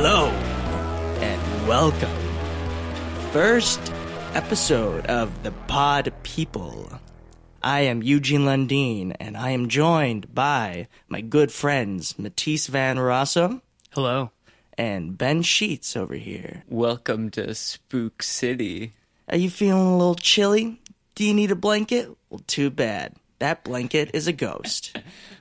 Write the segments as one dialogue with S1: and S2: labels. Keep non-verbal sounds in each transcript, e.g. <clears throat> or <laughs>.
S1: Hello, and welcome. First episode of The Pod People. I am Eugene Lundeen, and I am joined by my good friends Matisse Van Rosso
S2: Hello.
S1: and Ben Sheets over here.
S3: Welcome to Spook City.
S1: Are you feeling a little chilly? Do you need a blanket? Well, too bad. That blanket is a ghost.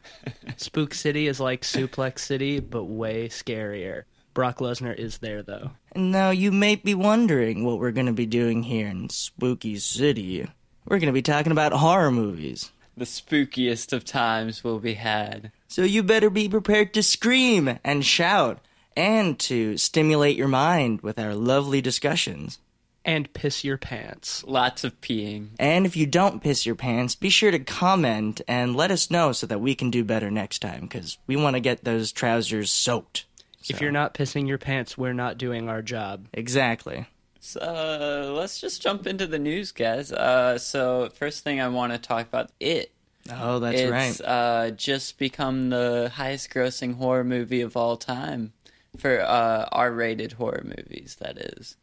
S1: <laughs>
S2: Spook City is like Suplex City, but way scarier. Brock Lesnar is there, though.
S1: Now you may be wondering what we're going to be doing here in Spooky City. We're going to be talking about horror movies.
S3: The spookiest of times will be had.
S1: So you better be prepared to scream and shout and to stimulate your mind with our lovely discussions.
S2: And piss your pants.
S3: Lots of peeing.
S1: And if you don't piss your pants, be sure to comment and let us know so that we can do better next time because we want to get those trousers soaked.
S2: If you're not pissing your pants, we're not doing our job.
S1: Exactly.
S3: So uh, let's just jump into the news, guys. Uh, so first thing I want to talk about it.
S1: Oh, that's
S3: it's
S1: right.
S3: uh, just become the highest-grossing horror movie of all time for uh, R-rated horror movies. That is.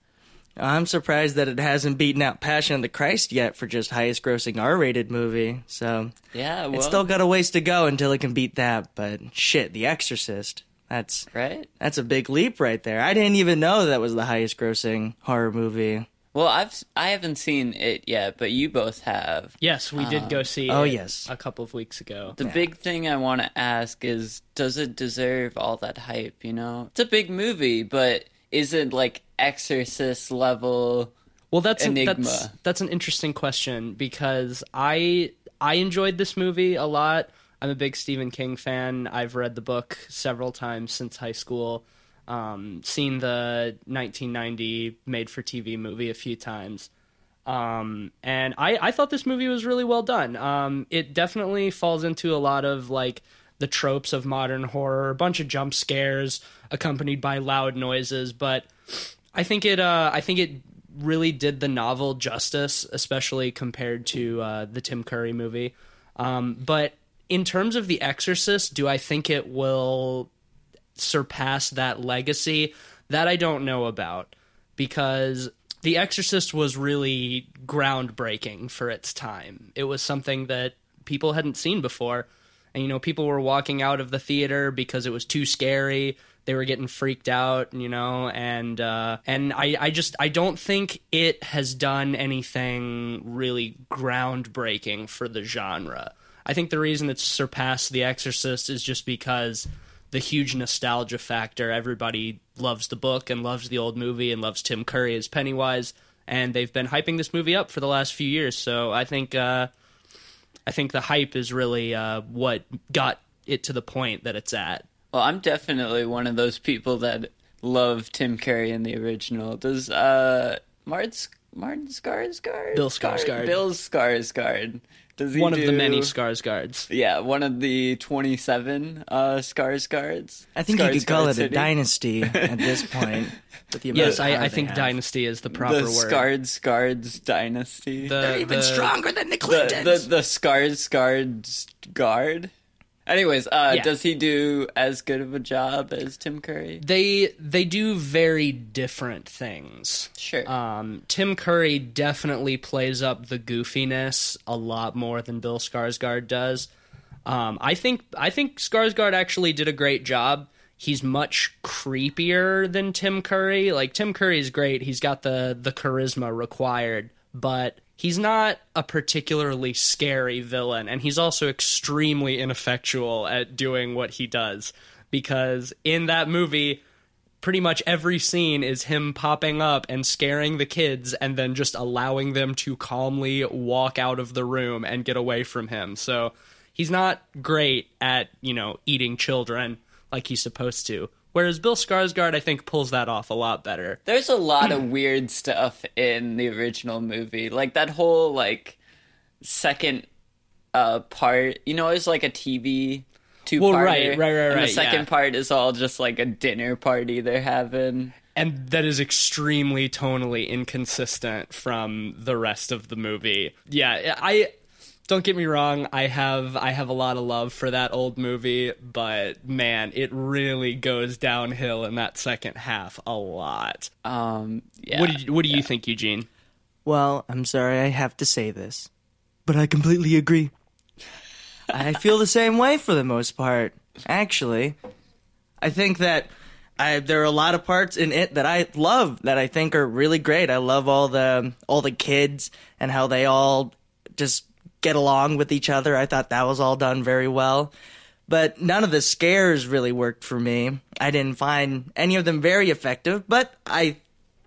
S1: I'm surprised that it hasn't beaten out Passion of the Christ yet for just highest grossing R rated movie. So
S3: Yeah, well,
S1: it's still got a ways to go until it can beat that. But shit, The Exorcist. That's
S3: right.
S1: that's a big leap right there. I didn't even know that was the highest grossing horror movie.
S3: Well, I've I haven't seen it yet, but you both have.
S2: Yes, we did go um, see
S1: oh,
S2: it
S1: yes.
S2: a couple of weeks ago.
S3: The big thing I want to ask is does it deserve all that hype, you know? It's a big movie, but is it like Exorcist level?
S2: Well, that's an,
S3: Enigma.
S2: that's that's an interesting question because I I enjoyed this movie a lot. I'm a big Stephen King fan. I've read the book several times since high school. Um, seen the 1990 made-for-TV movie a few times. Um, and I, I thought this movie was really well done. Um, it definitely falls into a lot of like the tropes of modern horror, a bunch of jump scares accompanied by loud noises, but I think it uh, I think it really did the novel justice, especially compared to uh, the Tim Curry movie. Um, but in terms of The Exorcist, do I think it will surpass that legacy? That I don't know about because The Exorcist was really groundbreaking for its time. It was something that people hadn't seen before. And you know, people were walking out of the theater because it was too scary. They were getting freaked out, you know, and uh, and I, I just I don't think it has done anything really groundbreaking for the genre. I think the reason it's surpassed The Exorcist is just because the huge nostalgia factor. Everybody loves the book and loves the old movie and loves Tim Curry as Pennywise, and they've been hyping this movie up for the last few years. So I think uh, I think the hype is really uh, what got it to the point that it's at.
S3: Well, I'm definitely one of those people that love Tim Curry in the original. Does uh Martin Martin Skarsgård?
S2: Bill
S3: Skar-
S2: Skarsgård.
S3: Bill Skarsgård. Does he
S2: One of the many Skarsgårds?
S3: Yeah, one of the 27 uh Skarsgårds.
S1: I think you could call
S3: Skarsgård
S1: it a dynasty <laughs> at this point. With the amount
S2: Yes, I, I think
S1: have.
S2: dynasty is the proper
S3: The
S2: word.
S3: Scarred guards dynasty.
S2: The-
S1: They're even
S2: the-
S1: stronger than the
S3: the
S1: Clintons.
S3: the, the Scarred Scarred guard. Anyways, uh,
S2: Yeah.
S3: does he do as good of a job as Tim Curry?
S2: They they do very different things.
S3: Sure.
S2: Um, Tim Curry definitely plays up the goofiness a lot more than Bill Skarsgård does. Um, I think I think Skarsgård actually did a great job. He's much creepier than Tim Curry. Like Tim Curry is great. He's got the the charisma required, but he's not a particularly scary villain and he's also extremely ineffectual at doing what he does because in that movie pretty much every scene is him popping up and scaring the kids and then just allowing them to calmly walk out of the room and get away from him. So he's not great at, you know, eating children like he's supposed to. Whereas Bill Skarsgård, I think, pulls that off a lot better.
S3: There's a lot of <clears throat> weird stuff in the original movie. Like that whole like second uh part, you know, it's like a TV two part.
S2: Well,
S3: part.
S2: right, right, right,
S3: And the second
S2: yeah.
S3: part is all just like a dinner party they're having.
S2: And that is extremely tonally inconsistent from the rest of the movie. Yeah, I don't get me wrong, I have I have a lot of love for that old movie, but man, it really goes downhill in that second half a lot.
S3: Um, yeah.
S2: what did you, what do you think, Eugene?
S1: Well, I'm sorry I have to say this, but I completely agree. I feel the same way for the most part, actually. I think that I, there are a lot of parts in it that I love that I think are really great. I love all the all the kids and how they all just get along with each other. I thought that was all done very well. But none of the scares really worked for me. I didn't find any of them very effective, but I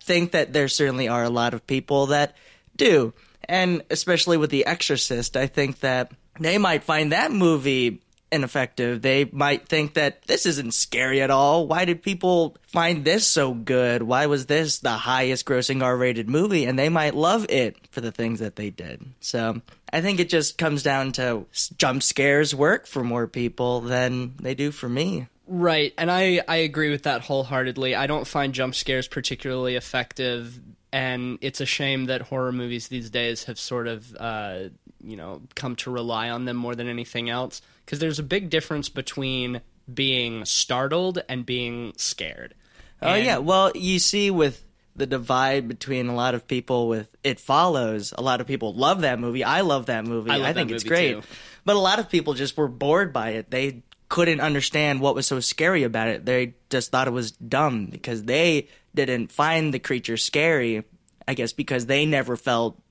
S1: think that there certainly are a lot of people that do. And especially with The Exorcist, I think that they might find that movie ineffective. They might think that this isn't scary at all. Why did people find this so good? Why was this the highest grossing R rated movie? And they might love it for the things that they did. So I think it just comes down to jump scares work for more people than they do for me.
S2: Right, and I I agree with that wholeheartedly. I don't find jump scares particularly effective, and it's a shame that horror movies these days have sort of uh, you know come to rely on them more than anything else. Because there's a big difference between being startled and being scared.
S1: Oh
S2: And-
S1: yeah, well you see with the divide between a lot of people with It Follows. A lot of people love that movie. I love that movie.
S2: I love
S1: think it's great.
S2: too.
S1: But a lot of people just were bored by it. They couldn't understand what was so scary about it. They just thought it was dumb because they didn't find the creature scary. I guess because they never felt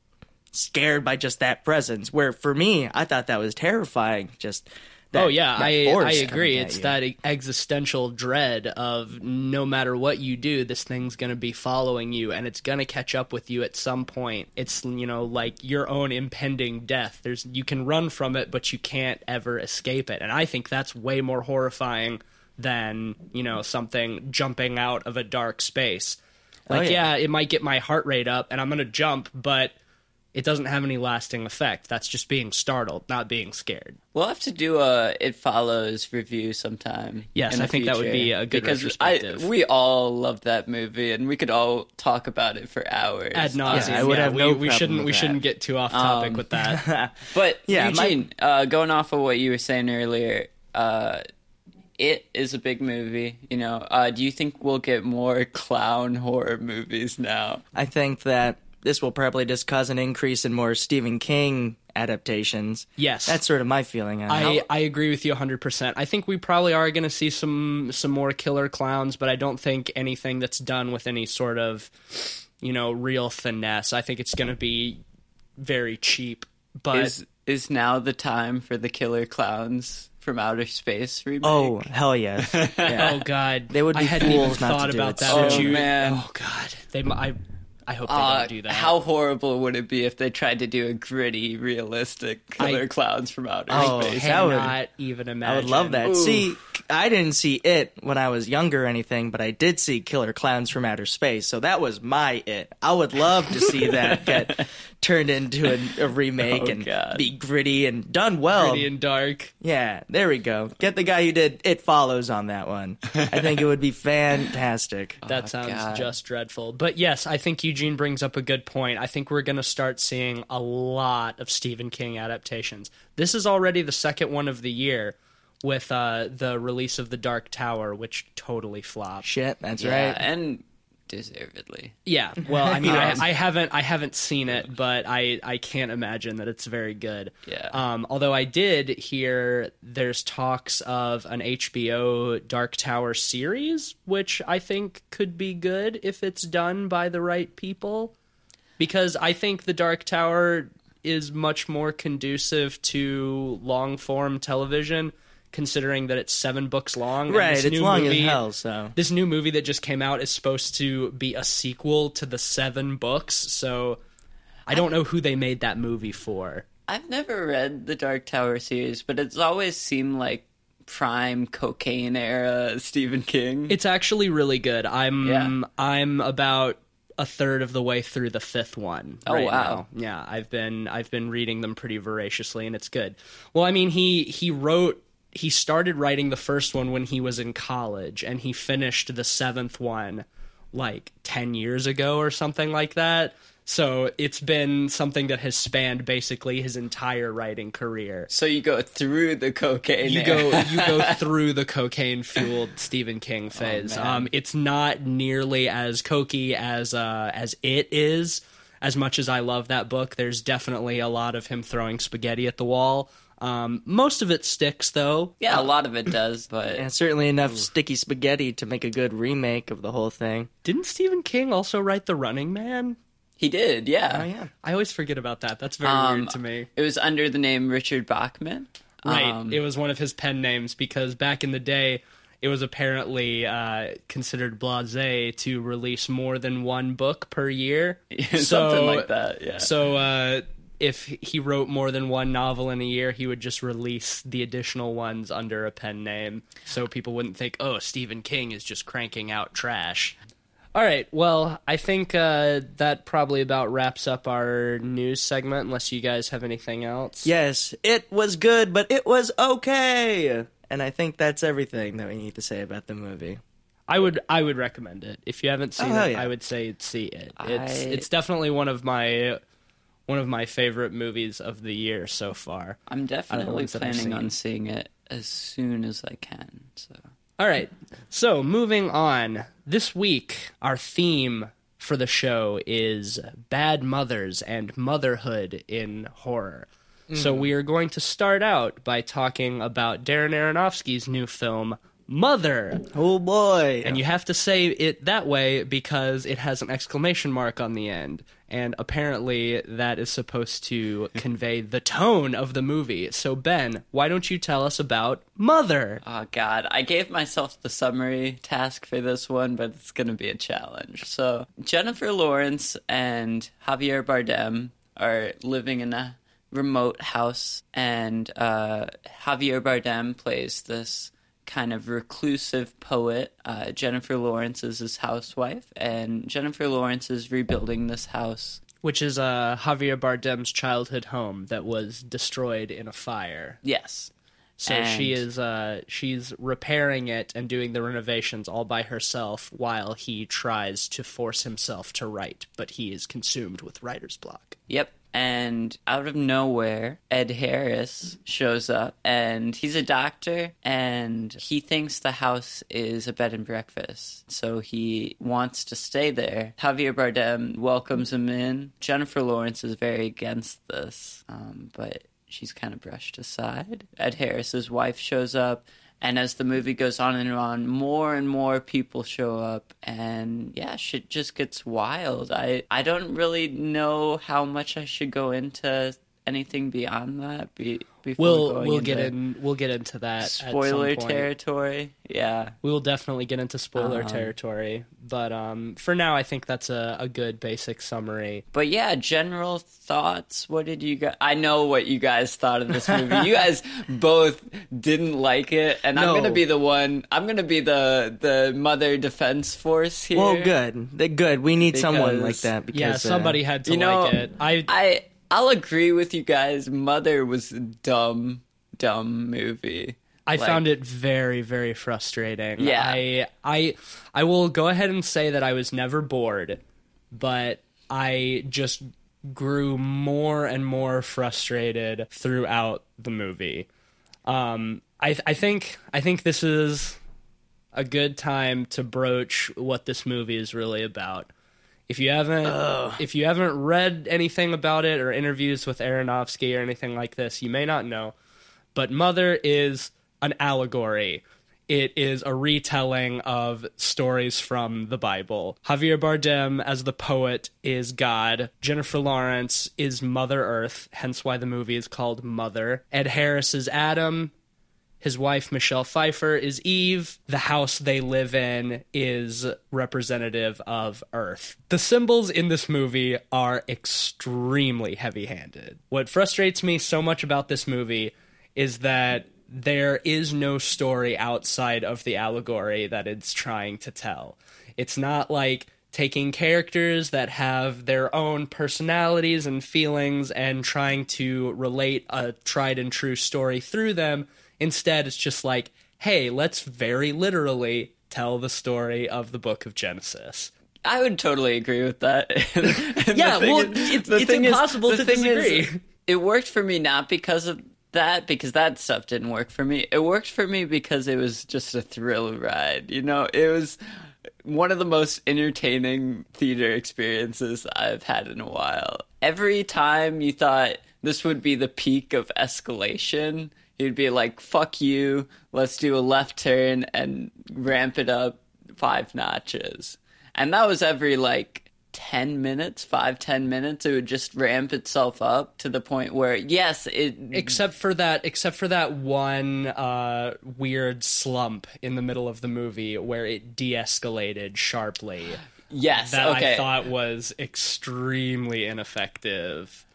S1: scared by just that presence. Where for me, I thought that was terrifying. Just that,
S2: oh yeah, I I agree. It's that existential dread of no matter what you do, this thing's going to be following you and it's going to catch up with you at some point. It's you know like your own impending death. There's you can run from it, but you can't ever escape it. And I think that's way more horrifying than you know something jumping out of a dark space. Like
S1: yeah.
S2: yeah, it might get my heart rate up and I'm going to jump, but it doesn't have any lasting effect. That's just being startled, not being scared.
S3: We'll have to do a It Follows review sometime.
S2: Yes,
S3: in
S2: I think that would be a good
S3: because
S2: retrospective.
S3: I, we all love that movie, and we could all talk about it for hours.
S2: ad nauseum.
S1: I would have
S2: we,
S1: no
S2: we shouldn't
S1: with
S2: we
S1: that.
S2: shouldn't get too off topic
S3: Um,
S2: with that. <laughs>
S3: But
S1: Yeah, my-
S3: uh, going off of what you were saying earlier, uh, it is a big movie. You know, uh, do you think we'll get more clown horror movies now?
S1: I think that this will probably just cause an increase in more Stephen King adaptations.
S2: Yes.
S1: That's sort of my feeling on
S2: I,
S1: it.
S2: I agree with you 100%. I think we probably are going to see some some more killer clowns, but I don't think anything that's done with any sort of, you know, real finesse. I think it's going to be very cheap. But
S3: Is is now the time for the Killer Clowns from Outer Space remake?
S1: Oh, hell yes. Yeah. <laughs>
S2: oh god,
S1: They would
S2: I
S1: be
S2: hadn't even
S1: fools not to
S2: thought
S1: do
S2: about
S1: it.
S2: that.
S1: Oh,
S2: you-
S3: man.
S2: Oh god, they. m- I I hope they
S3: Uh,
S2: don't do that.
S3: How horrible would it be if they tried to do a gritty, realistic Killer
S2: I-
S3: Clowns from Outer
S1: Oh,
S3: Space?
S1: that would-
S2: cannot even imagine.
S1: I would love that.
S3: Ooh.
S1: See, I didn't see it when I was younger or anything, but I did see Killer Clowns from Outer Space, so that was my it. I would love to see that <laughs> get turned into a, a remake
S3: Oh,
S1: and
S3: God.
S1: be gritty and done well.
S2: Pretty and dark.
S1: Yeah, there we go. Get the guy who did It Follows on that one. I think it would be fantastic. <laughs>
S2: That oh, sounds
S3: God.
S2: just dreadful. But yes, I think Eugene brings up a good point. I think we're going to start seeing a lot of Stephen King adaptations. This is already the second one of the year with uh, the release of The Dark Tower, which totally flopped.
S1: Shit, that's
S3: yeah,
S1: right.
S3: and deservedly.
S2: Yeah, well, I <laughs> mean, I, I haven't, I haven't seen it, but I, I can't imagine that it's very good.
S3: Yeah.
S2: Um, although I did hear there's talks of an HBO Dark Tower series, which I think could be good if it's done by the right people, because I think the Dark Tower is much more conducive to long form television. Considering that it's seven books long, and
S1: Right,
S2: this
S1: it's
S2: new
S1: long
S2: movie-
S1: as hell, so.
S2: this new movie that just came out is supposed to be a sequel to the seven books, so I don't know who they made that movie for.
S3: I've never read the Dark Tower series, but it's always seemed like prime cocaine era Stephen King.
S2: It's actually really good. I'm
S3: Yeah.
S2: I'm about a third of the way through the fifth one.
S3: Oh,
S2: right
S3: wow.
S2: now. Yeah, I've been I've been reading them pretty voraciously, and it's good. Well, I mean, he he wrote he started writing the first one when he was in college, and he finished the seventh one like ten years ago or something like that. So it's been something that has spanned basically his entire writing career.
S3: So you go through the cocaine.
S2: You <laughs> go you go through the cocaine fueled Stephen King phase.
S3: man.
S2: um, it's not nearly as cokey as uh, as it is. As much as I love that book, there's definitely a lot of him throwing spaghetti at the wall. Um, most of it sticks though.
S3: Yeah, a lot of it does, but
S1: And certainly enough sticky spaghetti to make a good remake of the whole thing.
S2: Didn't Stephen King also write The Running Man?
S3: he did. Yeah.
S1: Oh yeah.
S2: I always forget about that. That's very
S3: Um,
S2: weird to me.
S3: It was under the name Richard Bachman.
S2: Right.
S3: Um,
S2: it was one of his pen names because back in the day, it was apparently uh, considered blasé to release more than one book per year. <laughs>
S3: something
S2: So-
S3: like that. Yeah.
S2: So uh, if he wrote more than one novel in a year, he would just release the additional ones under a pen name, so people wouldn't think, "Oh, Stephen King is just cranking out trash." All right. Well, I think uh, that probably about wraps up our news segment. Unless you guys have anything else.
S1: Yes, it was good, but it was okay. And I think that's everything that we need to say about the movie.
S2: I would I would recommend it. If you haven't seen
S1: Oh,
S2: it,
S1: yeah.
S2: I would say see it. It's
S3: I-
S2: it's definitely one of my one of my favorite movies of the year so far.
S3: I'm definitely
S2: ones that I've
S3: planning on seeing it as soon as I can. So
S2: All right. So, moving on. This week our theme for the show is bad mothers and motherhood in horror. So, mm-hmm. we are going to start out by talking about Darren Aronofsky's new film Mother.
S1: Oh boy.
S2: And you have to say it that way because it has an exclamation mark on the end. And apparently, that is supposed to <laughs> convey the tone of the movie. So, Ben, why don't you tell us about Mother?
S3: Oh god, I gave myself the summary task for this one, but it's going to be a challenge. So, Jennifer Lawrence and Javier Bardem are living in a remote house and uh, Javier Bardem plays this kind of reclusive poet. Uh, Jennifer Lawrence is his housewife and Jennifer Lawrence is rebuilding this house.
S2: Which is uh, Javier Bardem's childhood home that was destroyed in a fire.
S3: Yes.
S2: So
S3: And-
S2: she is uh, she's repairing it and doing the renovations all by herself while he tries to force himself to write, but he is consumed with writer's block.
S3: Yep. And out of nowhere, Ed Harris shows up and he's a doctor and he thinks the house is a bed and breakfast. So he wants to stay there. Javier Bardem welcomes him in. Jennifer Lawrence is very against this, um, but she's kind of brushed aside. Ed Harris's wife shows up. And as the movie goes on and on, more and more people show up, and yeah, shit just gets wild. I I don't really know how much I should go into anything beyond that. Be, before
S2: We'll
S3: going
S2: we'll get
S3: into
S2: in we'll get into that at
S3: spoiler
S2: some point.
S3: territory. Yeah,
S2: We will definitely get into spoiler
S3: Um,
S2: territory, but um, for now, I think that's a, a good basic summary.
S3: but yeah, general thoughts. What did you guys? I know what you guys thought of this movie. you guys <laughs> both didn't like it, and I'm gonna be the one. I'm gonna be the the mother defense force here.
S1: well, good. They're good. We need someone like that because
S2: yeah,
S1: uh,
S2: somebody had to
S3: you know,
S2: like it. I
S3: I I'll agree with you guys. Mother was a dumb, dumb movie.
S2: I
S3: Like-
S2: found it very, very frustrating.
S3: Yeah.
S2: I, I, I will go ahead and say that I was never bored, but I just grew more and more frustrated throughout the movie. Um, I, I think, I think this is a good time to broach what this movie is really about. If you haven't, if you haven't read anything about it or interviews with Aronofsky or anything like this, you may not know but Mother is an allegory. It is a retelling of stories from the Bible. Javier Bardem, as the poet, is God. Jennifer Lawrence is Mother Earth, hence why the movie is called Mother. Ed Harris is Adam. His wife, Michelle Pfeiffer, is Eve. The house they live in is representative of Earth. The symbols in this movie are extremely heavy handed. What frustrates me so much about this movie is that there is no story outside of the allegory that it's trying to tell. It's not like taking characters that have their own personalities and feelings and trying to relate a tried and true story through them. Instead, it's just like, hey, let's very literally tell the story of the book of Genesis.
S3: I would totally agree with that. <laughs>
S2: Yeah, well,
S3: is-
S2: it's- it's
S3: thing is-
S2: impossible to
S3: thing is,
S2: disagree.
S3: it worked for me not because of that, because that stuff didn't work for me. It worked for me because it was just a thrill ride. You know, it was one of the most entertaining theater experiences I've had in a while. Every time you thought this would be the peak of escalation, you'd be like, fuck you, let's do a left turn and ramp it up five notches. And that was every like 10 minutes, five, 10 minutes. It would just ramp itself up to the point where, yes, it.
S2: except for that except for that one uh, weird slump in the middle of the movie where it de-escalated sharply
S3: Yes,
S2: that
S3: okay.
S2: i thought was extremely ineffective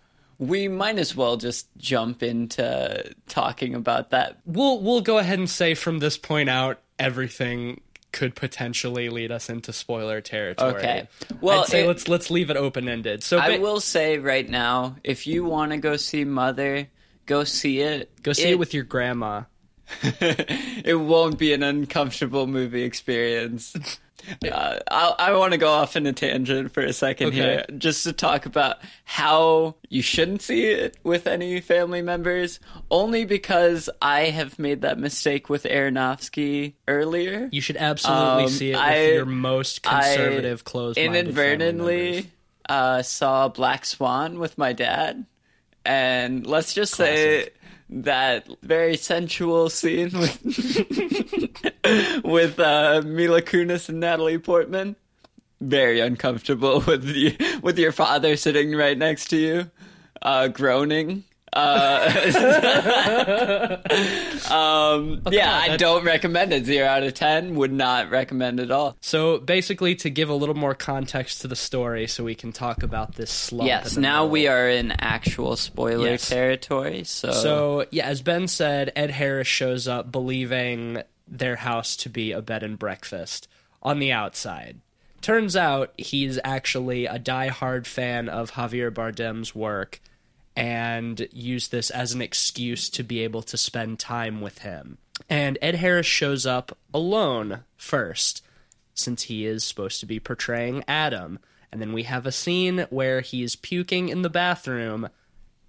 S3: we might as well just jump into talking about that.
S2: we'll we'll go ahead and say from this point out everything could potentially lead us into spoiler territory
S3: Okay. Well,
S2: I'd say
S3: it-
S2: let's let's leave it open ended so
S3: I
S2: ba-
S3: will say right now, if you want to go see Mother, go see it.
S2: go see it with your grandma <laughs>
S3: it won't be an uncomfortable movie experience. <laughs> Uh, I, I want to go off in a tangent for a second
S2: Okay.
S3: here, just to talk about how you shouldn't see it with any family members, only because I have made that mistake with Aronofsky earlier.
S2: you should absolutely
S3: Um,
S2: see it with
S3: I-
S2: your most conservative closed
S3: inadvertently uh, saw Black Swan with my dad, and let's just say that very sensual scene with <laughs> with uh, Mila Kunis and Natalie Portman. Very uncomfortable <laughs> with you, with your father sitting right next to you, uh, groaning. Uh, <laughs> um, yeah, I don't recommend it. Zero out of ten. Would not recommend at all.
S2: So basically, to give a little more context to the story, so we can talk about this slump.
S3: Yes, now we are in actual spoiler
S2: Yes.
S3: territory. So,
S2: So yeah, as Ben said, Ed Harris shows up believing their house to be a bed and breakfast on the outside. Turns out he's actually a die-hard fan of Javier Bardem's work and use this as an excuse to be able to spend time with him. And Ed Harris shows up alone first, since he is supposed to be portraying Adam. And then we have a scene where he's puking in the bathroom,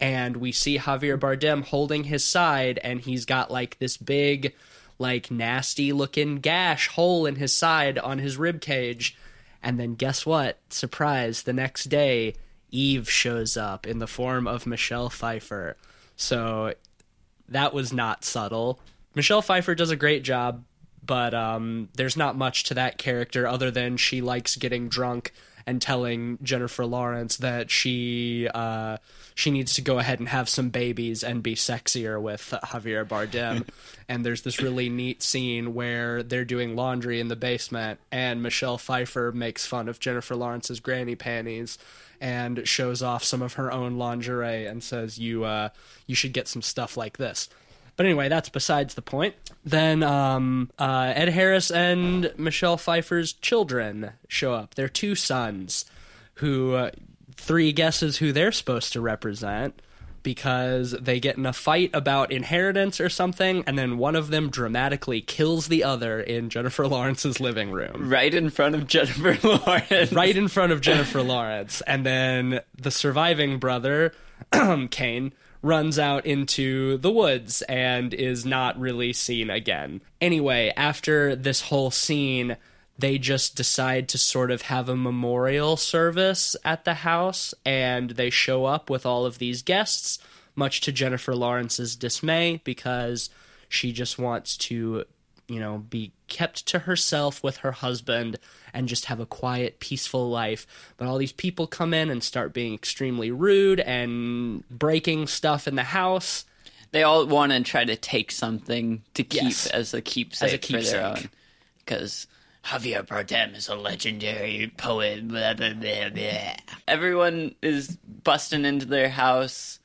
S2: and we see Javier Bardem holding his side, and he's got like this big, like nasty looking gash hole in his side on his rib cage. And then guess what? Surprise! The next day, Eve shows up in the form of Michelle Pfeiffer. So that was not subtle. Michelle Pfeiffer does a great job, but um, there's not much to that character other than she likes getting drunk and telling Jennifer Lawrence that she uh, she needs to go ahead and have some babies and be sexier with Javier Bardem. <laughs> and there's this really neat scene where they're doing laundry in the basement, and Michelle Pfeiffer makes fun of Jennifer Lawrence's granny panties and shows off some of her own lingerie and says, "You uh, you should get some stuff like this." But anyway, that's besides the point. Then um, uh, Ed Harris and Michelle Pfeiffer's children show up. Their two sons, who uh, three guesses who they're supposed to represent because they get in a fight about inheritance or something, and then one of them dramatically kills the other in Jennifer Lawrence's living room
S3: right in front of Jennifer <laughs> Lawrence.
S2: right in front of Jennifer Lawrence. And then the surviving brother, <clears throat> Cain, runs out into the woods and is not really seen again. Anyway, after this whole scene, they just decide to sort of have a memorial service at the house and they show up with all of these guests, much to Jennifer Lawrence's dismay because she just wants to you know, be kept to herself with her husband and just have a quiet, peaceful life. But all these people come in and start being extremely rude and breaking stuff in the house.
S3: They all want to try to take something to keep
S2: Yes.
S3: as a keepsake, for their own. Because Javier Bardem is a legendary poet. Blah, blah, blah. Everyone is busting into their house.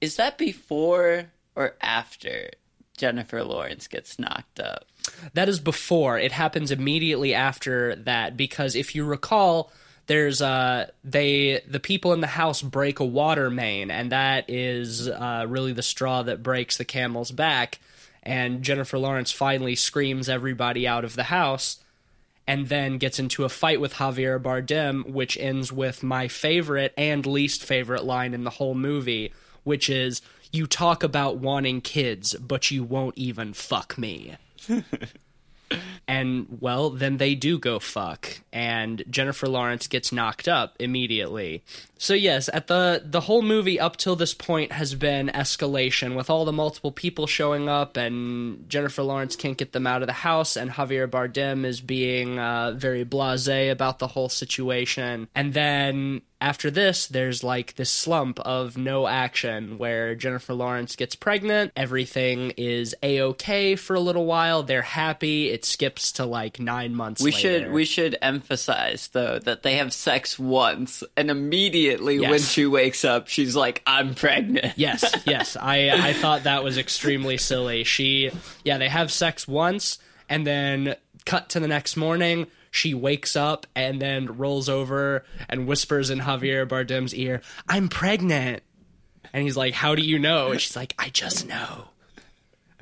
S3: Is that before or after Jennifer Lawrence gets knocked up?
S2: That is before. It happens immediately after that because if you recall, there's uh they the people in the house break a water main and that is uh really the straw that breaks the camel's back and Jennifer Lawrence finally screams everybody out of the house and then gets into a fight with Javier Bardem, which ends with my favorite and least favorite line in the whole movie, which is, You talk about wanting kids, but you won't even fuck me. <laughs> and well, then they do go fuck, and Jennifer Lawrence gets knocked up immediately. So yes, at the the whole movie up till this point has been escalation with all the multiple people showing up, and Jennifer Lawrence can't get them out of the house, and Javier Bardem is being uh, very blasé about the whole situation, and then after this, there's like this slump of no action where Jennifer Lawrence gets pregnant. Everything is a okay for a little while. They're happy. It skips to like nine months.
S3: We
S2: later.
S3: should we should emphasize though that they have sex once, and immediately
S2: Yes.
S3: when she wakes up, she's like, "I'm pregnant."
S2: yes, <laughs> yes. I I thought that was extremely silly. She yeah, they have sex once and then cut to the next morning. She wakes up and then rolls over and whispers in Javier Bardem's ear, "I'm pregnant." And he's like, "How do you know?" And she's like, "I just know."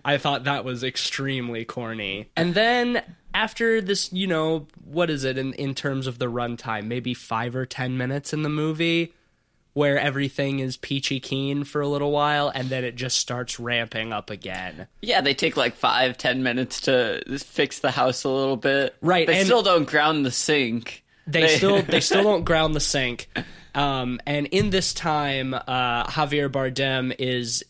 S2: I thought that was extremely corny. And then after this, you know, what is it in in terms of the runtime? Maybe 5 or 10 minutes in the movie where everything is peachy keen for a little while and then it just starts ramping up again.
S3: Yeah, they take like five, ten minutes to fix the house a little bit.
S2: Right,
S3: They still don't ground the sink.
S2: They still <laughs> they still don't ground the sink. Um, and in this time, uh, Javier Bardem is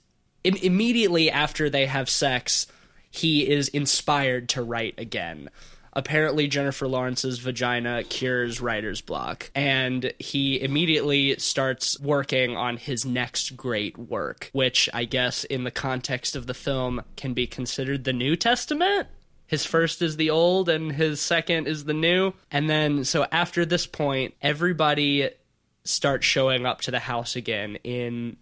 S2: Im- immediately after they have sex, he is inspired to write again. Apparently, Jennifer Lawrence's vagina cures writer's block, and he immediately starts working on his next great work, which I guess, in the context of the film, can be considered the New Testament. His first is the old, and his second is the new. And then, so after this point, everybody starts showing up to the house again in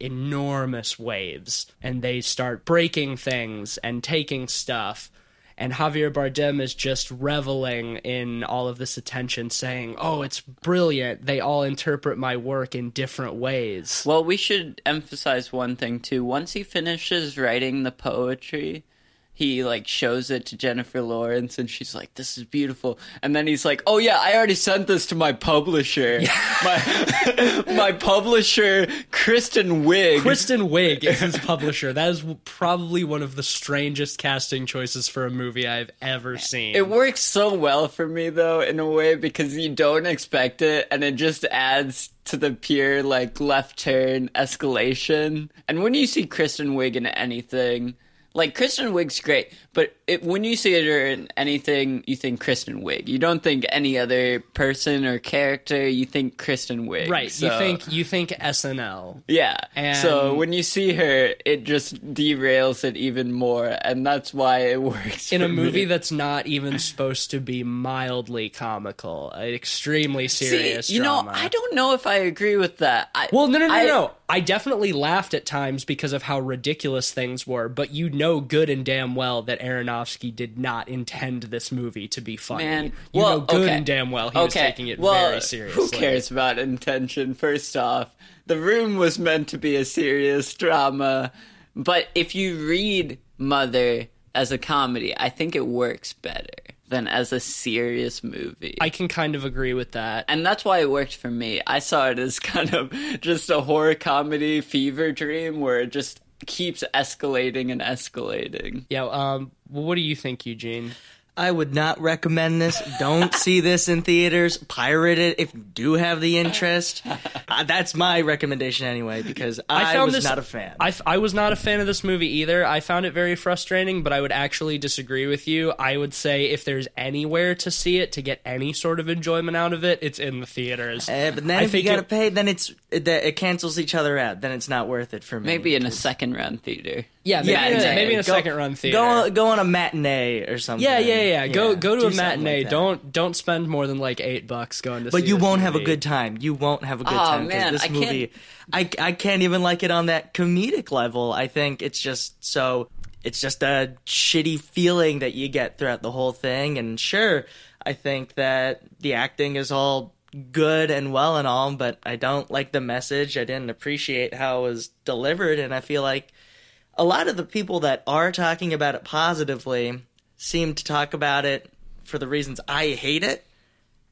S2: enormous waves and they start breaking things and taking stuff and Javier Bardem is just reveling in all of this attention saying, "Oh, it's brilliant. They all interpret my work in different ways."
S3: Well, we should emphasize one thing too. Once he finishes writing the poetry, he like shows it to Jennifer Lawrence and she's like, This is beautiful. And then he's like, Oh yeah, I already sent this to my publisher. <laughs> My <laughs> my publisher, Kristen Wiig.
S2: Kristen Wiig is his publisher. That is probably one of the strangest casting choices for a movie I've ever seen.
S3: It works so well for me though, in a way, because you don't expect it, and it just adds to the pure like left turn escalation. And when you see Kristen Wiig in anything, like Kristen Wiig's great, but it, when you see her in anything, you think Kristen Wiig. You don't think any other person or character. You think Kristen Wiig.
S2: right. You think you think SNL.
S3: yeah.
S2: And-
S3: so when you see her, it just derails it even more, and that's why it <laughs> works
S2: in a movie
S3: me.
S2: that's not even supposed to be mildly comical, an extremely serious
S3: See, you know. I don't know if I agree with that. I,
S2: Well, no, no, no,
S3: I-
S2: no. I definitely laughed at times because of how ridiculous things were, but you know good and damn well that Aronofsky did not intend this movie to be funny.
S3: Man,
S2: you
S3: well,
S2: know good
S3: okay.
S2: and damn well he was taking it
S3: well,
S2: very seriously.
S3: Who cares about intention? First off, the room was meant to be a serious drama, but if you read Mother as a comedy, I think it works better than as a serious movie.
S2: I can kind of agree with that.
S3: and that's why it worked for me. I saw it as <laughs> kind of just a horror comedy fever dream where it just keeps escalating and escalating.
S2: Yeah, um what do you think, Eugene?
S1: I would not recommend this. Don't see this in theaters. Pirate it if you do have the interest. Uh, that's my recommendation anyway, because I,
S2: found
S1: was
S2: this-
S1: not a fan.
S2: I, f- I was not a fan of this movie either. I found it very frustrating, but I would actually disagree with you. I would say if there's anywhere to see it to get any sort of enjoyment out of it, it's in the theaters.
S1: Uh, but then
S2: I
S1: if you
S2: think
S1: gotta
S2: it-
S1: pay, then it's it, it cancels each other out. Then it's not worth it for me.
S3: Maybe in a second run theater.
S2: Yeah, maybe,
S1: yeah,
S2: in a,
S1: exactly.
S2: maybe in a
S1: Go-
S2: second run theater.
S1: Go go on a matinee or something.
S2: yeah, yeah, yeah. Go go to a matinee.
S1: like
S2: don't don't spend more than like eight bucks going to.
S1: But you
S2: this
S1: won't have a
S2: movie.
S1: good time. You won't have a good
S3: Oh,
S1: time
S3: man,
S1: this
S3: I can't-
S1: movie, I I can't even like it on that comedic level. I think it's just so. It's just a shitty feeling that you get throughout the whole thing. And sure, I think that the acting is all good and well and all, but I don't like the message. I didn't appreciate how it was delivered, and I feel like a lot of the people that are talking about it positively seem to talk about it for the reasons I hate it.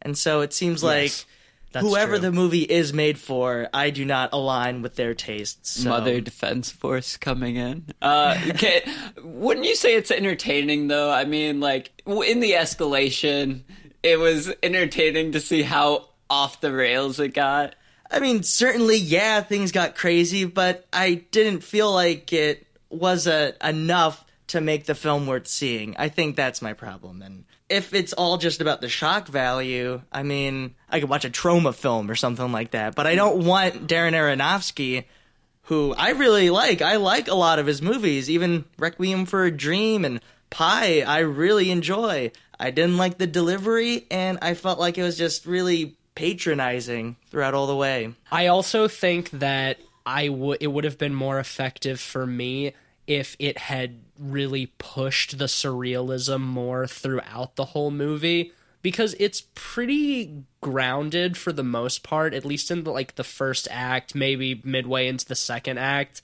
S1: And so it seems
S2: Yes,
S1: like whoever
S2: true.
S1: the movie is made for, I do not align with their tastes. So.
S3: Mother Defense Force coming in. Uh, okay, <laughs> wouldn't you say it's entertaining though? I mean, like in the escalation, it was entertaining to see how off the rails it got.
S1: I mean, certainly, yeah, things got crazy, but I didn't feel like it was a, enough to make the film worth seeing. I think that's my problem. And if it's all just about the shock value, I mean, I could watch a trauma film or something like that, but I don't want Darren Aronofsky, who I really like. I like a lot of his movies, even Requiem for a Dream and Pi, I really enjoy. I didn't like the delivery, and I felt like it was just really patronizing throughout all the way.
S2: I also think that I would it would have been more effective for me if it had really pushed the surrealism more throughout the whole movie because it's pretty grounded for the most part at least in the, like the first act maybe midway into the second act.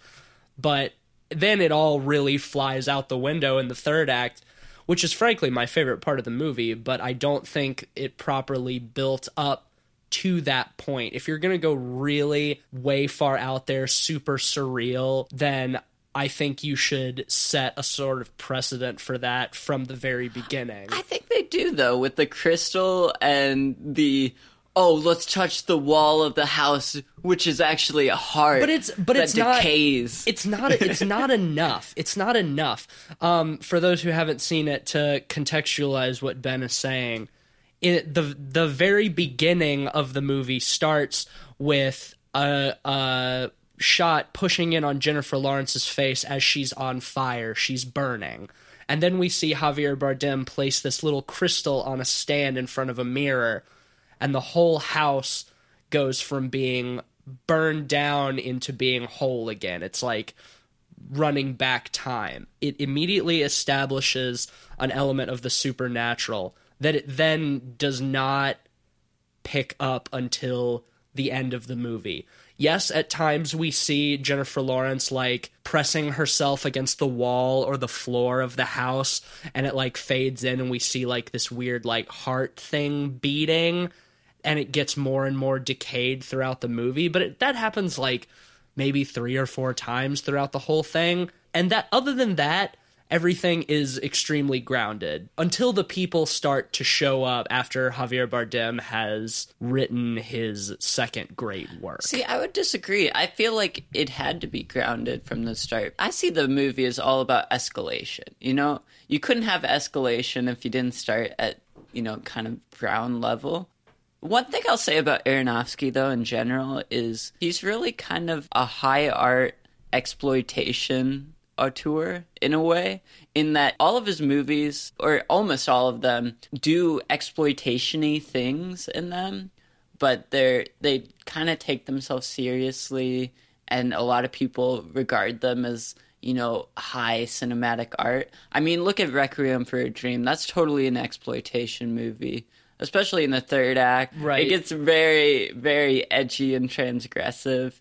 S2: But then it all really flies out the window in the third act which is frankly my favorite part of the movie but I don't think it properly built up to that point. If you're going to go really way far out there, super surreal, then I think you should set a sort of precedent for that from the very beginning.
S3: I think they do though with the crystal and the oh let's touch the wall of the house which is actually a heart
S2: But it's- but
S3: that
S2: it's not-
S3: decays.
S2: it's not it's <laughs> not enough. It's not enough. Um, for those who haven't seen it, to contextualize what Ben is saying, the the very beginning of the movie starts with a, a shot pushing in on Jennifer Lawrence's face as she's on fire, she's burning. And then we see Javier Bardem place this little crystal on a stand in front of a mirror, and the whole house goes from being burned down into being whole again. It's like running back time. It immediately establishes an element of the supernatural that it then does not pick up until the end of the movie. Yes, at times we see Jennifer Lawrence like pressing herself against the wall or the floor of the house and it like fades in and we see like this weird like heart thing beating and it gets more and more decayed throughout the movie, but it, that happens like maybe 3 or 4 times throughout the whole thing. And that other than that, everything is extremely grounded until the people start to show up after Javier Bardem has written his second great work.
S3: See, I would disagree. I feel like it had to be grounded from the start. I see the movie as all about escalation. You know, you couldn't have escalation if you didn't start at, you know, kind of ground level. One thing I'll say about Aronofsky, though, in general, is he's really kind of a high art exploitation auteur in a way, in that all of his movies, or almost all of them, do exploitation-y things in them but they're they kind of take themselves seriously and a lot of people regard them as you know high cinematic art. I mean look at requiem for a dream. That's totally an exploitation movie especially in the third act.
S2: Right.
S3: it gets very very edgy and transgressive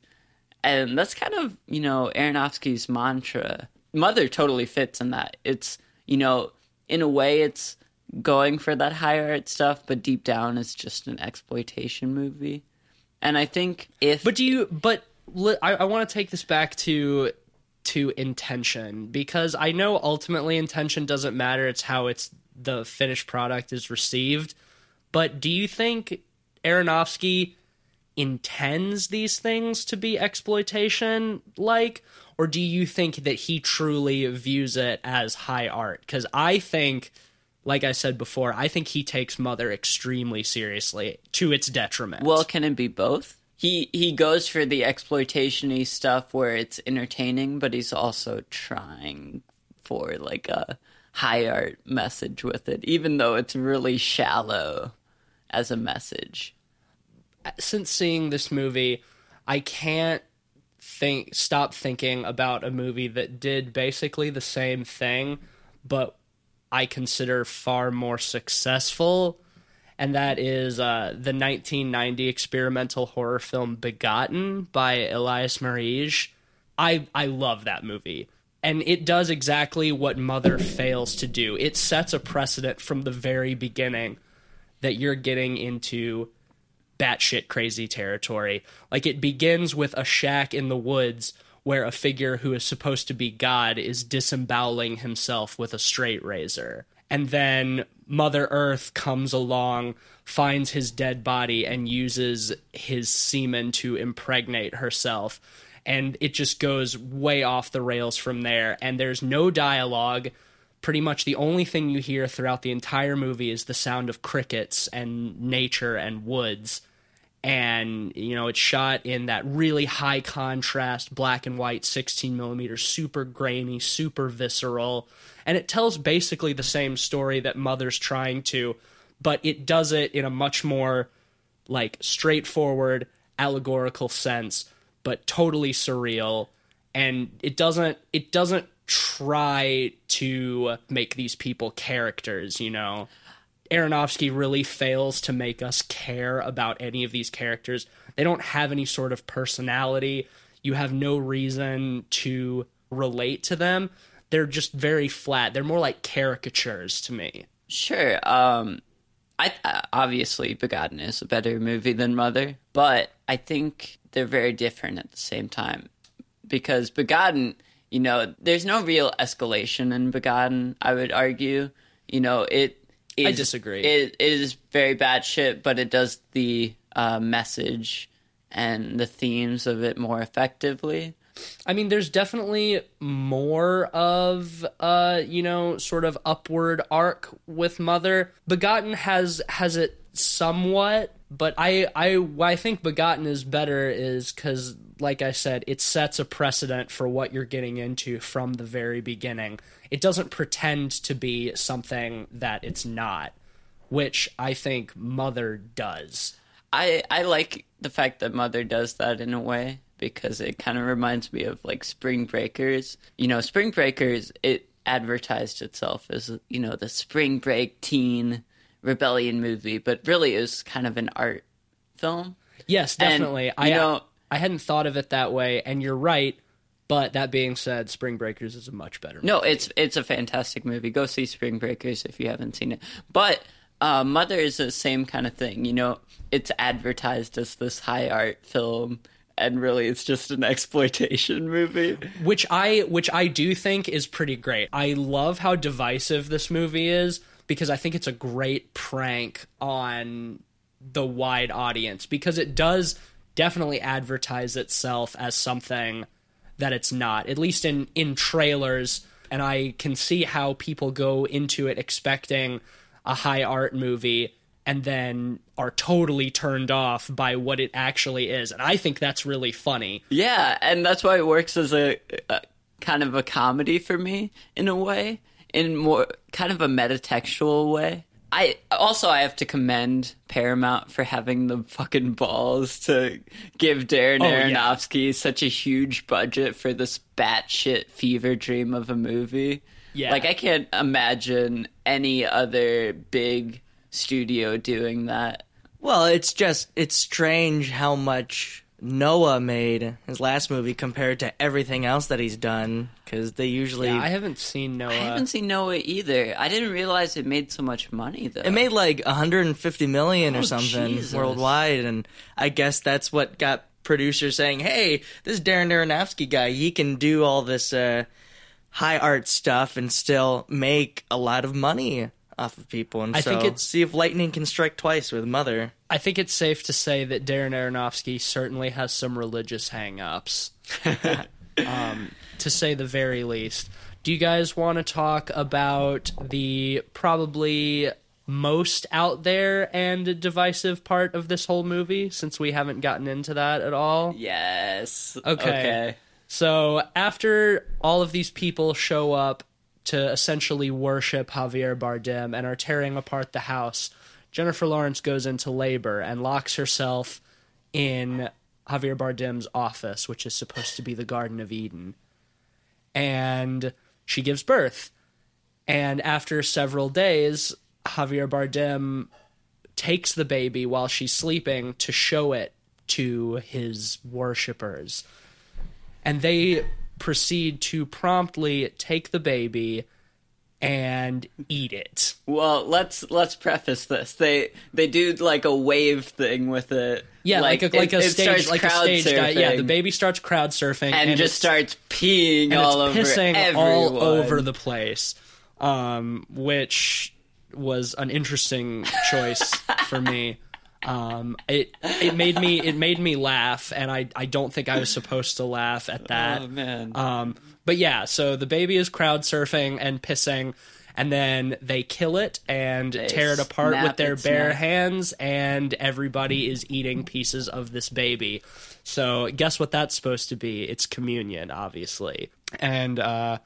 S3: and that's kind of you know aronofsky's mantra mother totally fits in that it's you know in a way it's going for that high art stuff but deep down it's just an exploitation movie and i think if
S2: But do you? But I, I want to take this back to to intention because I know ultimately intention doesn't matter. It's how it's the finished product is received. But do you think Aronofsky intends these things to be exploitation like or do you think that he truly views it as high art? Cuz I think like I said before I think he takes mother extremely seriously to its detriment.
S3: well can it be both? He he goes for the exploitation-y stuff where it's entertaining but he's also trying for like a high art message with it even though it's really shallow as a message
S2: since seeing this movie, I can't think stop thinking about a movie that did basically the same thing, but I consider far more successful, and that is uh, the 1990 experimental horror film *Begotten* by Elias Merhige. I I love that movie. and it does exactly what Mother fails to do. It sets a precedent from the very beginning that you're getting into batshit crazy territory. Like it begins with a shack in the woods where a figure who is supposed to be God is disemboweling himself with a straight razor. And then Mother Earth comes along, finds his dead body, and uses his semen to impregnate herself. And it just goes way off the rails from there. And there's no dialogue. Pretty much the only thing you hear throughout the entire movie is the sound of crickets and nature and woods and you know it's shot in that really high contrast black and white 16 millimeter super grainy super visceral. And it tells basically the same story that mother's trying to but it does it in a much more like straightforward allegorical sense but totally surreal. And it doesn't it doesn't try to make these people characters you know Aronofsky really fails to make us care about any of these characters. They don't have any sort of personality. You have no reason to relate to them. They're just very flat. They're more like caricatures to me.
S3: Sure. Um, I obviously Begotten is a better movie than Mother, but I think they're very different at the same time because Begotten, you know, there's no real escalation in Begotten. I would argue, you know, it is,
S2: I disagree.
S3: It, it is very bad shit, but it does the uh, message and the themes of it more effectively.
S2: I mean, there's definitely more of uh, you know, sort of upward arc with Mother. Begotten has has it somewhat, but I I I think Begotten is better is cuz like I said, it sets a precedent for what you're getting into from the very beginning. It doesn't pretend to be something that it's not, which I think Mother does.
S3: I I like the fact that Mother does that in a way because it kind of reminds me of like Spring Breakers. You know, Spring Breakers it advertised itself as you know the spring break teen rebellion movie, but really it was kind of an art film.
S2: Yes, definitely.
S3: And,
S2: I
S3: know,
S2: I hadn't thought of it that way, and you're right. But that being said, Spring Breakers is a much better.
S3: No,
S2: movie.
S3: it's it's a fantastic movie. Go see Spring Breakers if you haven't seen it. But uh, Mother is the same kind of thing. You know, it's advertised as this high art film, and really, it's just an <laughs> exploitation movie.
S2: which I which I do think is pretty great. I love how divisive this movie is because I think it's a great prank on the wide audience because it does definitely advertise itself as something that it's not. At least in in trailers and I can see how people go into it expecting a high art movie and then are totally turned off by what it actually is. And I think that's really funny.
S3: Yeah, and that's why it works as a, a kind of a comedy for me in a way, in more kind of a metatextual way. I also I have to commend Paramount for having the fucking balls to give Darren
S2: Oh, yeah.
S3: Aronofsky such a huge budget for this batshit fever dream of a movie.
S2: Yeah.
S3: like I can't imagine any other big studio doing that.
S1: Well, it's just it's strange how much Noah made his last movie compared to everything else that he's done because they usually
S2: Yeah, I haven't seen Noah.
S3: I haven't seen Noah either. I didn't realize it made so much money though.
S1: it made like 150 million or
S3: Oh,
S1: something
S3: Jesus.
S1: worldwide, and I guess that's what got producers saying, "Hey, this Darren Aronofsky guy, he can do all this uh, high art stuff and still make a lot of money." Off of people, and
S2: I
S1: so
S2: think it's-
S1: see if lightning can strike twice with Mother.
S2: I think it's safe to say that Darren Aronofsky certainly has some religious hang-ups, <laughs> um, to say the very least. Do you guys want to talk about the probably most out there and divisive part of this whole movie, since we haven't gotten into that at all?
S3: yes.
S2: Okay. So after all of these people show up to essentially worship Javier Bardem and are tearing apart the house, Jennifer Lawrence goes into labor and locks herself in Javier Bardem's office, which is supposed to be the Garden of Eden. And she gives birth. And after several days, Javier Bardem takes the baby while she's sleeping to show it to his worshippers. And they proceed to promptly take the baby and eat it.
S3: Well, let's let's preface this. They they do like a wave thing with it.
S2: Yeah, like, a like
S3: it-
S2: a stage like a stage dive. Yeah, the baby starts crowd surfing
S3: and, just starts peeing
S2: and
S3: all
S2: it's
S3: over
S2: pissing
S3: everyone.
S2: all over the place, um, which was an interesting choice <laughs> for me. Um, it it made me it made me laugh, and I I don't think I was supposed to laugh at that.
S3: Oh man.
S2: Um, but yeah, so the baby is crowd surfing and pissing, and then they kill it and tear it apart with their bare
S3: neck.
S2: hands, and everybody is eating pieces of this baby. So guess what that's supposed to be? It's communion, obviously, and uh,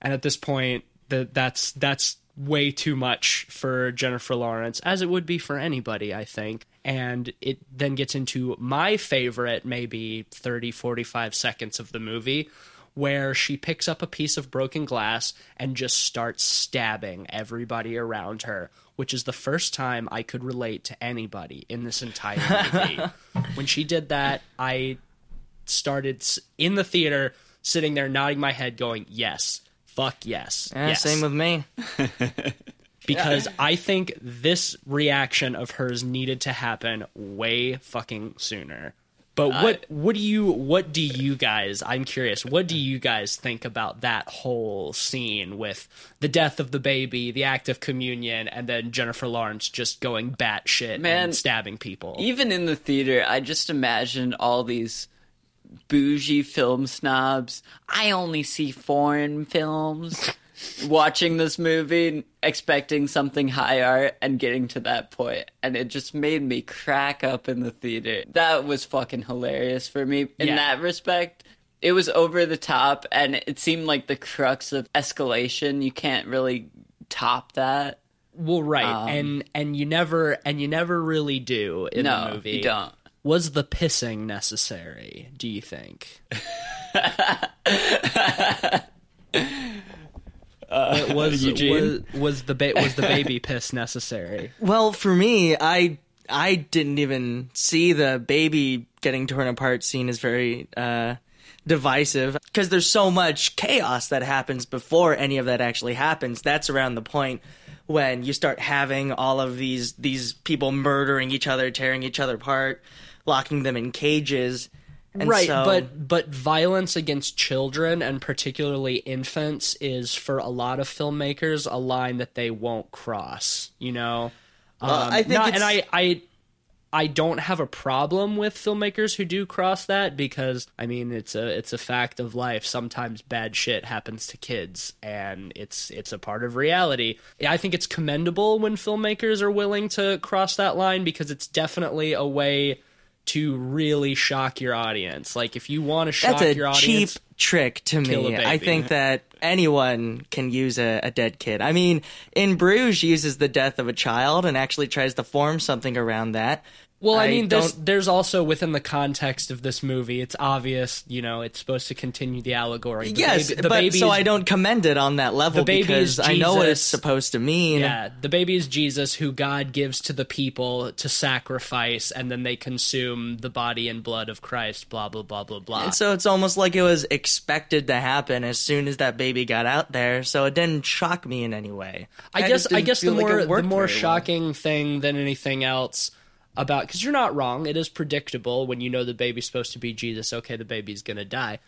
S2: and at this point, that that's that's way too much for Jennifer Lawrence, as it would be for anybody, I think. And it then gets into my favorite, maybe 30, 45 seconds of the movie, where she picks up a piece of broken glass and just starts stabbing everybody around her, which is the first time I could relate to anybody in this entire movie. <laughs> when she did that, I started in the theater sitting there nodding my head going yes fuck yes
S1: Yeah,
S2: yes
S1: Same with me. <laughs>
S2: because i think this reaction of hers needed to happen way fucking sooner but uh, what what do you what do you guys i'm curious what do you guys think about that whole scene with the death of the baby the act of communion and then jennifer lawrence just going batshit
S3: Man,
S2: and stabbing people
S3: Even in the theater, I just imagine all these bougie film snobs. I only see foreign films. Watching this movie, expecting something high art, and getting to that point, and it just made me crack up in the theater. That was fucking hilarious for me in
S2: Yeah.
S3: that respect. It was over the top, and it seemed like the crux of escalation. You can't really top that.
S2: Well, right,
S3: Um,
S2: and and you never and you never really do in
S3: no,
S2: the movie.
S3: you don't.
S2: Was the pissing necessary? Do you think? <laughs> <laughs> Uh, was,
S3: Eugene?
S2: was was the ba- was the baby piss necessary? <laughs>
S1: Well, for me, I I didn't even see the baby getting torn apart scene as very uh, divisive because there's so much chaos that happens before any of that actually happens. That's around the point when you start having all of these these people murdering each other, tearing each other apart, locking them in cages. And
S2: right,
S1: so-
S2: but but violence against children and particularly infants is for a lot of filmmakers a line that they won't cross. You know, um,
S1: I think
S2: not- and I I I don't have a problem with filmmakers who do cross that because I mean it's a it's a fact of life. Sometimes bad shit happens to kids, and it's it's a part of reality. I think it's commendable when filmmakers are willing to cross that line because it's definitely a way to really shock your audience. Like if you want to shock
S1: that's a
S2: your
S1: cheap trick to me. I think that anyone can use a, a dead kid. I mean, in Bruges uses the death of a child and actually tries to form something around that.
S2: Well, I,
S1: I
S2: mean, there's there's also within the context of this movie, it's obvious, you know, it's supposed to continue the allegory. The
S1: yes,
S2: baby, the
S1: but
S2: baby
S1: so
S2: is-
S1: I don't commend it on that level because I know what it's supposed to mean.
S2: Yeah, the baby is Jesus, who God gives to the people to sacrifice, and then they consume the body and blood of Christ. Blah blah blah blah blah.
S1: And so it's almost like it was expected to happen as soon as that baby got out there, so it didn't shock me in any way.
S2: I
S1: just
S2: guess I guess the
S1: feel like
S2: more the more
S1: very well.
S2: shocking thing than anything else about because you're not wrong. It is predictable when you know the baby's supposed to be Jesus. Okay, the baby's gonna die.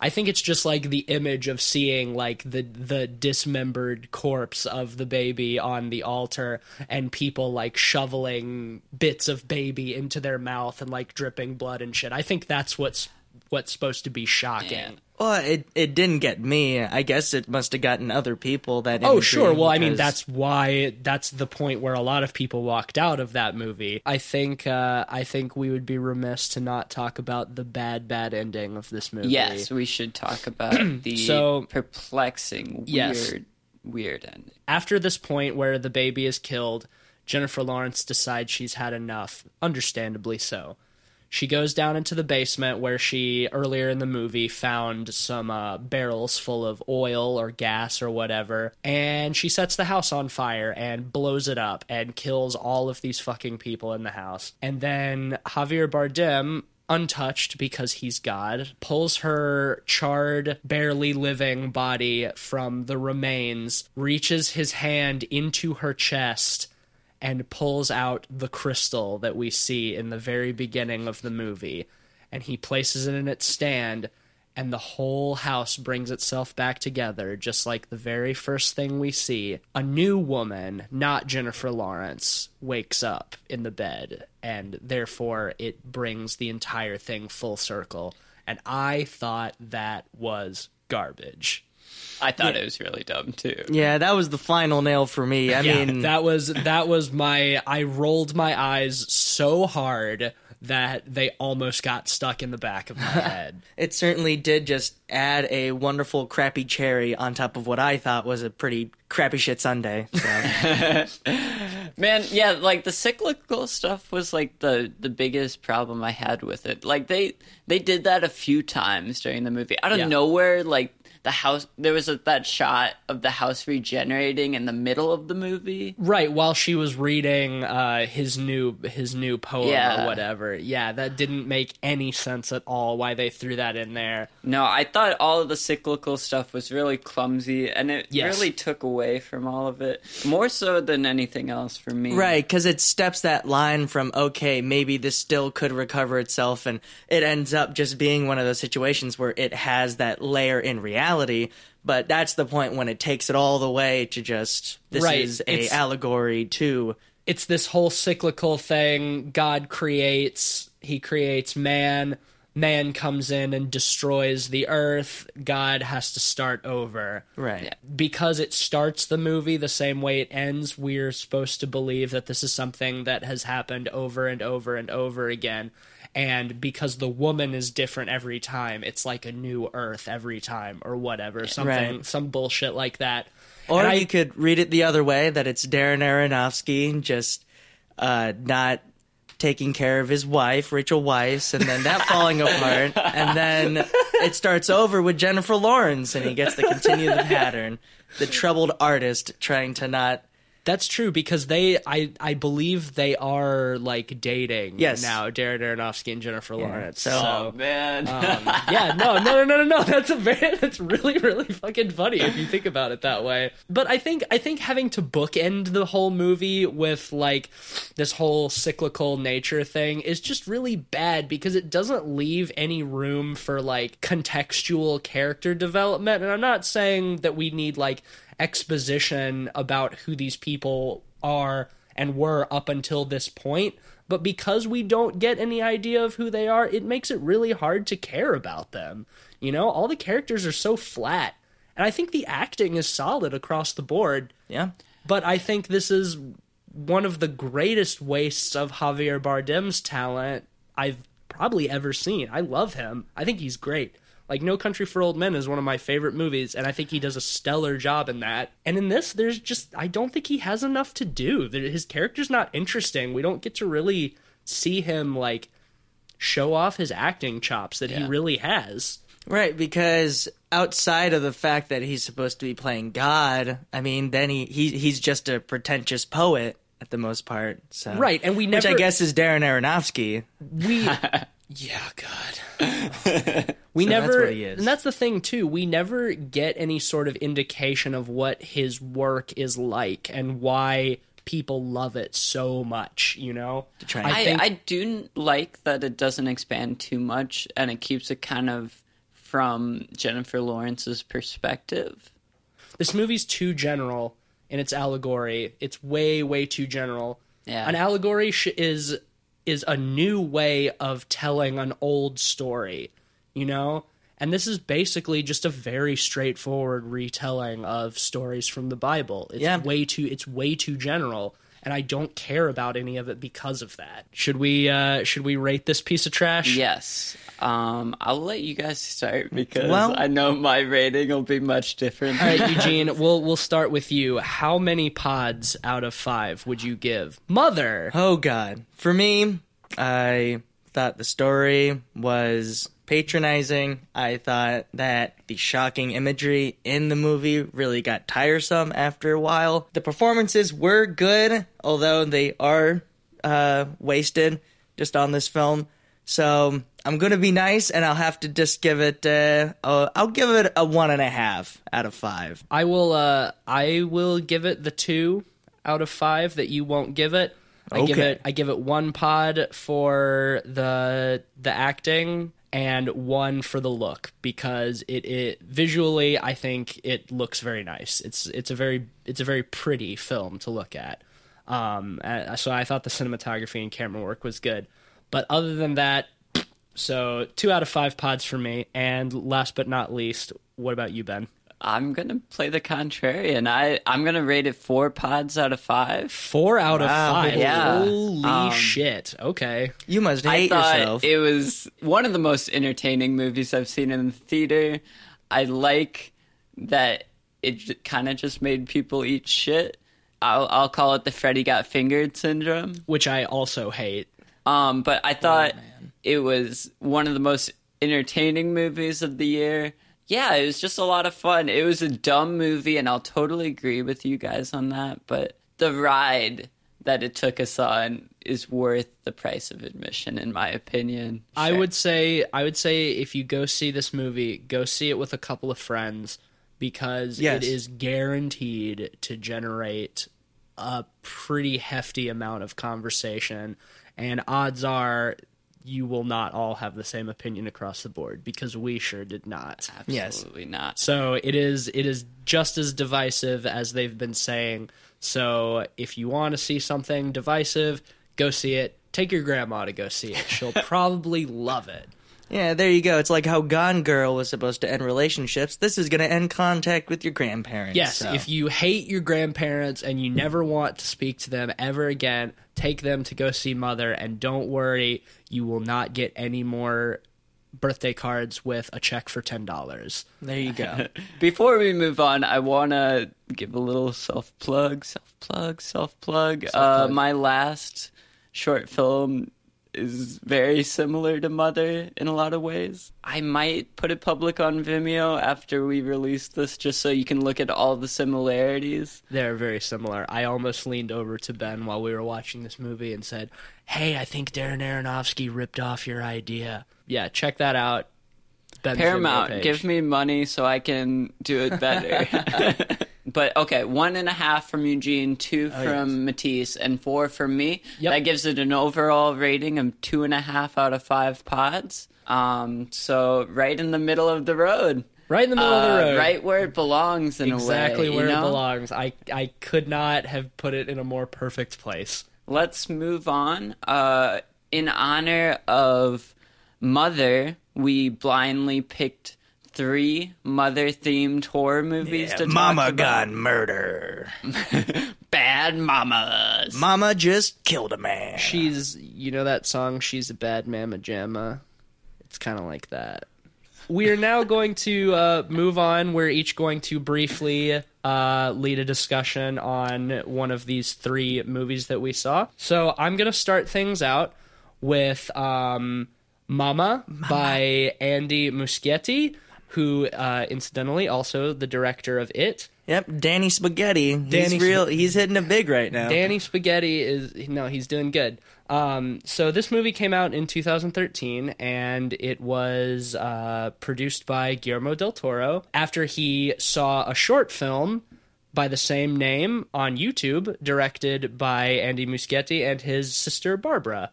S2: I think it's just like the image of seeing like the the dismembered corpse of the baby on the altar and people like shoveling bits of baby into their mouth and like dripping blood and shit. I think that's what's what's supposed to be shocking.
S3: Yeah.
S1: Well, it it didn't get me. I guess it must have gotten other people that.
S2: Oh, sure. Well, I mean, that's why that's the point where a lot of people walked out of that movie. I think uh, I think we would be remiss to not talk about the bad, bad ending of this movie.
S3: Yes, we should talk <clears throat> about the
S2: So-
S3: perplexing,
S2: Yes.
S3: weird, weird ending.
S2: After this point where the baby is killed, Jennifer Lawrence decides she's had enough. Understandably so. She goes down into the basement where she earlier in the movie found some uh, barrels full of oil or gas or whatever, and she sets the house on fire and blows it up and kills all of these fucking people in the house. And then Javier Bardem untouched because he's God, pulls her charred, barely living body from the remains, reaches his hand into her chest, and pulls out the crystal that we see in the very beginning of the movie. And he places it in its stand, and the whole house brings itself back together, just like the very first thing we see. A new woman, not Jennifer Lawrence, wakes up in the bed, and therefore it brings the entire thing full circle. And I thought that was garbage.
S3: I thought it was really dumb too.
S1: Yeah, that was the final nail for me. I
S2: yeah,
S1: mean,
S2: that was that was my I rolled my eyes so hard that they almost got stuck in the back of my <laughs> head.
S1: it certainly did just add a wonderful crappy cherry on top of what I thought was a pretty crappy shit sundae. So. <laughs>
S3: Man, yeah, like the cyclical stuff was like the the biggest problem I had with it. Like they they did that a few times during the movie. Out of
S2: Yeah.
S3: nowhere, like the house there was a, that shot of the house regenerating in the middle of the movie.
S2: right, while she was reading uh, his new his new poem
S3: Yeah.
S2: or whatever. Yeah, that didn't make any sense at all why they threw that in there.
S3: No, I thought all of the cyclical stuff was really clumsy and it
S2: Yes.
S3: really took away from all of it. More so than anything else for me.
S1: Right, because it steps that line from okay, maybe this still could recover itself, and it ends up just being one of those situations where it has that layer in reality. But that's the point when it takes it all the way to just this
S2: Right,
S1: is a
S2: it's-
S1: allegory to
S2: it's this whole cyclical thing. God creates, he creates man. Man comes in and destroys the earth. God has to start over.
S1: right.
S2: Because it starts the movie the same way it ends, we're supposed to believe that this is something that has happened over and over and over again. And because the woman is different every time, it's like a new earth every time or whatever. Something,
S1: Right.
S2: some bullshit like that.
S1: Or
S2: And I-
S1: you could read it the other way that it's Darren Aronofsky just uh, not taking care of his wife, Rachel Weisz, and then that falling apart, <laughs> and then it starts over with Jennifer Lawrence, and he gets to continue the pattern. The troubled artist trying to not.
S2: That's true because they, I, I believe they are like dating
S1: Yes.
S2: now, Darren Aronofsky and Jennifer Lawrence.
S1: so-
S3: Oh man.
S2: um, <laughs> yeah, no, no, no, no, no, no. That's a very, <laughs> that's really, really fucking funny if you think about it that way. But I think, I think having to bookend the whole movie with like this whole cyclical nature thing is just really bad because it doesn't leave any room for like contextual character development. And I'm not saying that we need like exposition about who these people are and were up until this point. But because we don't get any idea of who they are, it makes it really hard to care about them. You know, all the characters are so flat. And I think the acting is solid across the board.
S1: Yeah.
S2: But I think this is one of the greatest wastes of Javier Bardem's talent I've probably ever seen. I love him. I think he's great. Like No Country for Old Men is one of my favorite movies, and I think he does a stellar job in that. And in this, there's just I don't think he has enough to do. His character's not interesting. We don't get to really see him like show off his acting chops that he really has.
S1: Right, because outside of the fact that he's supposed to be playing God, I mean, then he, he he's just a pretentious poet at the most part. So
S2: Right, and we never,
S1: which I guess is Darren Aronofsky.
S2: we <laughs> yeah god <laughs> we
S1: So
S2: never
S1: that's what he is.
S2: and that's the thing too we never get any sort of indication of what his work is like and why people love it so much you know
S1: To try and-
S3: I,
S2: think-
S3: I do like that it doesn't expand too much and it keeps it kind of from Jennifer Lawrence's perspective.
S2: this movie's too general in its allegory it's way way too general
S3: Yeah.
S2: an allegory sh- is is a new way of telling an old story you know and this is basically just a very straightforward retelling of stories from the bible it's
S1: Yeah.
S2: way too it's way too general and i don't care about any of it because of that should we uh should we rate this piece of trash
S3: Yes. Um, I'll let you guys start because
S1: Well-
S3: I know my rating will be much different.
S2: all right <laughs> eugene we'll we'll start with you how many pods out of five would you give mother
S1: Oh God! For me, I thought the story was patronizing. I thought that the shocking imagery in the movie really got tiresome after a while. The performances were good, although they are uh, wasted just on this film. So I'm gonna be nice, and I'll have to just give it. Uh, uh, I'll give it a one and a half out of five.
S2: I will. Uh, I will give it the two out of five that you won't give it. I give it. I give it one pod for the the acting and one for the look because it, it visually I think it looks very nice. It's it's a very it's a very pretty film to look at. Um, uh, so I thought the cinematography and camera work was good, but other than that, so two out of five pods for me. And last but not least, what about you, Ben?
S3: I'm gonna play the contrarian. I I'm gonna rate it four pods out of five.
S2: Four out
S1: Wow.
S2: of five.
S3: Yeah.
S2: Holy
S3: Um,
S2: shit. Okay.
S1: You must hate
S3: I
S1: hate
S3: thought
S1: yourself.
S3: it was one of the most entertaining movies I've seen in the theater. I like that it kind of just made people eat shit. I'll I'll call it the Freddy got fingered syndrome.
S2: Which I also hate.
S3: Um, but I thought it was one of the most entertaining movies of the year. Yeah, it was just a lot of fun. It was a dumb movie, and I'll totally agree with you guys on that. But the ride that it took us on is worth the price of admission, in my opinion.
S2: I would say I would say if you go see this movie, go see it with a couple of friends because
S1: Yes.
S2: it is guaranteed to generate a pretty hefty amount of conversation and odds are you will not all have the same opinion across the board because we sure did not.
S1: Yes.
S3: absolutely not.
S2: So it is it is just as divisive as they've been saying. So if you want to see something divisive, go see it. Take your grandma to go see it. She'll <laughs> probably love it.
S1: Yeah, there you go. It's like how Gone Girl was supposed to end relationships. This is going to end contact with your grandparents.
S2: Yes,
S1: so.
S2: if you hate your grandparents and you never want to speak to them ever again, take them to go see Mother and don't worry, you will not get any more birthday cards with a check for $10.
S1: there you go. <laughs>
S3: Before we move on, I want to give a little self plug, self plug, self plug. Uh, my last short film is very similar to Mother in a lot of ways. I might put it public on Vimeo after we release this, just so you can look at all the similarities.
S2: They're very similar. I almost leaned over to Ben while we were watching this movie and said, "Hey, I think Darren Aronofsky ripped off your idea." Yeah, check that out. Ben's
S3: Paramount, give me money so I can do it better. <laughs> <laughs> but okay, one and a half from Eugene, two from Matisse, and four from me.
S2: Yep.
S3: That gives it an overall rating of two and a half out of five pods. Um, so right in the middle of the road.
S2: right in the middle of the
S3: Uh,
S2: road,
S3: right where it belongs in
S2: exactly
S3: a way.
S2: where
S3: you
S2: it belongs. I I could not have put it in a more perfect place.
S3: Let's move on. Uh, in honor of Mother, we blindly picked three mother-themed horror movies to talk
S1: Mama
S3: about.
S1: got murder. <laughs>
S3: Bad mamas.
S1: Mama just killed a man.
S2: She's, you know that song, She's a Bad Mama Jamma? It's kind of like that. We are now going to uh, move on. We're each going to briefly uh, lead a discussion on one of these three movies that we saw. So I'm going to start things out with um, Mama, by Andy Muschietti, who, uh, incidentally, also the director of It.
S1: Yep, Danny Spaghetti.
S2: Danny
S1: he's real. He's hitting it big right now.
S2: Danny Spaghetti is no, he's doing good. Um, so this movie came out in 2013, and it was uh, produced by Guillermo del Toro after he saw a short film by the same name on YouTube, directed by Andy Muschietti and his sister Barbara.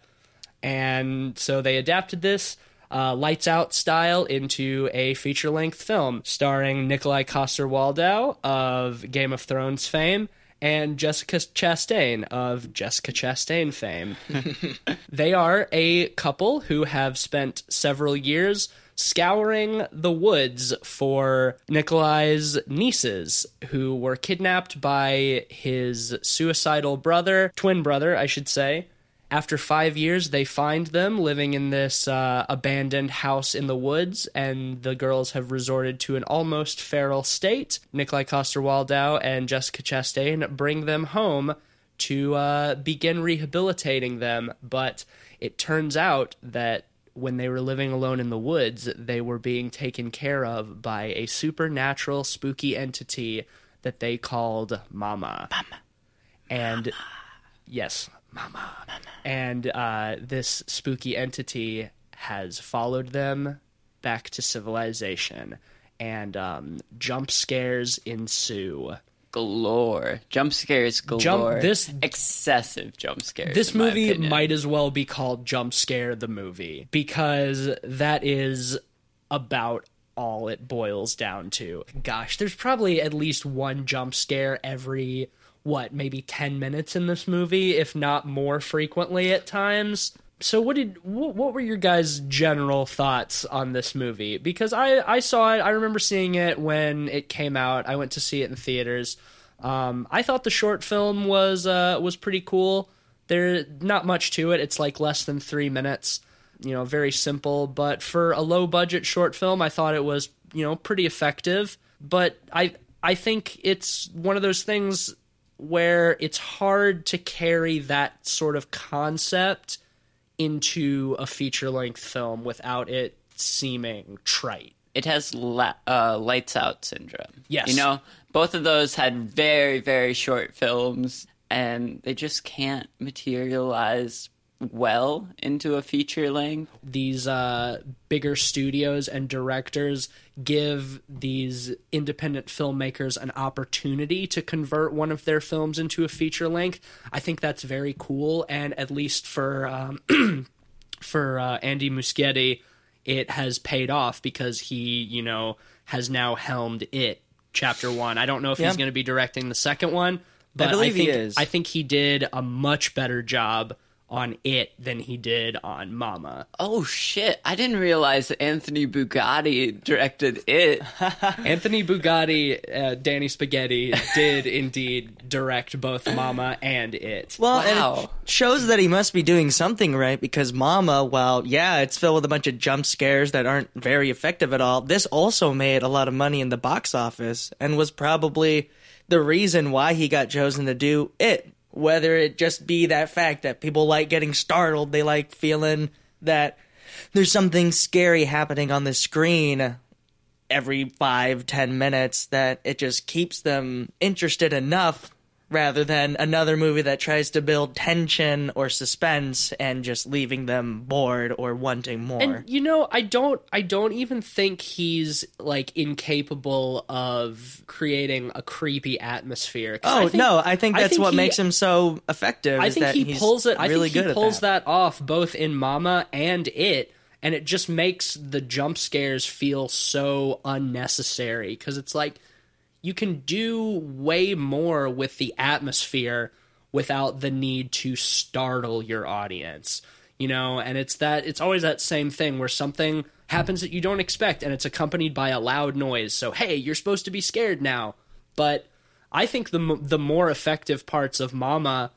S2: And so they adapted this uh, lights out style into a feature length film starring Nikolai Coster Waldau of Game of Thrones fame and Jessica Chastain of Jessica Chastain fame. <laughs> they are a couple who have spent several years scouring the woods for Nikolai's nieces who were kidnapped by his suicidal brother, twin brother, I should say. After five years, they find them living in this uh, abandoned house in the woods, and the girls have resorted to an almost feral state. Nikolai Coster Waldau and Jessica Chastain bring them home to uh, begin rehabilitating them, but it turns out that when they were living alone in the woods, they were being taken care of by a supernatural, spooky entity that they called Mama. Mama. And yes, Mama. And uh, this spooky entity has followed them back to civilization, and um, jump scares ensue.
S3: galore. Jump scares galore.
S2: Jump, this-
S3: excessive jump scares.
S2: This movie might as well be called Jump Scare the movie because that is about all it boils down to. Gosh, there's probably at least one jump scare every what, maybe 10 minutes in this movie, if not more frequently at times. So what did what, what were your guys' general thoughts on this movie? Because I I saw it, I remember seeing it when it came out. I went to see it in theaters. Um, I thought the short film was uh, was pretty cool. There not much to it. It's like less than three minutes. You know, very simple. But for a low budget short film, I thought it was you know pretty effective. But I I think it's one of those things where it's hard to carry that sort of concept into a feature length film without it seeming trite.
S3: it has la- uh, lights out syndrome.
S2: Yes.
S3: You know, both of those had very, very short films, and they just can't materialize well into a feature length.
S2: these uh, bigger studios and directors give these independent filmmakers an opportunity to convert one of their films into a feature length. I think that's very cool, and at least for um, <clears throat> for uh, Andy Muschietti, it has paid off because he, you know, has now helmed it. Chapter one. I don't know if
S1: Yeah.
S2: he's going to be directing the second one, but
S1: believe he
S2: think,
S1: is.
S2: I think he did a much better job on it than he did on Mama.
S3: Oh shit! I didn't realize that Anthony Bugatti directed it. <laughs>
S2: Anthony Bugatti, uh, Danny Spaghetti did indeed direct both Mama and It.
S1: Well, and it shows that he must be doing something right because Mama, well, yeah, it's filled with a bunch of jump scares that aren't very effective at all, this also made a lot of money in the box office and was probably the reason why he got chosen to do it. Whether it just be that fact that people like getting startled, they like feeling that there's something scary happening on the screen every five, ten minutes that it just keeps them interested enough rather than another movie that tries to build tension or suspense and just leaving them bored or wanting more.
S2: And you know, I don't I don't even think he's like incapable of creating a creepy atmosphere. 'Cause I
S1: oh
S2: think-
S1: no, I think
S2: I
S1: that's
S2: think
S1: what
S2: he-
S1: makes him so effective.
S2: I
S1: is
S2: think
S1: that
S2: he pulls it. I
S1: really
S2: think he pulls
S1: that.
S2: that off both in Mama and It, and it just makes the jump scares feel so unnecessary because it's like you can do way more with the atmosphere without the need to startle your audience. You know, and it's that it's always that same thing where something happens that you don't expect and it's accompanied by a loud noise. So, hey, you're supposed to be scared now. But I think the the more effective parts of Mama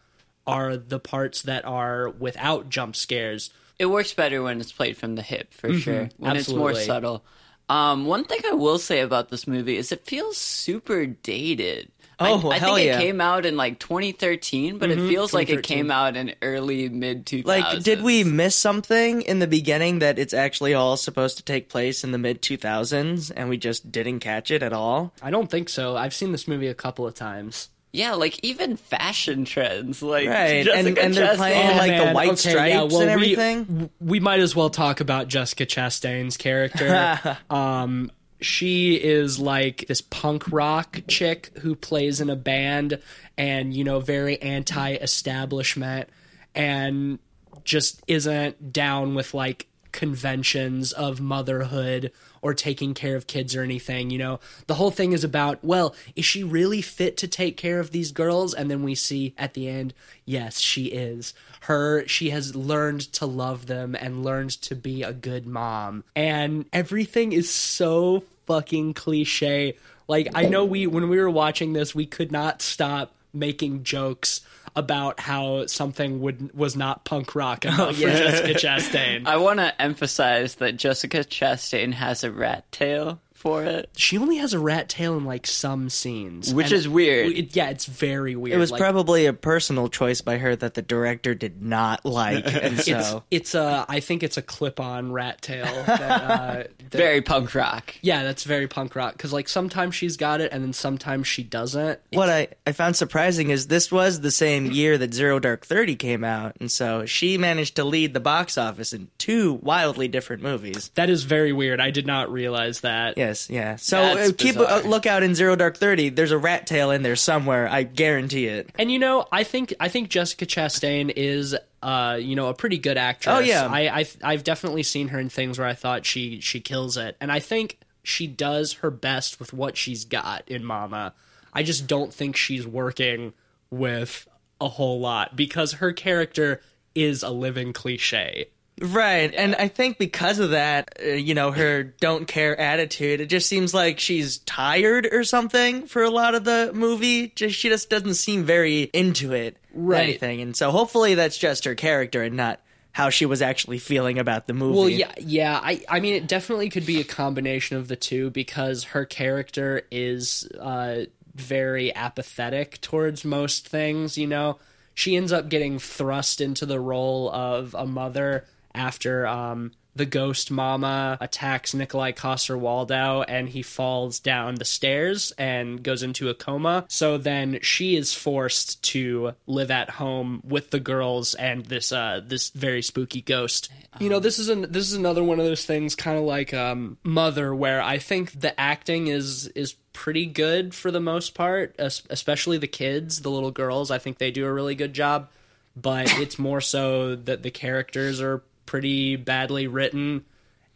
S2: are the parts that are without jump scares.
S3: It works better when it's played from the hip, for mm-hmm. sure. When it's more subtle. Um, one thing I will say about this movie is it feels super dated.
S1: Oh,
S3: I, I
S1: hell
S3: think
S1: yeah.
S3: it came out in like 2013, but it feels like it came out in early mid 2000s.
S1: Like, did we miss something in the beginning that it's actually all supposed to take place in the mid 2000s and we just didn't catch it at all?
S2: I don't think so. I've seen this movie a couple of times.
S3: Yeah, like even fashion trends, like
S1: Right,
S3: Jessica
S1: and- and they're
S3: Chastain.
S1: playing, like, the white stripes and
S2: we-
S1: everything?
S2: We, might as well talk about Jessica Chastain's character. <laughs> um, she is like this punk rock chick who plays in a band and, you know, very anti establishment and just isn't down with like conventions of motherhood or taking care of kids or anything. You know, the whole thing is about, well, is she really fit to take care of these girls? And then we see at the end, yes, she is. Her, she has learned to love them and learned to be a good mom. And everything is so fucking cliche. Like, I know we, when we were watching this, we could not stop making jokes about how something would was not punk rock <laughs> enough for Jessica Chastain.
S3: I want to emphasize that Jessica Chastain has a rat tail for it,
S2: she only has a rat tail in like some scenes,
S3: which
S2: And
S3: is weird.
S2: it- yeah, it's very weird.
S1: It was
S2: Like,
S1: probably a personal choice by her that the director did not like, <laughs> and
S2: it's
S1: so
S2: it's a I think it's a clip-on rat tail. That, uh, <laughs> that-
S3: Very punk rock.
S2: yeah, that's very punk rock because like sometimes she's got it and then sometimes she doesn't.
S1: what I, I found surprising is this was the same same year that Zero Dark Thirty came out, and so she managed to lead the box office in two wildly different movies.
S2: That is very weird. I did not realize that.
S1: Yeah. So
S3: That's
S1: uh, keep a
S3: bizarre.
S1: look out in Zero Dark Thirty. There's a rat tail in there somewhere. I guarantee it.
S2: And you know, I think I think Jessica Chastain is uh, you know, a pretty good actress.
S1: Oh, yeah.
S2: I, I I've definitely seen her in things where I thought she she kills it. And I think she does her best with what she's got in Mama. I just don't think she's working with a whole lot because her character is a living cliche.
S1: Right, and I think because of that, uh, you know, her don't care attitude, it just seems like she's tired or something for a lot of the movie. Just she just doesn't seem very into it, or
S2: Right.
S1: Anything, and so hopefully that's just her character and not how she was actually feeling about the movie.
S2: Well, yeah, yeah. I, I mean, it definitely could be a combination of the two because her character is uh, very apathetic towards most things. You know, she ends up getting thrust into the role of a mother after um, the ghost mama attacks Nikolai Coster Waldau and he falls down the stairs and goes into a coma. So then she is forced to live at home with the girls and this uh, this very spooky ghost. You know, this is an this is another one of those things, kind of like um, Mother, where I think the acting is is pretty good for the most part, especially the kids, the little girls. I think they do a really good job, but it's more so that the characters are pretty badly written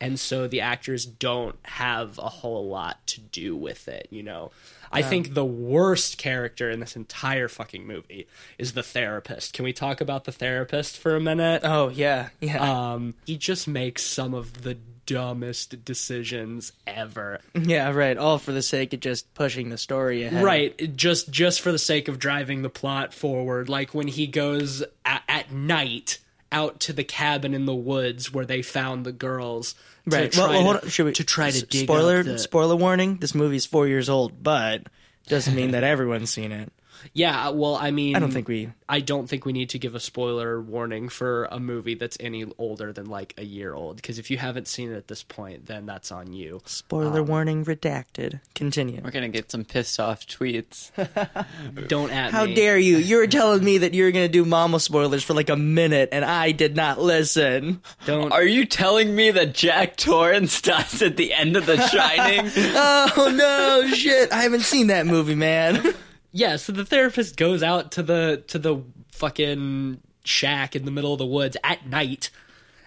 S2: and so the actors don't have a whole lot to do with it you know? I think the worst character in this entire fucking movie is the therapist. Can we talk about the therapist for a minute?
S1: Oh yeah, yeah,
S2: um he just makes some of the dumbest decisions ever.
S1: Yeah, right. All for the sake of just pushing the story ahead.
S2: right just just for the sake of driving the plot forward. Like when he goes at, at night out to the cabin in the woods where they found the girls to
S1: right.
S2: try
S1: Well, well,
S2: to,
S1: hold on. Should we
S2: to try to dig
S1: spoiler
S2: up the,
S1: spoiler warning? This movie's four years old, but doesn't mean <laughs> that everyone's seen it.
S2: Yeah, well, I mean,
S1: I don't think we.
S2: I don't think we need to give a spoiler warning for a movie that's any older than like a year old. Because if you haven't seen it at this point, then that's on you.
S1: Spoiler
S2: Um,
S1: warning redacted. Continue.
S3: We're gonna get some pissed off tweets. <laughs>
S2: Don't at
S1: How
S2: me.
S1: dare you? You were <laughs> telling me that you were going to do mama spoilers for like a minute, and I did not listen.
S2: Don't.
S3: Are you telling me that Jack Torrance <laughs> dies at the end of The Shining?
S1: Oh no, shit! I haven't seen that movie, man.
S2: Yeah. So the therapist goes out to the to the fucking shack in the middle of the woods at night.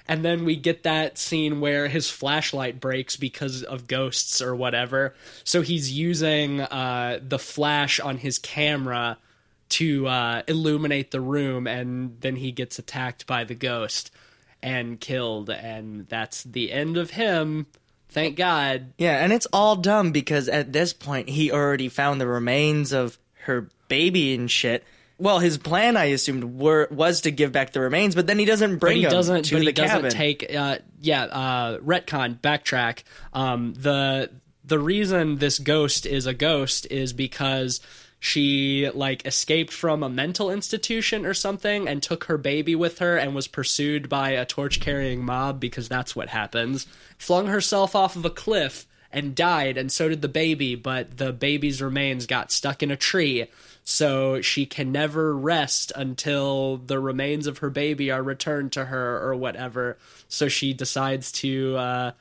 S2: And then we get that scene where his flashlight breaks because of ghosts or whatever. So he's using uh, the flash on his camera to uh, illuminate the room, and then he gets attacked by the ghost and killed. And that's the end of him. Thank God.
S1: Yeah, and it's all dumb because at this point he already found the remains of her baby and shit. Well, his plan, I assumed, were was to give back the remains, but then he doesn't bring
S2: but he doesn't.
S1: to
S2: but
S1: the
S2: he doesn't
S1: cabin.
S2: take. Uh, yeah, uh, retcon backtrack. Um, the the reason this ghost is a ghost is because she like escaped from a mental institution or something and took her baby with her and was pursued by a torch carrying mob because that's what happens. Flung herself off of a cliff and died, and so did the baby. But the baby's remains got stuck in a tree. So she can never rest until the remains of her baby are returned to her or whatever. So she decides to uh,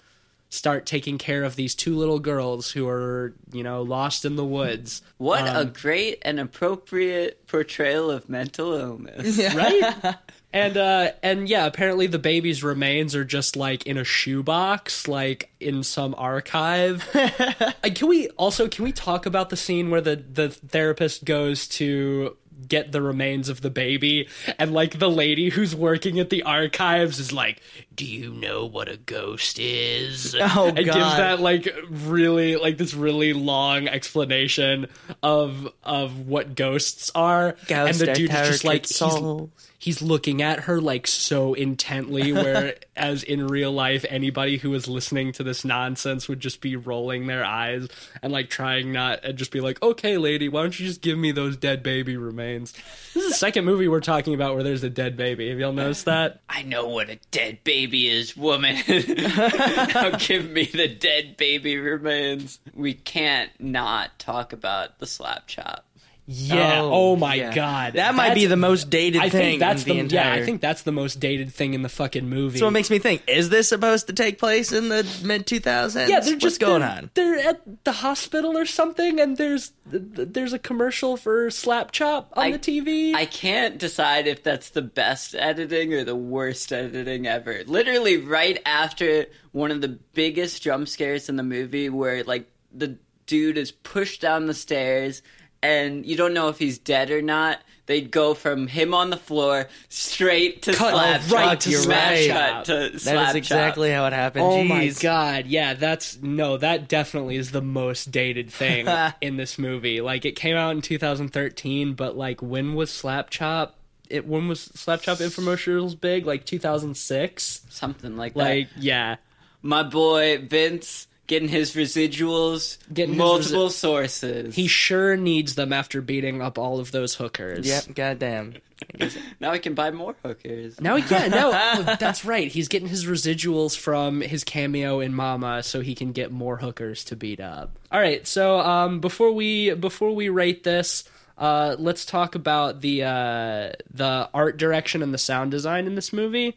S2: start taking care of these two little girls who are, you know, lost in the woods.
S3: What a
S2: Um,
S3: great and appropriate portrayal of mental illness. <laughs>
S2: right? And uh and yeah, apparently the baby's remains are just like in a shoebox, like in some archive. <laughs> Can we also can we talk about the scene where the the therapist goes to get the remains of the baby and like the lady who's working at the archives is like do you know what a ghost is <laughs>
S1: Oh,
S2: and gives that like really like this really long explanation of of what ghosts are and the dude is just like
S1: souls.
S2: He's looking at her like so intently <laughs> where as in real life anybody who was listening to this nonsense would just be rolling their eyes and like trying not and just be like okay lady why don't you just give me those dead baby remains this is the second movie we're talking about where there's a dead baby have y'all noticed uh, that
S3: I know what a dead baby is, woman. <laughs> now <laughs> give me the dead baby remains. We can't not talk about the slap chop.
S2: Yeah.
S1: Oh,
S2: Oh, my
S1: yeah.
S2: god.
S1: That might be the most dated
S2: I
S1: thing
S2: think that's
S1: in the,
S2: the, yeah.
S1: entire.
S2: I think that's the most dated thing in the fucking movie.
S1: So it makes me think: Is this supposed to take place in the mid 2000s?
S2: yeah, they're
S1: What's
S2: just
S1: going
S2: they're,
S1: on?
S2: They're at the hospital or something, and there's there's a commercial for Slap Chop on
S3: I-
S2: the TV.
S3: I can't decide if that's the best editing or the worst editing ever. Literally, right after one of the biggest jump scares in the movie, where like the dude is pushed down the stairs and you don't know if he's dead or not. They'd go from him on the floor straight to
S2: Cut
S3: slap
S2: right
S3: chop,
S2: to
S3: to smash
S2: slap
S3: cut to
S1: That
S3: slap
S1: is exactly how it happened.
S2: Oh my god, yeah, that's no, that definitely is the most dated thing <laughs> in this movie. Like it came out in 2013, but like when was Slap Chop? It when was Slap Chop infomercials big? Like 2006.
S3: chop. something like that.
S2: Like yeah,
S3: My boy Vince getting his residuals,
S2: Getting his
S3: multiple sources.
S2: he sure needs them after beating up all of those hookers.
S1: Yep, goddamn. <laughs>
S3: now he can buy more hookers.
S2: Now he can. No, <laughs> that's right. He's getting his residuals from his cameo in Mama, so he can get more hookers to beat up. All right. So um, before we before we rate this, uh, let's talk about the uh, the art direction and the sound design in this movie.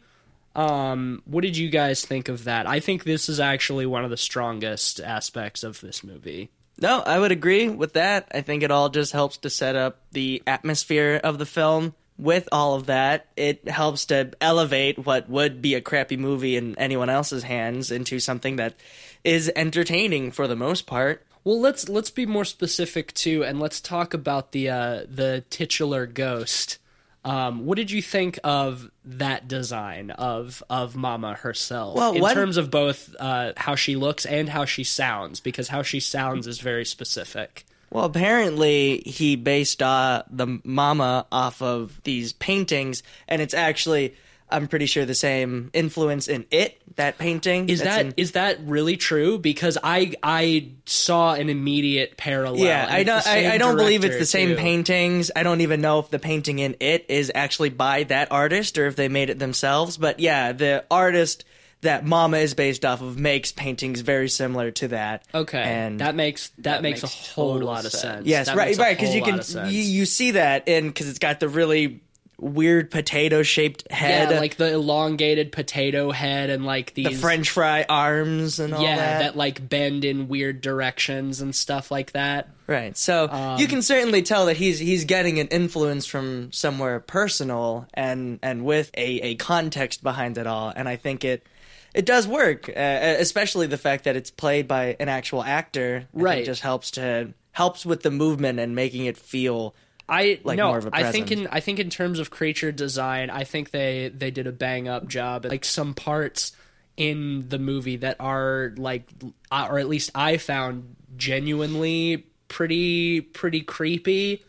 S2: Um, what did you guys think of that? I think this is actually one of the strongest aspects of this movie.
S1: No, I would agree with that. I think it all just helps to set up the atmosphere of the film. With all of that, it helps to elevate what would be a crappy movie in anyone else's hands into something that is entertaining for the most part.
S2: Well, let's let's be more specific too, and let's talk about the uh, the titular ghost. Um, what did you think of that design of of Mama herself
S1: Well,
S2: in
S1: what-
S2: terms of both uh, how she looks and how she sounds? Because how she sounds is very specific.
S1: Well, apparently he based uh, the mama off of these paintings, and it's actually, I'm pretty sure, the same influence in it. That painting
S2: Is
S1: that's
S2: that is
S1: in-
S2: that really true? Because I I saw an immediate parallel.
S1: yeah, I don't. I, I don't believe it's the same
S2: too.
S1: paintings. I don't even know if the painting in it is actually by that artist or if they made it themselves. But yeah, the artist that Mama is based off of makes paintings very similar to that.
S2: Okay,
S1: and
S2: that makes that,
S3: That
S2: makes,
S3: makes
S2: a whole lot of
S3: sense.
S2: sense.
S1: Yes,
S2: That
S1: right, right. Because you can you, you see that in because it's got the really weird potato shaped head,
S2: yeah, like the elongated potato head and like these
S1: the French fry arms and all
S2: yeah
S1: that.
S2: that. like bend in weird directions and stuff like that.
S1: Right. So
S2: Um,
S1: you can certainly tell that he's he's getting an influence from somewhere personal and and with a, a context behind it all. And I think it it does work, uh, especially the fact that it's played by an actual actor. I
S2: Right.
S1: just helps to helps with the movement and making it feel.
S2: I
S1: Like
S2: no,
S1: more of a
S2: I think in I think in terms of creature design, I think they they did a bang up job. Like some parts in the movie that are like, or at least I found genuinely pretty pretty creepy.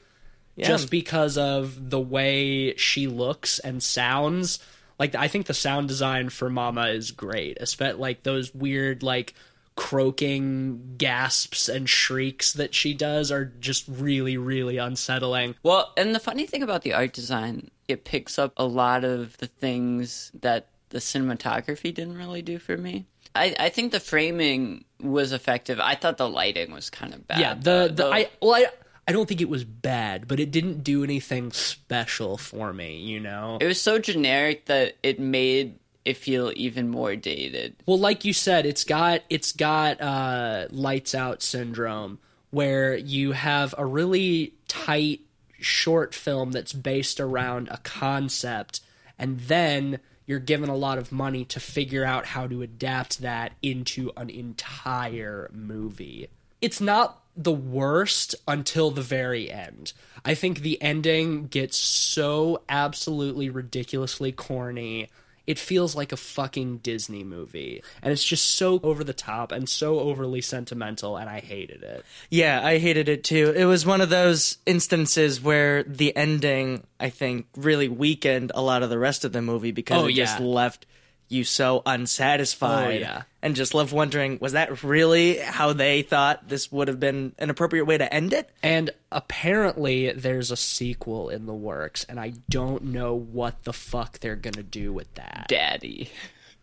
S1: Yeah.
S2: just because of the way she looks and sounds. Like I think the sound design for Mama is great, especially like those weird like croaking gasps and shrieks that she does are just really really unsettling.
S3: Well, and the funny thing about the art design, it picks up a lot of the things that the cinematography didn't really do for me. I, I think the framing was effective. I thought the lighting was kind of bad.
S2: yeah, the the I well I I don't think it was bad, but it didn't do anything special for me, you know.
S3: it was so generic that it made it feel even more dated.
S2: Well, like you said, it's got it's got uh, lights out syndrome, where you have a really tight short film that's based around a concept, and then you're given a lot of money to figure out how to adapt that into an entire movie. It's not the worst until the very end. I think the ending gets so absolutely ridiculously corny. It feels like a fucking Disney movie. And it's just so over the top and so overly sentimental, and I hated it.
S1: Yeah, I hated it too. It was one of those instances where the ending, I think, really weakened a lot of the rest of the movie because
S2: Oh,
S1: it just left you so unsatisfied
S2: Oh, yeah.
S1: and just left wondering was that really how they thought this would have been an appropriate way to end it?
S2: And apparently, there's a sequel in the works, and I don't know what the fuck they're gonna do with that.
S3: Daddy.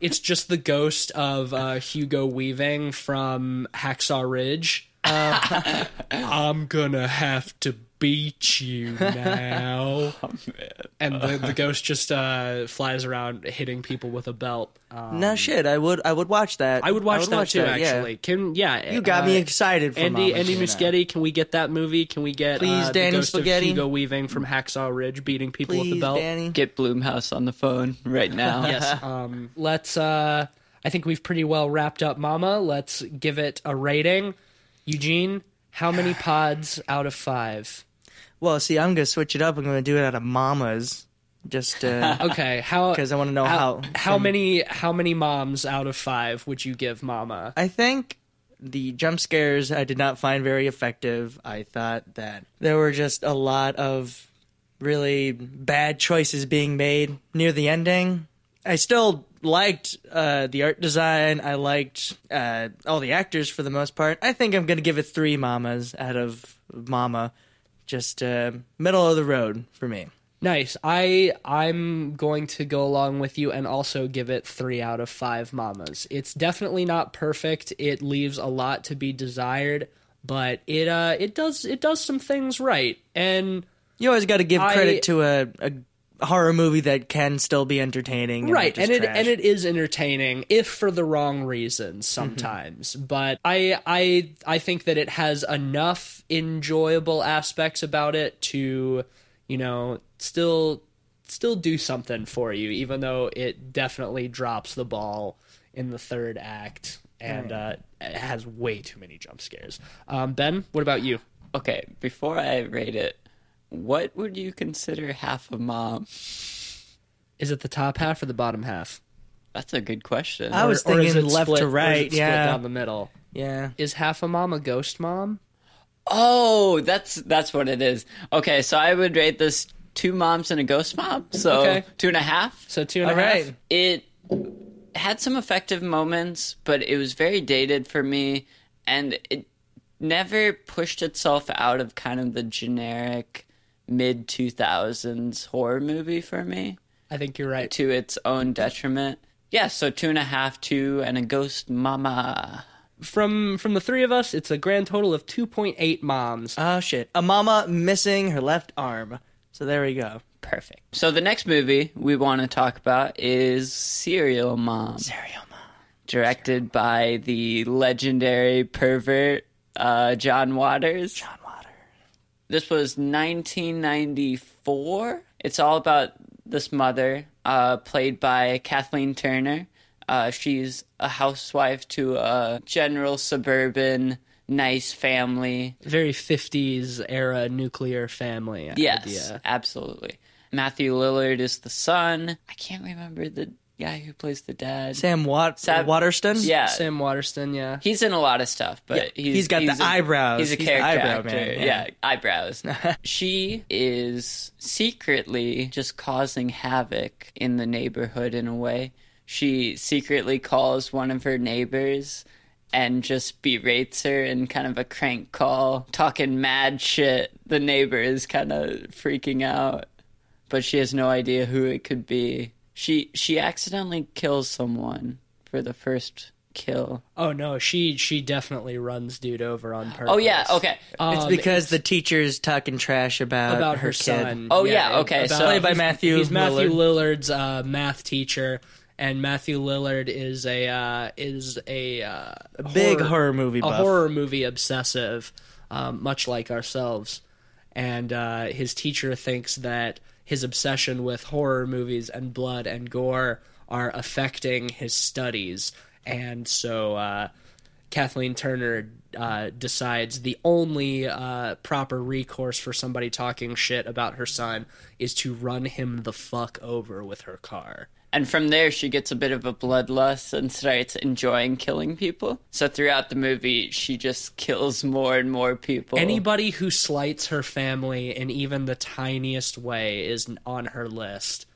S2: It's just the ghost of uh, Hugo Weaving from Hacksaw Ridge. I'm gonna have to beat you now. <laughs> and the, the ghost just uh, flies around hitting people with a belt. Um,
S1: no shit, I would I would watch that.
S2: I would watch that too.
S1: yeah.
S2: actually, can yeah.
S1: You got me
S2: uh,
S1: excited for
S2: Andy
S1: Mama
S2: Andy Muschietti, can we get that movie? Can we get
S1: Please,
S2: uh, the
S1: Danny
S2: ghost
S1: Spaghetti.
S2: of Hugo Weaving from Hacksaw Ridge beating people with
S1: Please,
S2: a belt?
S1: Danny.
S3: Get Blumhouse on the phone right now. <laughs>
S2: yes. Um, let's. Uh, I think we've pretty well wrapped up Mama. Let's give it a rating. Eugene, how many <sighs> pods out of five?
S1: Well, see, I'm gonna switch it up. I'm gonna do it out of Mamas, just uh, <laughs>
S2: Okay, how?
S1: because I want to know how.
S2: how how many how many moms out of five would you give Mama?
S1: I think the jump scares I did not find very effective. I thought that there were just a lot of really bad choices being made near the ending. I still liked uh, the art design. I liked uh, all the actors for the most part. I think I'm going to give it three mamas out of Mama. Just uh, middle of the road for me.
S2: Nice. I I'm going to go along with you and also give it three out of five mamas. It's definitely not perfect. It leaves a lot to be desired, but it uh it does it does some things right. And
S1: You always got to give
S2: I-
S1: credit to a, a horror movie that can still be entertaining. and
S2: right and it
S1: trash.
S2: and it is entertaining if for the wrong reasons sometimes but i i i think that it has enough enjoyable aspects about it to you know still still do something for you even though it definitely drops the ball in the third act and uh, it has way too many jump scares um, ben what about you
S3: Okay, before I rate it, what would you consider half a mom?
S2: is it the top half or the bottom half
S3: That's a good question.
S1: I was
S2: Or- or is
S1: thinking
S2: it
S1: left
S2: split-
S1: to
S2: or is it
S1: right,
S2: split
S1: yeah.
S2: down the middle
S1: yeah.
S2: is half a mom a ghost mom
S3: Oh, that's that's what it is. Okay, so I would rate this two moms and a ghost mom. So
S2: Okay.
S3: two and a half.
S2: So two and a
S1: All
S2: half.
S1: right.
S3: It had some effective moments, but it was very dated for me, and it never pushed itself out of kind of the generic mid two thousands horror movie for me
S2: I think you're right.
S3: to its own detriment. Yeah, so two and a half, two, and a ghost mama.
S2: From from the three of us, it's a grand total of 2.8 moms.
S1: Oh shit! A mama missing her left arm. So there we go.
S3: Perfect. So the next movie we want to talk about is Serial Mom,
S1: Serial mom.
S3: directed by the legendary pervert uh, John Waters.
S1: John Water.
S3: This was 1994. It's all about this mother, uh, played by Kathleen Turner. Uh, she's a housewife to a general suburban nice family.
S2: Very 50s era nuclear family
S3: Yes,
S2: idea.
S3: absolutely. Matthew Lillard is the son. I can't remember the guy who plays the dad.
S1: Sam Wat-
S3: Sam-
S1: Waterston.
S3: yeah,
S2: Sam Waterston, yeah.
S3: He's in a lot of stuff, but
S1: Yeah,
S3: he's,
S1: he's got the
S3: a-
S1: eyebrows.
S3: He's a
S1: He's
S3: character
S1: eyebrow
S3: actor.
S1: man,
S3: Yeah.
S1: yeah.
S3: eyebrows. <laughs> she is secretly just causing havoc in the neighborhood in a way. She secretly calls one of her neighbors and just berates her in kind of a crank call, talking mad shit. The neighbor is kind of freaking out, but she has no idea who it could be. She she accidentally kills someone for the first kill.
S2: Oh no, she she definitely runs dude over on purpose.
S3: Oh yeah, okay.
S1: It's
S2: Um,
S1: because the teacher's talking trash about,
S2: about her,
S1: kid.
S2: son.
S3: Oh, yeah, okay,
S2: about-
S3: so- Played
S1: by Matthew
S2: He's Matthew
S1: Lillard.
S2: Lillard's uh, math teacher, and Matthew Lillard is a uh, is a, uh,
S1: Big horror movie
S2: a horror movie obsessive, um, much like ourselves. And uh, his teacher thinks that his obsession with horror movies and blood and gore are affecting his studies, and so uh, Kathleen Turner uh, decides the only uh, proper recourse for somebody talking shit about her son is to run him the fuck over with her car.
S3: And from there, she gets a bit of a bloodlust and starts enjoying killing people. So throughout the movie, she just kills more and more people.
S2: Anybody who slights her family in even the tiniest way is on her list.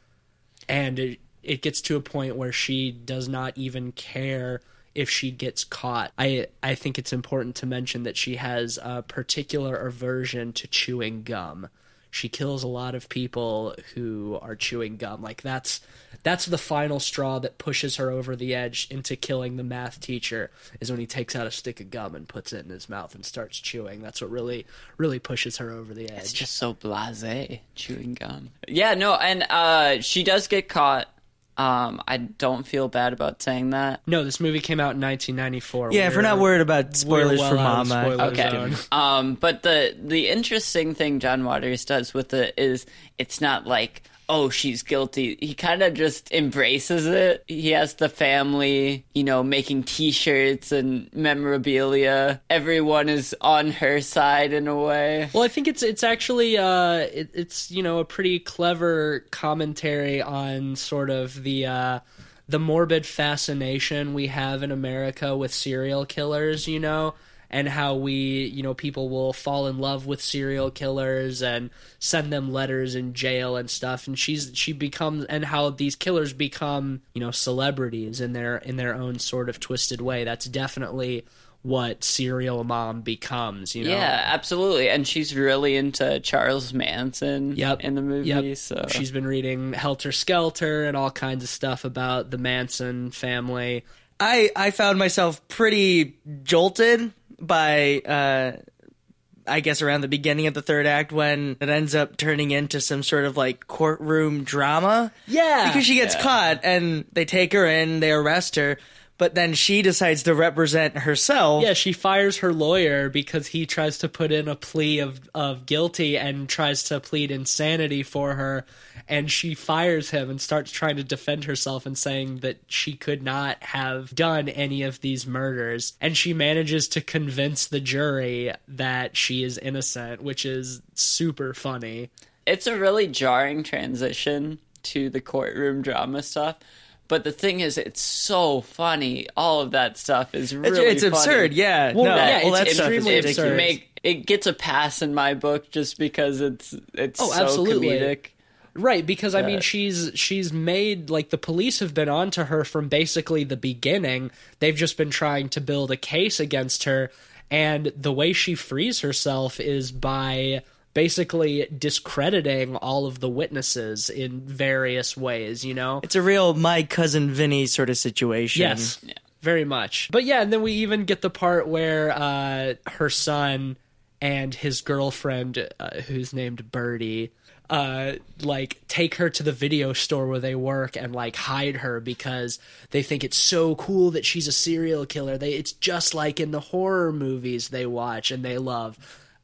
S2: And it, it gets to a point where she does not even care if she gets caught. I I think it's important to mention that she has a particular aversion to chewing gum. She kills a lot of people who are chewing gum. Like that's that's the final straw that pushes her over the edge into killing the math teacher is when he takes out a stick of gum and puts it in his mouth and starts chewing. That's what really really pushes her over the edge.
S3: It's just so blasé chewing gum. Yeah, no, and uh, she does get caught. Um, I don't feel bad about saying that.
S2: no, this movie came out in 1994.
S1: Yeah, if we're not worried about spoilers
S2: well
S1: for Mama.
S2: spoiler
S3: Okay. Um, but the the interesting thing John Waters does with it is it's not like oh she's guilty. He kind of just embraces it. He has the family, you know, making T-shirts and memorabilia. Everyone is on her side in a way.
S2: Well, I think it's it's actually uh, it, it's you know a pretty clever commentary on sort of the uh, the morbid fascination we have in America with serial killers, you know, and how we you know people will fall in love with serial killers and send them letters in jail and stuff, and she's she becomes and how these killers become you know celebrities in their in their own sort of twisted way. That's definitely what serial mom becomes, you know.
S3: Yeah, absolutely. And she's really into Charles Manson
S2: Yep.
S3: in the movie.
S2: Yep.
S3: So
S2: She's been reading Helter Skelter and all kinds of stuff about the Manson family.
S1: I I found myself pretty jolted by uh I guess around the beginning of the third act when it ends up turning into some sort of like courtroom drama.
S2: Yeah.
S1: Because she gets
S3: Yeah.
S1: caught and they take her in, they arrest her, but then she decides to represent herself.
S2: Yeah, she fires her lawyer because he tries to put in a plea of, of guilty and tries to plead insanity for her. And she fires him and starts trying to defend herself and saying that she could not have done any of these murders. And she manages to convince the jury that she is innocent, which is super funny.
S3: it's a really jarring transition to the courtroom drama stuff. But the thing is, it's so funny. All of that stuff is really
S1: it's
S3: funny.
S1: absurd, yeah.
S2: Well,
S1: no,
S2: yeah,
S1: well,
S2: it's
S1: that is
S2: extremely absurd.
S3: make it gets a pass in my book just because it's it's
S2: Oh,
S3: so
S2: absolutely.
S3: comedic.
S2: Right, because I mean she's she's made like the police have been onto her from basically the beginning. They've just been trying to build a case against her and the way she frees herself is by basically discrediting all of the witnesses in various ways, you know?
S1: It's a real my cousin Vinny sort of situation.
S2: Yes, very much. But yeah, and then we even get the part where uh, her son and his girlfriend, uh, who's named Birdie, uh, like take her to the video store where they work and like hide her because they think it's so cool that she's a serial killer. They it's just like in the horror movies they watch and they love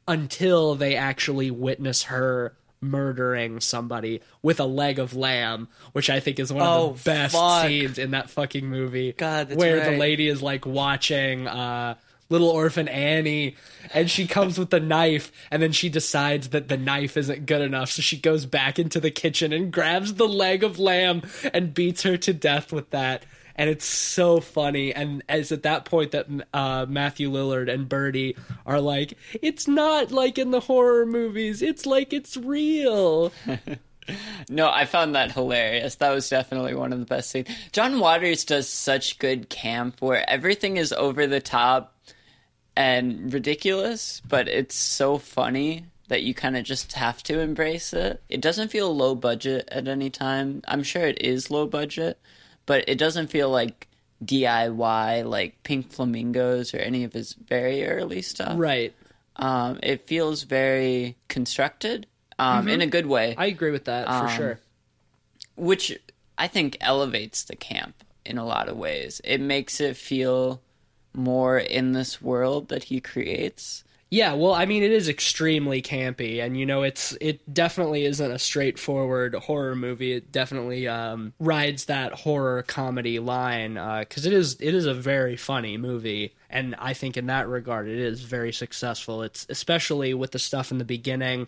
S2: until they actually witness her murdering somebody with a leg of lamb, which I think is one
S1: Oh,
S2: of the best
S1: fuck.
S2: scenes in that fucking movie.
S1: God, that's
S2: where the lady is like watching uh Little Orphan Annie, and she comes with the knife, and then she decides that the knife isn't good enough, so she goes back into the kitchen and grabs the leg of lamb and beats her to death with that. And it's so funny. And it's at that point that uh, Matthew Lillard and Birdie are like, it's not like in the horror movies. It's like it's real. <laughs>
S3: No, I found that hilarious. That was definitely one of the best scenes. John Waters does such good camp where everything is over the top and ridiculous, but it's so funny that you kind of just have to embrace it. It doesn't feel low budget at any time. I'm sure it is low budget, but it doesn't feel like DIY like Pink Flamingos or any of his very early stuff.
S2: Right.
S3: Um, it feels very constructed um, in a good way
S2: I agree with that for
S3: Um,
S2: sure.
S3: which I think elevates the camp in a lot of ways. It makes it feel more in this world that he creates.
S2: Yeah, well, I mean, it is extremely campy, and you know, it's it definitely isn't a straightforward horror movie. It definitely um, rides that horror comedy line because it is it is a very funny movie, and I think in that regard, it is very successful. It's especially with the stuff in the beginning,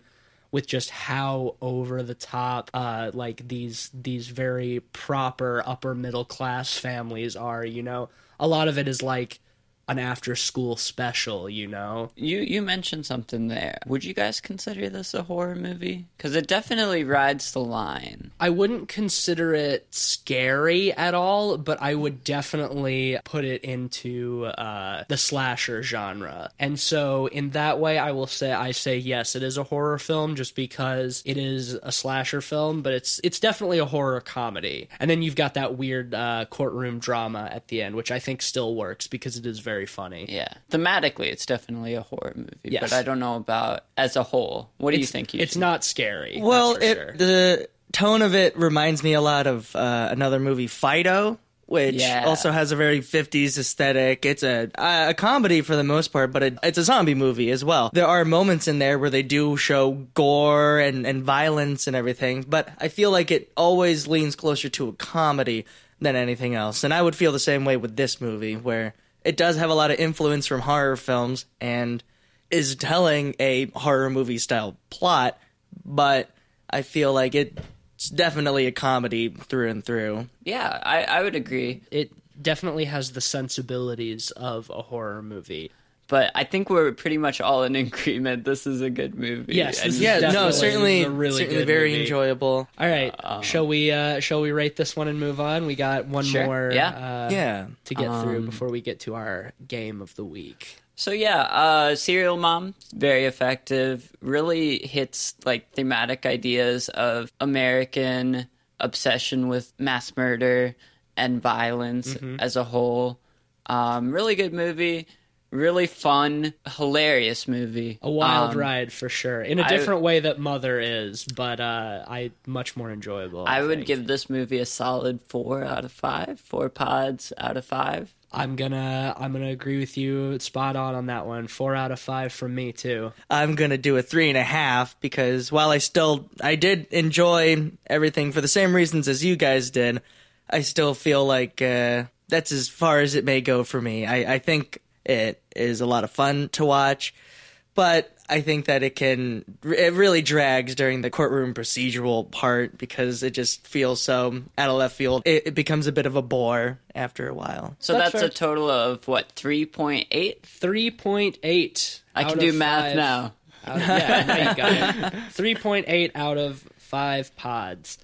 S2: with just how over the top, uh, like these these very proper upper middle class families are. You know, a lot of it is like an after school special, you know?
S3: You you mentioned something there. Would you guys consider this a horror movie? Because it definitely rides the line.
S2: I wouldn't consider it scary at all, but I would definitely put it into uh, the slasher genre. And so, in that way, I will say I say yes, it is a horror film, just because it is a slasher film, but it's it's definitely a horror comedy. And then you've got that weird uh, courtroom drama at the end, which I think still works because it is very funny.
S3: Yeah, thematically, it's definitely a horror movie.
S2: Yes.
S3: But I don't know about as a whole. What do you think? You
S2: It's
S3: should-
S2: not scary.
S1: Well, it
S2: sure.
S1: the tone of it reminds me a lot of uh, another movie, Fido, which
S3: Yeah.
S1: also has a very 50s aesthetic. It's a a comedy for the most part, but it, it's a zombie movie as well. There are moments in there where they do show gore and, and violence and everything, but I feel like it always leans closer to a comedy than anything else. And I would feel the same way with this movie, where it does have a lot of influence from horror films and is telling a horror movie style plot, but I feel like it's definitely a comedy through and through.
S3: Yeah, I, I would agree.
S2: it definitely has the sensibilities of a horror movie.
S3: But I think we're pretty much all in <laughs> agreement. This is a good movie.
S2: Yes,
S3: And
S2: this is
S1: Yeah, no,
S2: Definitely
S1: certainly,
S2: a really
S1: certainly
S2: good
S1: very
S2: movie.
S1: enjoyable.
S2: All right,
S3: Um,
S2: shall we? Uh, shall we rate this one and move on? We got one
S3: Sure,
S2: more.
S3: yeah.
S2: uh,
S1: Yeah,
S2: To get through
S3: Um,
S2: before we get to our game of the week.
S3: So yeah, uh, Serial Mom, very effective. Really hits like thematic ideas of American obsession with mass murder and violence
S2: Mm-hmm.
S3: as a whole. Um, really good movie. Really fun, hilarious movie.
S2: A wild
S3: Um,
S2: ride for sure, in a different way that Mother is, but uh, I much more enjoyable. I,
S3: I would
S2: think.
S3: give this movie a solid four out of five. Four pods out of five.
S2: I'm gonna. I'm gonna agree with you. Spot on on that one. Four out of five from me too.
S1: I'm gonna do a three and a half because while I still I did enjoy everything for the same reasons as you guys did, I still feel like uh, that's as far as it may go for me. I, I think it is a lot of fun to watch, but I think that it can it really drags during the courtroom procedural part because it just feels so out of left field. It, it becomes a bit of a bore after a while.
S3: So
S2: That's
S3: that's, a total of what three point eight.
S2: Three point eight.
S3: I can do math now.
S2: Out, yeah, now you got it. <laughs> Three point eight out of five pods.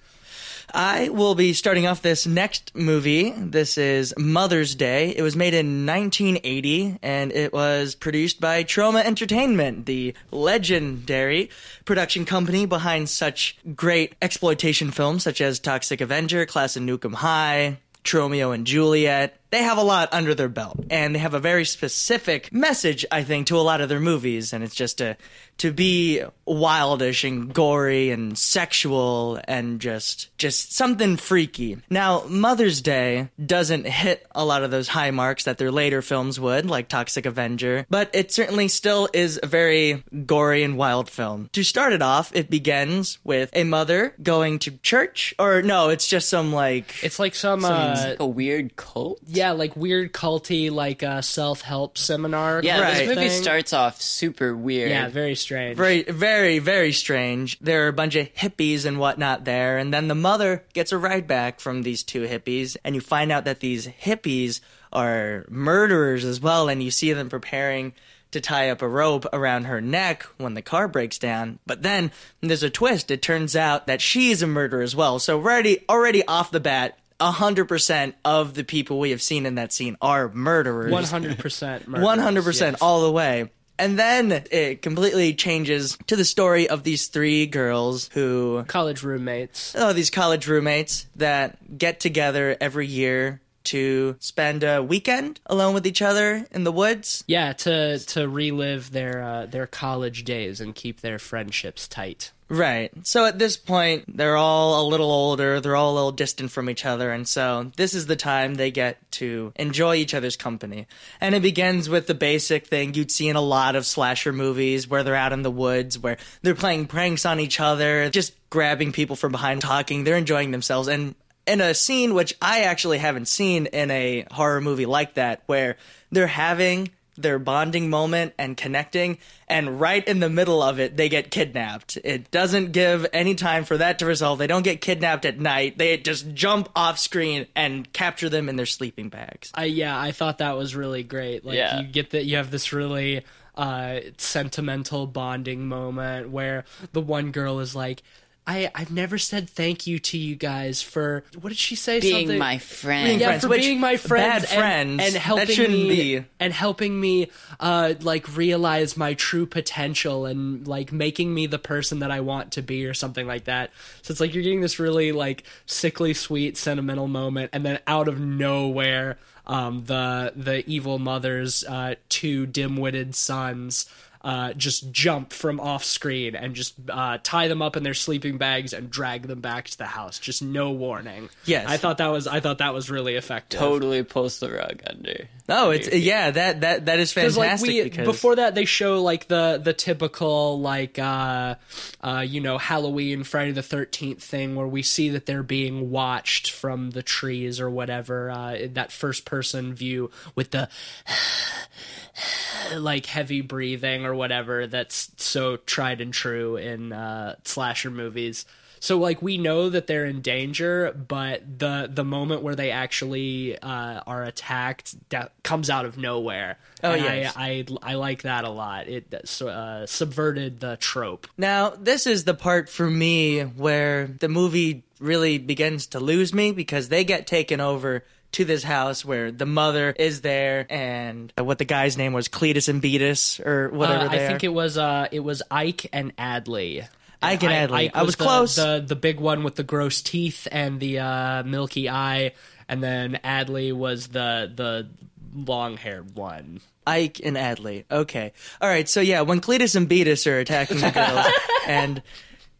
S1: I will be starting off this next movie. This is Mother's Day. It was made in 1980 and it was produced by Troma Entertainment, the legendary production company behind such great exploitation films such as Toxic Avenger, Class of Nuke 'Em High, Tromeo and Juliet. They have a lot under their belt, and they have a very specific message, I think, to a lot of their movies, and it's just to to be wildish and gory and sexual and just just something freaky. Now, Mother's Day doesn't hit a lot of those high marks that their later films would, like Toxic Avenger, but it certainly still is a very gory and wild film. To start it off, it begins with a mother going to church, or no, it's just some like
S2: It's like some,
S3: It's
S2: uh,
S3: like a weird cult.
S2: yeah, like weird culty, like uh, self help seminar.
S3: Yeah,
S1: Right.
S3: this movie
S2: thing.
S3: starts off super weird.
S2: Yeah, very strange.
S1: very very very strange there are a bunch of hippies and whatnot there and then the mother gets a ride back from these two hippies and you find out that these hippies are murderers as well and you see them preparing to tie up a rope around her neck when the car breaks down but then there's a twist it turns out that she's a murderer as well so already already off the bat 100% of the people we have seen in that scene are murderers
S2: One hundred percent.
S1: one hundred percent all the way. And then it completely changes to the story of these three girls who,
S2: College roommates.
S1: oh, these college roommates that get together every year to spend a weekend alone with each other in the woods.
S2: Yeah, to to relive their uh, their college days and keep their friendships tight.
S1: Right. So at this point, they're all a little older, they're all a little distant from each other, and so this is the time they get to enjoy each other's company. And it begins with the basic thing you'd see in a lot of slasher movies where they're out in the woods, where they're playing pranks on each other, just grabbing people from behind, talking, they're enjoying themselves. And in a scene which I actually haven't seen in a horror movie like that, where they're having their bonding moment and connecting and right in the middle of it they get kidnapped it doesn't give any time for that to resolve they don't get kidnapped at night they just jump off screen and capture them in their sleeping bags
S2: I yeah, I thought that was really great. Like
S3: Yeah.
S2: you get that you have this really uh sentimental bonding moment where the one girl is like I, I've never said thank you to you guys for what did she say?
S3: Being
S2: Something-
S3: my friend.
S1: Being
S2: yeah,
S1: friends,
S2: for
S1: which-
S2: being my friend,
S1: bad friends,
S2: and, and helping
S1: shouldn't
S2: me
S1: be.
S2: and helping me uh like realize my true potential and like making me the person that I want to be or something like that. So it's like you're getting this really like sickly sweet sentimental moment and then out of nowhere um the the evil mother's uh two dim-witted sons uh, just jump from off screen and just uh, tie them up in their sleeping bags and drag them back to the house. Just no warning.
S1: Yes.
S2: I thought that was I thought that was really effective.
S3: Totally pulls the rug under.
S1: oh it's yeah that that that is
S2: Because
S1: fantastic
S2: like we
S1: because
S2: before that they show like the the typical like uh uh you know Halloween Friday the Thirteenth thing where we see that they're being watched from the trees or whatever uh that first person view with the <sighs> like heavy breathing or whatever that's so tried and true in uh slasher movies. So like we know that they're in danger, but the the moment where they actually uh, are attacked that comes out of nowhere.
S1: Oh, yeah.
S2: I, I I like that a lot. It uh, subverted the trope.
S1: Now, this is the part for me where the movie really begins to lose me because they get taken over to this house where the mother is there and what the guy's name was Cletus and Beatus or whatever
S2: Uh, I think
S1: are.
S2: it was uh it was Ike and Adley.
S1: Ike and Adley.
S2: Ike
S1: I was
S2: the,
S1: close.
S2: The the big one with the gross teeth and the uh, milky eye, and then Adley was the the long haired one.
S1: Ike and Adley. Okay. All right. So yeah, when Cletus and Beatus are attacking the girls, <laughs> and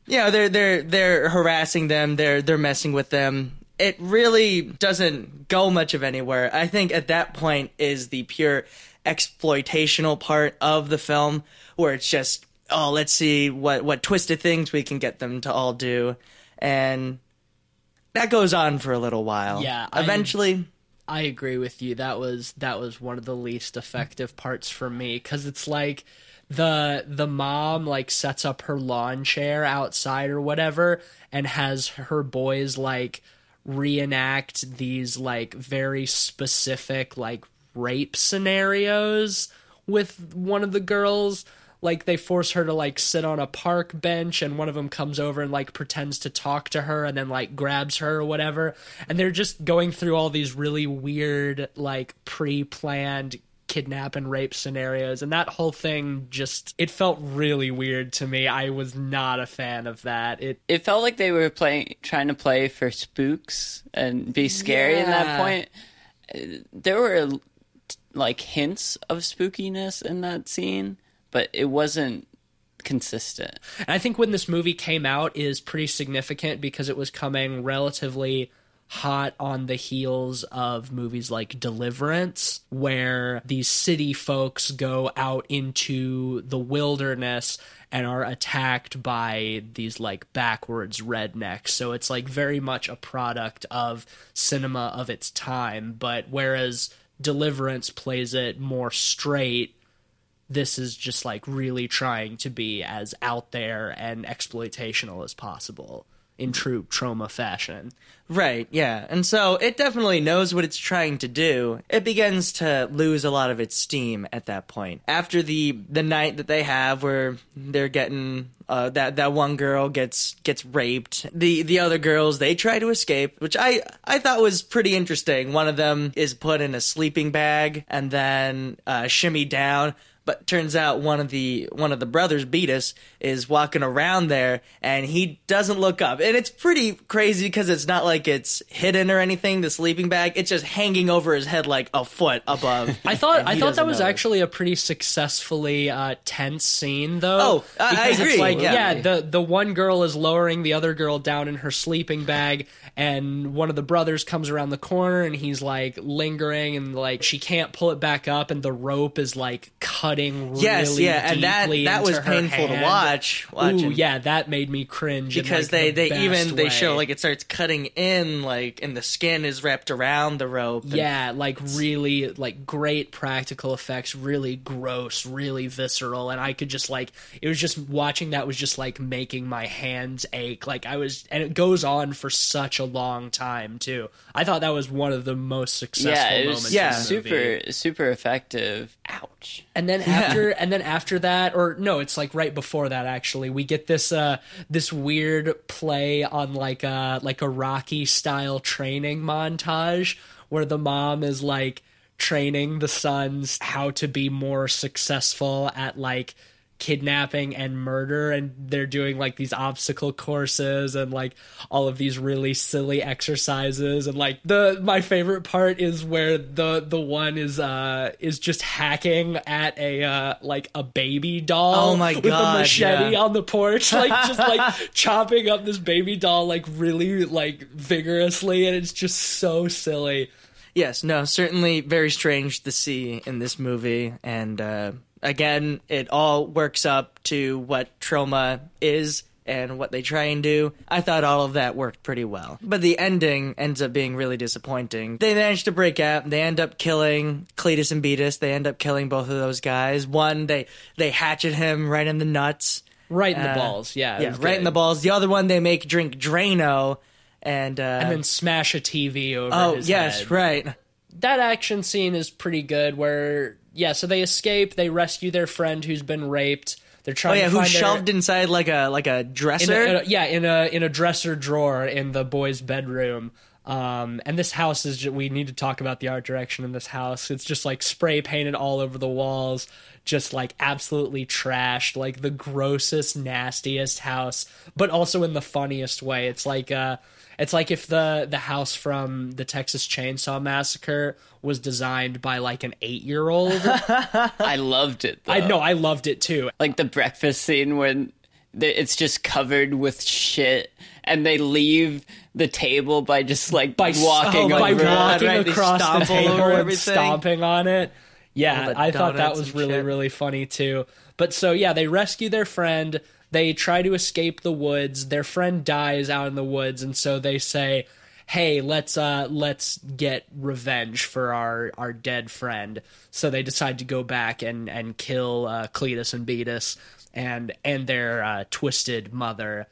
S1: you know they're they're they're harassing them, they're they're messing with them. It really doesn't go much of anywhere. I think at that point is the pure exploitational part of the film, where it's just oh, let's see what what twisted things we can get them to all do, and that goes on for a little while.
S2: Yeah,
S1: Eventually.
S2: I agree with you. That was that was one of the least effective parts for me because it's like the the mom like sets up her lawn chair outside or whatever and has her boys like reenact these like very specific like rape scenarios with one of the girls. Like they force her to like sit on a park bench and one of them comes over and like pretends to talk to her and then like grabs her or whatever. And they're just going through all these really weird like pre-planned kidnap and rape scenarios and that whole thing just it felt really weird to me i was not a fan of that it
S3: It felt like they were playing, trying to play for spooks and be scary in that point. There were like hints of spookiness in that scene, but it wasn't consistent.
S2: And I think when this movie came out is pretty significant because it was coming relatively hot on the heels of movies like Deliverance, where these city folks go out into the wilderness and are attacked by these like backwards rednecks. So it's like very much a product of cinema of its time. But whereas Deliverance plays it more straight, this is just like really trying to be as out there and exploitational as possible in true Troma fashion.
S1: Right, yeah. And so it definitely knows what it's trying to do. It begins to lose a lot of its steam at that point. After the the night that they have where they're getting uh, that that one girl gets gets raped. The the other girls they try to escape, which I I thought was pretty interesting. One of them is put in a sleeping bag and then uh, shimmy down. But turns out one of the one of the brothers, Beatus, is walking around there, and he doesn't look up. And it's pretty crazy because it's not like it's hidden or anything. The sleeping bag, it's just hanging over his head like a foot above. <laughs>
S2: I thought I thought that was
S1: notice.
S2: actually a pretty successfully uh, tense scene, though.
S1: Oh, I- I agree,
S2: It's like,
S1: yeah.
S2: yeah, the the one girl is lowering the other girl down in her sleeping bag, and one of the brothers comes around the corner, and he's like lingering, and like she can't pull it back up, and the rope is like cut cutting really
S1: Yes, yeah, and that
S2: deeply
S1: that was
S2: into her
S1: painful to
S2: hand.
S1: watch.
S2: Ooh, yeah, that made me cringe in,
S1: because
S2: like,
S1: they
S2: the
S1: they even
S2: best
S1: they show like it starts cutting in like and the skin is wrapped around the rope. and-
S2: yeah, like really like great practical effects, really gross, really visceral, and I could just like it was just watching that was just like making my hands ache. Like I was, and it goes on for such a long time too. I thought that was one of the most successful
S3: yeah, it
S2: moments.
S3: was
S1: Yeah.
S2: in the movie.
S3: super super effective. Ouch.
S2: And then after and then after that or no, it's like right before that actually. We get this uh this weird play on like a like a Rocky style training montage where the mom is like training the sons how to be more successful at like kidnapping and murder and they're doing like these obstacle courses and like all of these really silly exercises and like the my favorite part is where the the one is uh is just hacking at a uh like a baby doll
S1: Oh my god with
S2: a machete
S1: yeah.
S2: on the porch like just like <laughs> chopping up this baby doll like really like vigorously and it's just so silly
S1: Yes, no, certainly very strange to see in this movie. And uh, again, it all works up to what Troma is and what they try and do. I thought all of that worked pretty well. But the ending ends up being really disappointing. They manage to break out. They end up killing Cletus and Beatus. They end up killing both of those guys. One, they, they hatchet him right in the nuts.
S2: right in the
S1: Uh,
S2: balls yeah
S1: Yeah, right in the balls. The other one, they make drink Drano. And, uh,
S2: and then smash a TV over
S1: oh, yes,
S2: head.
S1: right.
S2: that action scene is pretty good where yeah so they escape they rescue their friend who's been raped. They're
S1: Oh
S2: trying
S1: yeah,
S2: to
S1: who
S2: find their-
S1: shoved inside like a like a
S2: in
S1: dresser?
S2: a, in a- yeah in a in a dresser drawer in the boys bedroom. Um and this house is ju- we need to talk about the art direction in this house. It's just like spray painted all over the walls just like absolutely trashed like the grossest nastiest house but also in the funniest way. It's like uh it's like if the the house from the Texas Chainsaw Massacre was designed by like an 8-year-old. <laughs>
S3: I loved it. Though.
S2: I know I loved it too.
S3: like the breakfast scene when it's just covered with shit and they leave the table by just like
S2: by oh,
S3: walking
S1: oh
S2: by
S3: over
S2: walking
S1: right,
S2: across the table
S1: over
S2: and stomping on it. Yeah, I thought that was really really funny too. But so yeah, they rescue their friend. They try to escape the woods. Their friend dies out in the woods, and so they say, "Hey, let's uh let's get revenge for our our dead friend." So they decide to go back and and kill uh, Cletus and Beatus and and their uh, twisted mother.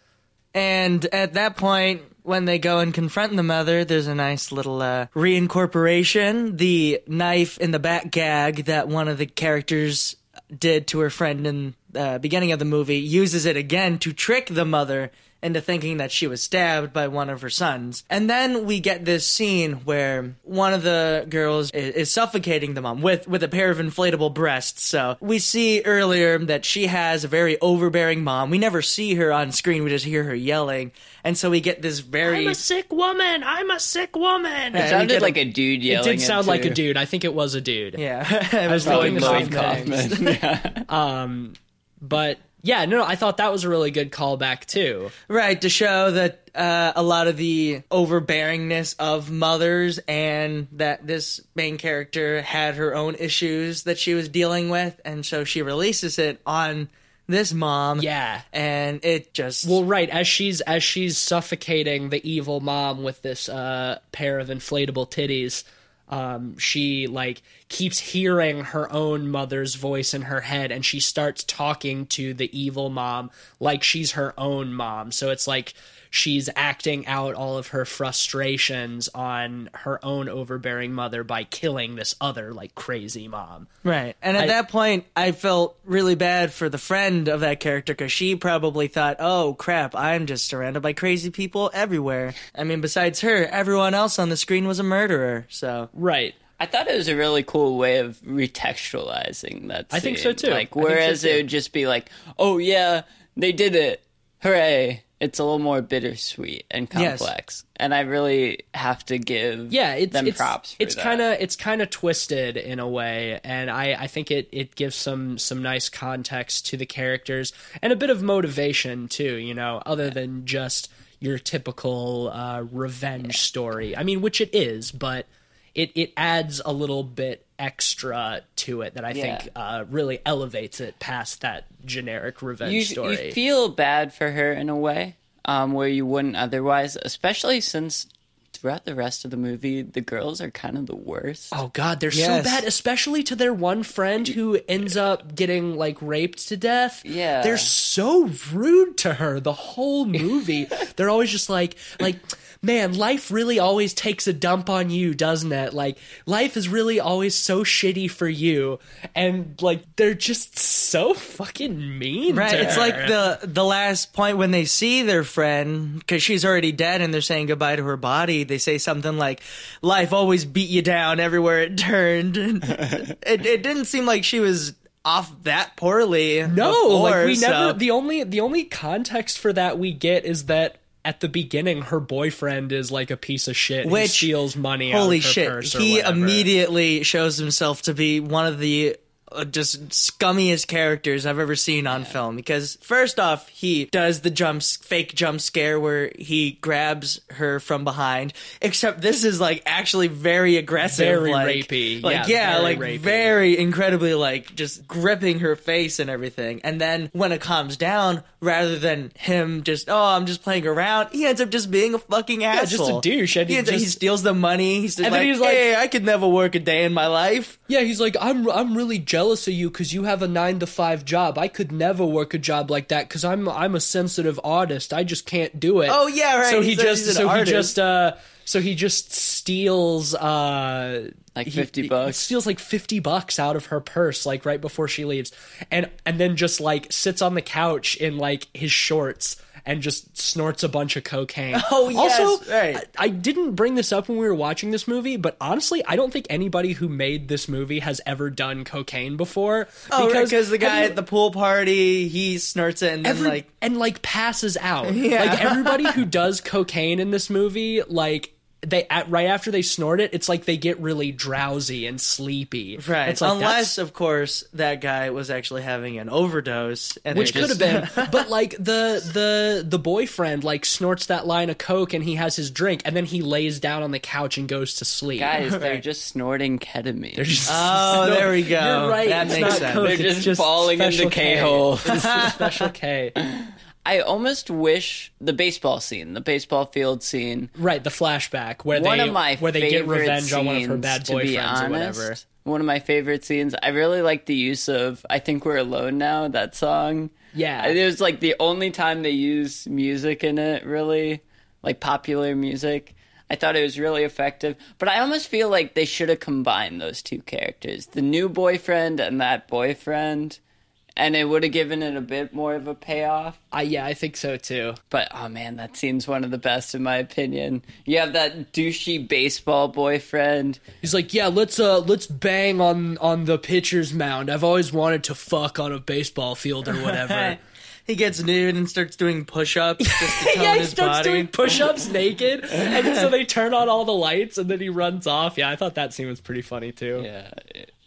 S1: And at that point, when they go and confront the mother, there's a nice little uh, reincorporation. The knife in the back gag that one of the characters did to her friend in the beginning of the movie uses it again to trick the mother into thinking that she was stabbed by one of her sons. And then we get this scene where one of the girls is, is suffocating the mom with, with a pair of inflatable breasts. So we see earlier that she has a very overbearing mom. We never see her on screen, we just hear her yelling. And so we get this very.
S2: I'm a sick woman. I'm a sick woman.
S3: It sounded
S1: get a-
S3: like a dude yelling.
S2: It did sound like a dude. I think it was a dude.
S1: yeah, <laughs> I was
S2: Probably
S1: thinking the
S3: Lloyd
S1: same
S2: Lloyd
S1: thing.
S3: Kaufman. <laughs> yeah.
S2: Um, But yeah, no, I thought that was a really good callback too.
S1: Right, to show that uh, a lot of the overbearingness of mothers and that this main character had her own issues that she was dealing with, and so she releases it on this mom.
S2: Yeah.
S1: And it just.
S2: Well, right as she's as she's suffocating the evil mom with this uh, pair of inflatable titties, um, she like keeps hearing her own mother's voice in her head, and she starts talking to the evil mom like she's her own mom. So it's like she's acting out all of her frustrations on her own overbearing mother by killing this other like crazy mom.
S1: Right. And at
S2: I-
S1: that point, I felt really bad for the friend of that character because she probably thought, oh crap, I'm just surrounded by crazy people everywhere. I mean, besides her, everyone else on the screen was a murderer. So.
S2: Right.
S3: I thought it was a really cool way of retextualizing that.
S2: I think so, too.
S3: Like
S2: I think so,
S3: whereas
S2: too.
S3: it would just be like, "Oh yeah, they did it, hooray!" It's a little more bittersweet and
S1: Yes.
S3: complex, and I really have to give
S2: yeah it's
S3: them
S2: it's,
S3: props. For
S2: it's kind of it's kind of twisted in a way and i i think it it gives some some nice context to the characters and a bit of motivation too you know other than just your typical uh revenge story i mean which it is but it it adds a little bit extra to it that I
S3: Yeah.
S2: think uh, really elevates it past that generic revenge
S3: you,
S2: story.
S3: you feel bad for her in a way um, where you wouldn't otherwise, especially since throughout the rest of the movie, the girls are kind of the worst.
S2: Oh God, they're
S1: Yes.
S2: so bad, especially to their one friend who ends up getting like raped to death.
S3: Yeah.
S2: they're so rude to her the whole movie. <laughs> they're always just like, like, man, life really always takes a dump on you, doesn't it? Like, life is really always so shitty for you, and like, they're just so fucking mean.
S1: Right, it's
S2: her.
S1: like the the last point when they see their friend because she's already dead and they're saying goodbye to her body. They say something like, "Life always beat you down everywhere it turned." And <laughs> it it didn't seem like she was off that poorly.
S2: No,
S1: before,
S2: like we
S1: so-
S2: never. The only the only context for that we get is that at the beginning, her boyfriend is like a piece of shit
S1: Which-
S2: steals money. out
S1: Holy
S2: of her
S1: shit! He
S2: whatever.
S1: immediately shows himself to be one of the Uh, just scummiest characters I've ever seen on film. Because first off, he does the jump fake jump scare where he grabs her from behind. Except this is like actually very aggressive,
S2: Very
S1: like,
S2: rapey.
S1: Like
S2: Yeah,
S1: yeah,
S2: very
S1: like
S2: rapey.
S1: very incredibly like just gripping her face and everything. And then when it calms down, rather than him just oh I'm just playing around, he ends up just being a fucking asshole,
S2: just a douche, and
S1: he,
S2: he
S1: up- he steals the money. He's just
S2: And then
S1: like,
S2: he's like-
S1: hey, I could never work a day in my life.
S2: Yeah, he's like, I'm I'm really jealous of you because you have a nine to five job. I could never work a job like that because I'm I'm a sensitive artist. I just can't do it.
S1: Oh, yeah, right.
S2: So
S1: He
S2: he,
S1: says
S2: just so
S1: artist.
S2: he just uh so he just steals uh
S3: Like
S2: he-
S3: 50
S2: he
S3: bucks.
S2: steals like 50 bucks out of her purse like right before she leaves and and then just like sits on the couch in like his shorts and just snorts a bunch of cocaine. <laughs>
S1: Oh, yes,
S2: also,
S1: right.
S2: I, I didn't bring this up when we were watching this movie, but honestly, I don't think anybody who made this movie has ever done cocaine before.
S1: Oh, because the guy at the pool party he snorts it and then
S2: every,
S1: like
S2: and like passes out. <laughs>
S1: Yeah.
S2: Like everybody who does cocaine in this movie, like they at, right after they snort it, it's like they get really drowsy and sleepy.
S1: right.
S2: It's like
S1: Unless of course that guy was actually having an overdose, and
S2: which
S1: they're
S2: could have been, <laughs> but like the the the boyfriend like snorts that line of coke and he has his drink and then he lays down on the couch and goes to sleep.
S3: Guys, they're
S1: Right.
S3: just snorting ketamine.
S2: They're just <laughs>
S1: Oh,
S2: No,
S1: there we go.
S2: You're right.
S1: That
S2: it's
S1: makes
S2: not
S1: sense.
S2: Coke,
S3: They're
S2: it's
S3: just falling into
S2: K.
S3: K-hole.
S2: It's just special K. <laughs>
S3: I almost wish the baseball scene, the baseball field scene,
S2: Right, the flashback where
S3: one
S2: they
S3: of my
S2: where they get revenge on one of her bad boyfriends or whatever.
S3: honest. One of my favorite scenes. I really like the use of "I Think We're Alone Now." That song.
S2: Yeah.
S3: it was like the only time they use music in it. Really, like popular music. I thought it was really effective, but I almost feel like they should have combined those two characters, the new boyfriend and that boyfriend, and it would have given it a bit more of a payoff.
S2: I, yeah, I think so too.
S3: But oh man, that scene's one of the best in my opinion. You have that douchey baseball boyfriend.
S2: He's like, "Yeah, let's uh let's bang on on the pitcher's mound. I've always wanted to fuck on a baseball field or whatever." <laughs>
S1: he gets nude and starts doing push-ups just to <laughs> tone
S2: yeah, he
S1: his
S2: starts
S1: body.
S2: doing push-ups naked, and so they turn on all the lights, and then he runs off. Yeah, I thought that scene was pretty funny too.
S3: Yeah.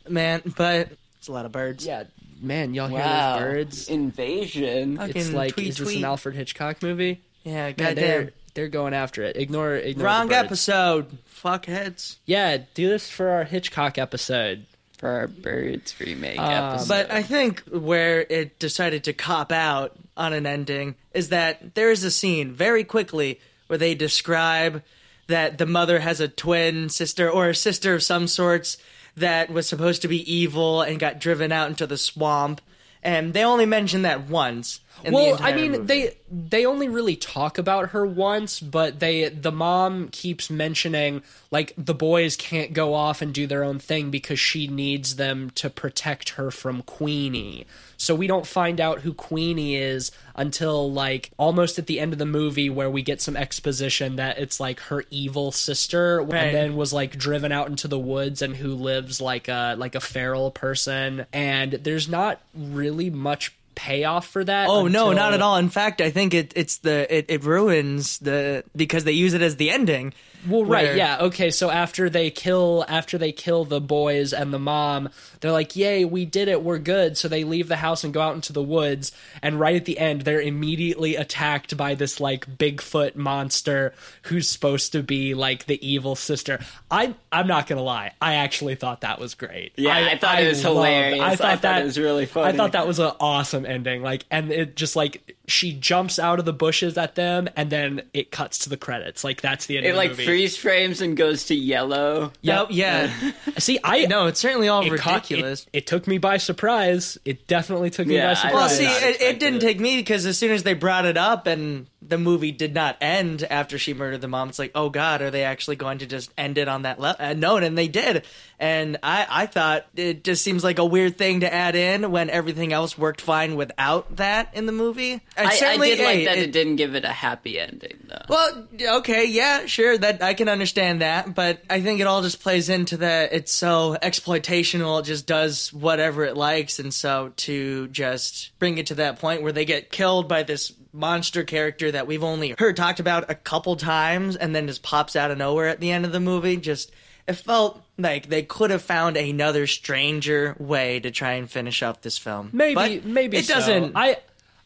S1: Man, but it's a lot of birds.
S2: Yeah, man, y'all
S3: Wow.
S2: hear those birds?
S3: Invasion.
S2: It's like,
S1: tweet,
S2: is this an Alfred Hitchcock movie?
S1: Yeah,
S2: Man, they're
S1: goddamn.
S2: they're going after it. Ignore ignore
S1: Wrong
S2: the birds.
S1: episode. Fuckheads.
S2: Yeah, do this for our Hitchcock episode.
S3: For our birds remake
S2: Um,
S3: episode.
S1: But I think where it decided to cop out on an ending is that there is a scene very quickly where they describe that the mother has a twin sister or a sister of some sorts that was supposed to be evil and got driven out into the swamp. And they only mention that once.
S2: Well, I mean,
S1: movie.
S2: they they only really talk about her once, but they the mom keeps mentioning like the boys can't go off and do their own thing because she needs them to protect her from Queenie. So we don't find out who Queenie is until like almost at the end of the movie where we get some exposition that it's like her evil sister
S1: Right.
S2: and then was like driven out into the woods and who lives like a like a feral person and there's not really much payoff for that.
S1: Oh no, not at all. In fact, I think it it's the it, it ruins the because they use it as the ending.
S2: Well, right,
S1: where-
S2: yeah, okay. So after they kill, after they kill the boys and the mom, they're like, "Yay, we did it! We're good." So they leave the house and go out into the woods. And right at the end, they're immediately attacked by this like Bigfoot monster who's supposed to be like the evil sister. I, I'm not gonna lie, I actually thought that was great.
S3: Yeah, I thought it was
S2: loved-
S3: hilarious. I thought it was really funny.
S2: I thought that was an awesome ending. Like, and it just like she jumps out of the bushes at them, and then it cuts to the credits. Like that's the end
S3: It
S2: of the
S3: like
S2: movie.
S3: freeze frames and goes to yellow.
S1: yep yeah. <laughs>
S2: See, I
S1: no, it's certainly all
S2: it caught-
S1: ridiculous.
S2: it, it took me by surprise. It definitely took me
S3: Yeah,
S2: by surprise.
S1: Well, see, it, it didn't
S3: it.
S1: take me because as soon as they brought it up and the movie did not end after she murdered the mom, it's like, oh god, are they actually going to just end it on that le- uh, note? And they did. And I, I thought it just seems like a weird thing to add in when everything else worked fine without that in the movie. And
S3: I, I
S1: certainly,
S3: did like
S1: hey,
S3: that it, didn't give it a happy ending though.
S1: Well, okay, yeah, sure, that I can understand that, but I think it all just plays into that it's so exploitational, it just does whatever it likes, and so to just bring it to that point where they get killed by this monster character that we've only heard talked about a couple times and then just pops out of nowhere at the end of the movie, just it felt like they could have found another stranger way to try and finish up this film.
S2: maybe
S1: But
S2: maybe
S1: it
S2: so.
S1: doesn't
S2: I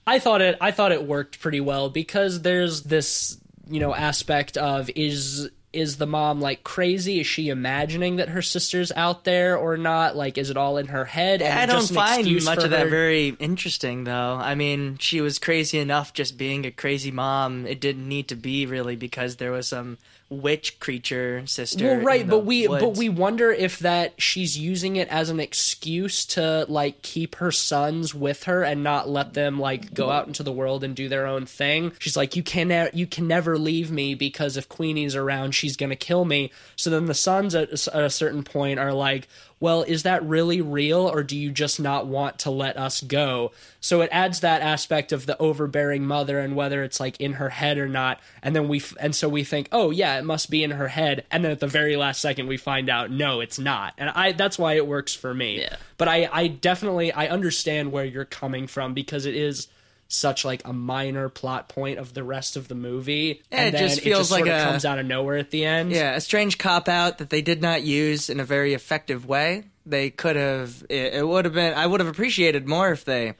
S2: I thought it I thought it worked pretty well because there's this you know aspect of is is the mom like crazy? Is she imagining that her sister's out there or not? Like, is it all in her head? And
S1: I don't find much of that very interesting, though. I mean, she was crazy enough just being a crazy mom. It didn't need to be really because there was some witch creature sister.
S2: Well, right, but we but we wonder if that she's using it as an excuse to like keep her sons with her and not let them like go out into the world and do their own thing. She's like, you can ne- you can never leave me because if Queenie's around, she's gonna kill me. So then the sons at, a- at a certain point are like, well, is that really real, or do you just not want to let us go? So it adds that aspect of the overbearing mother and whether it's like in her head or not. And then we f- and so we think, oh yeah, it must be in her head. And then at the very last second, we find out, no, it's not. And I that's why it works for me.
S3: Yeah.
S2: But I I definitely I understand where you're coming from because it is such like a minor plot point of the rest of the movie
S1: Yeah,
S2: and
S1: it
S2: then
S1: just
S2: it
S1: feels
S2: just sort
S1: like
S2: of
S1: a-
S2: comes out of nowhere at the end
S1: Yeah, a strange cop out that they did not use in a very effective way. They could have. It, it would have been. I would have appreciated more if they.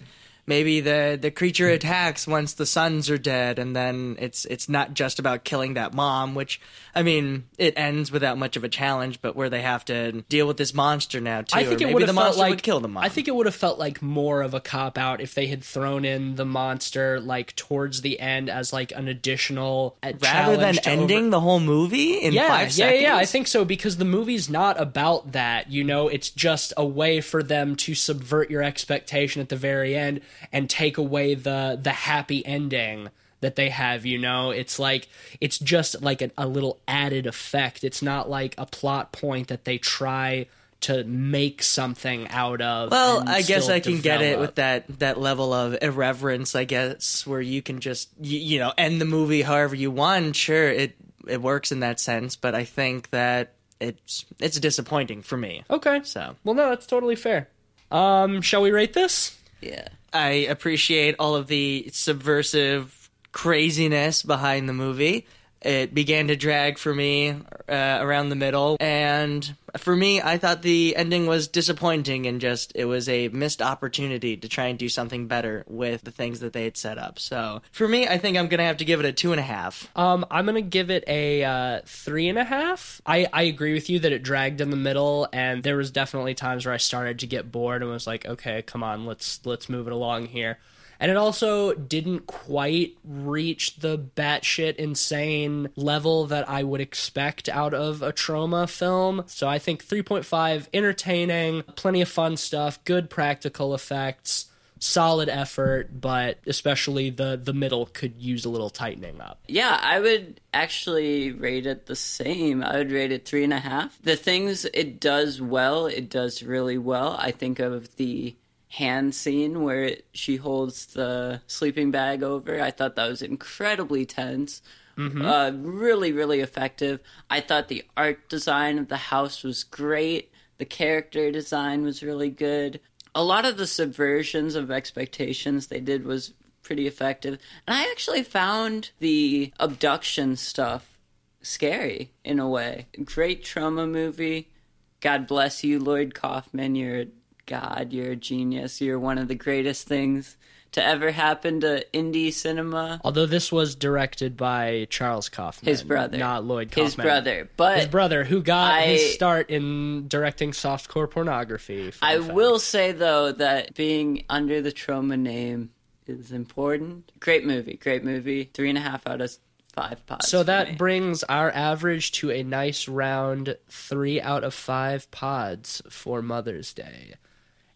S1: Maybe the the creature attacks once the sons are dead, and then it's it's not just about killing that mom. Which I mean, it ends without much of a challenge, but where they have to deal with this monster now too.
S2: I think it would
S1: the
S2: have felt
S1: monster
S2: like
S1: would kill the mom.
S2: I think it would have felt like more of a cop out if they had thrown in the monster like towards the end as like an additional uh,
S1: rather than ending
S2: over-
S1: the whole movie in
S2: yeah,
S1: five
S2: yeah,
S1: seconds.
S2: yeah, I think so because the movie's not about that. You know, it's just a way for them to subvert your expectation at the very end and take away the the happy ending that they have. You know, it's like it's just like a, a little added effect. It's not like a plot point that they try to make something out of.
S1: Well, I guess I can get it with that that level of irreverence. I guess where you can just you, you know end the movie however you want. Sure, it it works in that sense, but I think that it's it's disappointing for me.
S2: Okay,
S1: So
S2: well, no, that's totally fair. Um, shall we rate this?
S3: Yeah.
S1: I appreciate all of the subversive craziness behind the movie. It began to drag for me uh, around the middle, and for me, I thought the ending was disappointing and just it was a missed opportunity to try and do something better with the things that they had set up. So for me, I think I'm gonna have to give it a two and a half.
S2: Um, I'm gonna give it a uh, three and a half. I, I agree with you that it dragged in the middle, and there was definitely times where I started to get bored and was like, okay, come on, let's let's move it along here. And it also didn't quite reach the batshit insane level that I would expect out of a Troma film. So I think 3.5, entertaining, plenty of fun stuff, good practical effects solid effort, but especially the the middle could use a little tightening up.
S3: Yeah, I would actually rate it the same. I would rate it three and a half. The things it does well, it does really well. I think of the hand scene where it, she holds the sleeping bag over. I thought that was incredibly tense. Uh, really, really effective. I thought the art design of the house was great. The character design was really good. A lot of the subversions of expectations they did was pretty effective. And I actually found the abduction stuff scary in a way. Great Troma movie. God bless you, Lloyd Kaufman. You're a god. You're a genius. You're one of the greatest things to ever happen to indie cinema.
S2: Although this was directed by Charles Kaufman,
S3: His brother.
S2: not Lloyd Kaufman.
S3: His brother. But
S2: his brother, who got
S3: I-
S2: his start in directing softcore pornography.
S3: I
S2: fact.
S3: will say though that being under the Troma name is important. Great movie, great movie. Three and a half out of five pods.
S2: So that
S3: me.
S2: brings our average to a nice round three out of five pods for Mother's Day.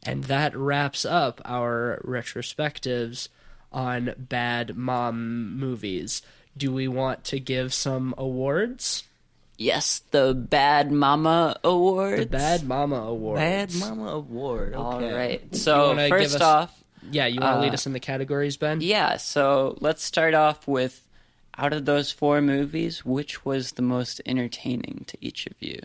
S2: And that wraps up our retrospectives on bad mom movies. Do we want to give some awards?
S3: yes, the Bad Mama Awards.
S2: The Bad Mama Awards.
S1: Bad Mama Award.
S3: All
S1: Okay.
S3: right.
S2: You
S3: So
S2: wanna give
S3: first
S2: us-
S3: off,
S2: Yeah, you want to lead
S3: Uh,
S2: us in the categories, Ben?
S3: yeah. So let's start off with out of those four movies, which was the most entertaining to each of you?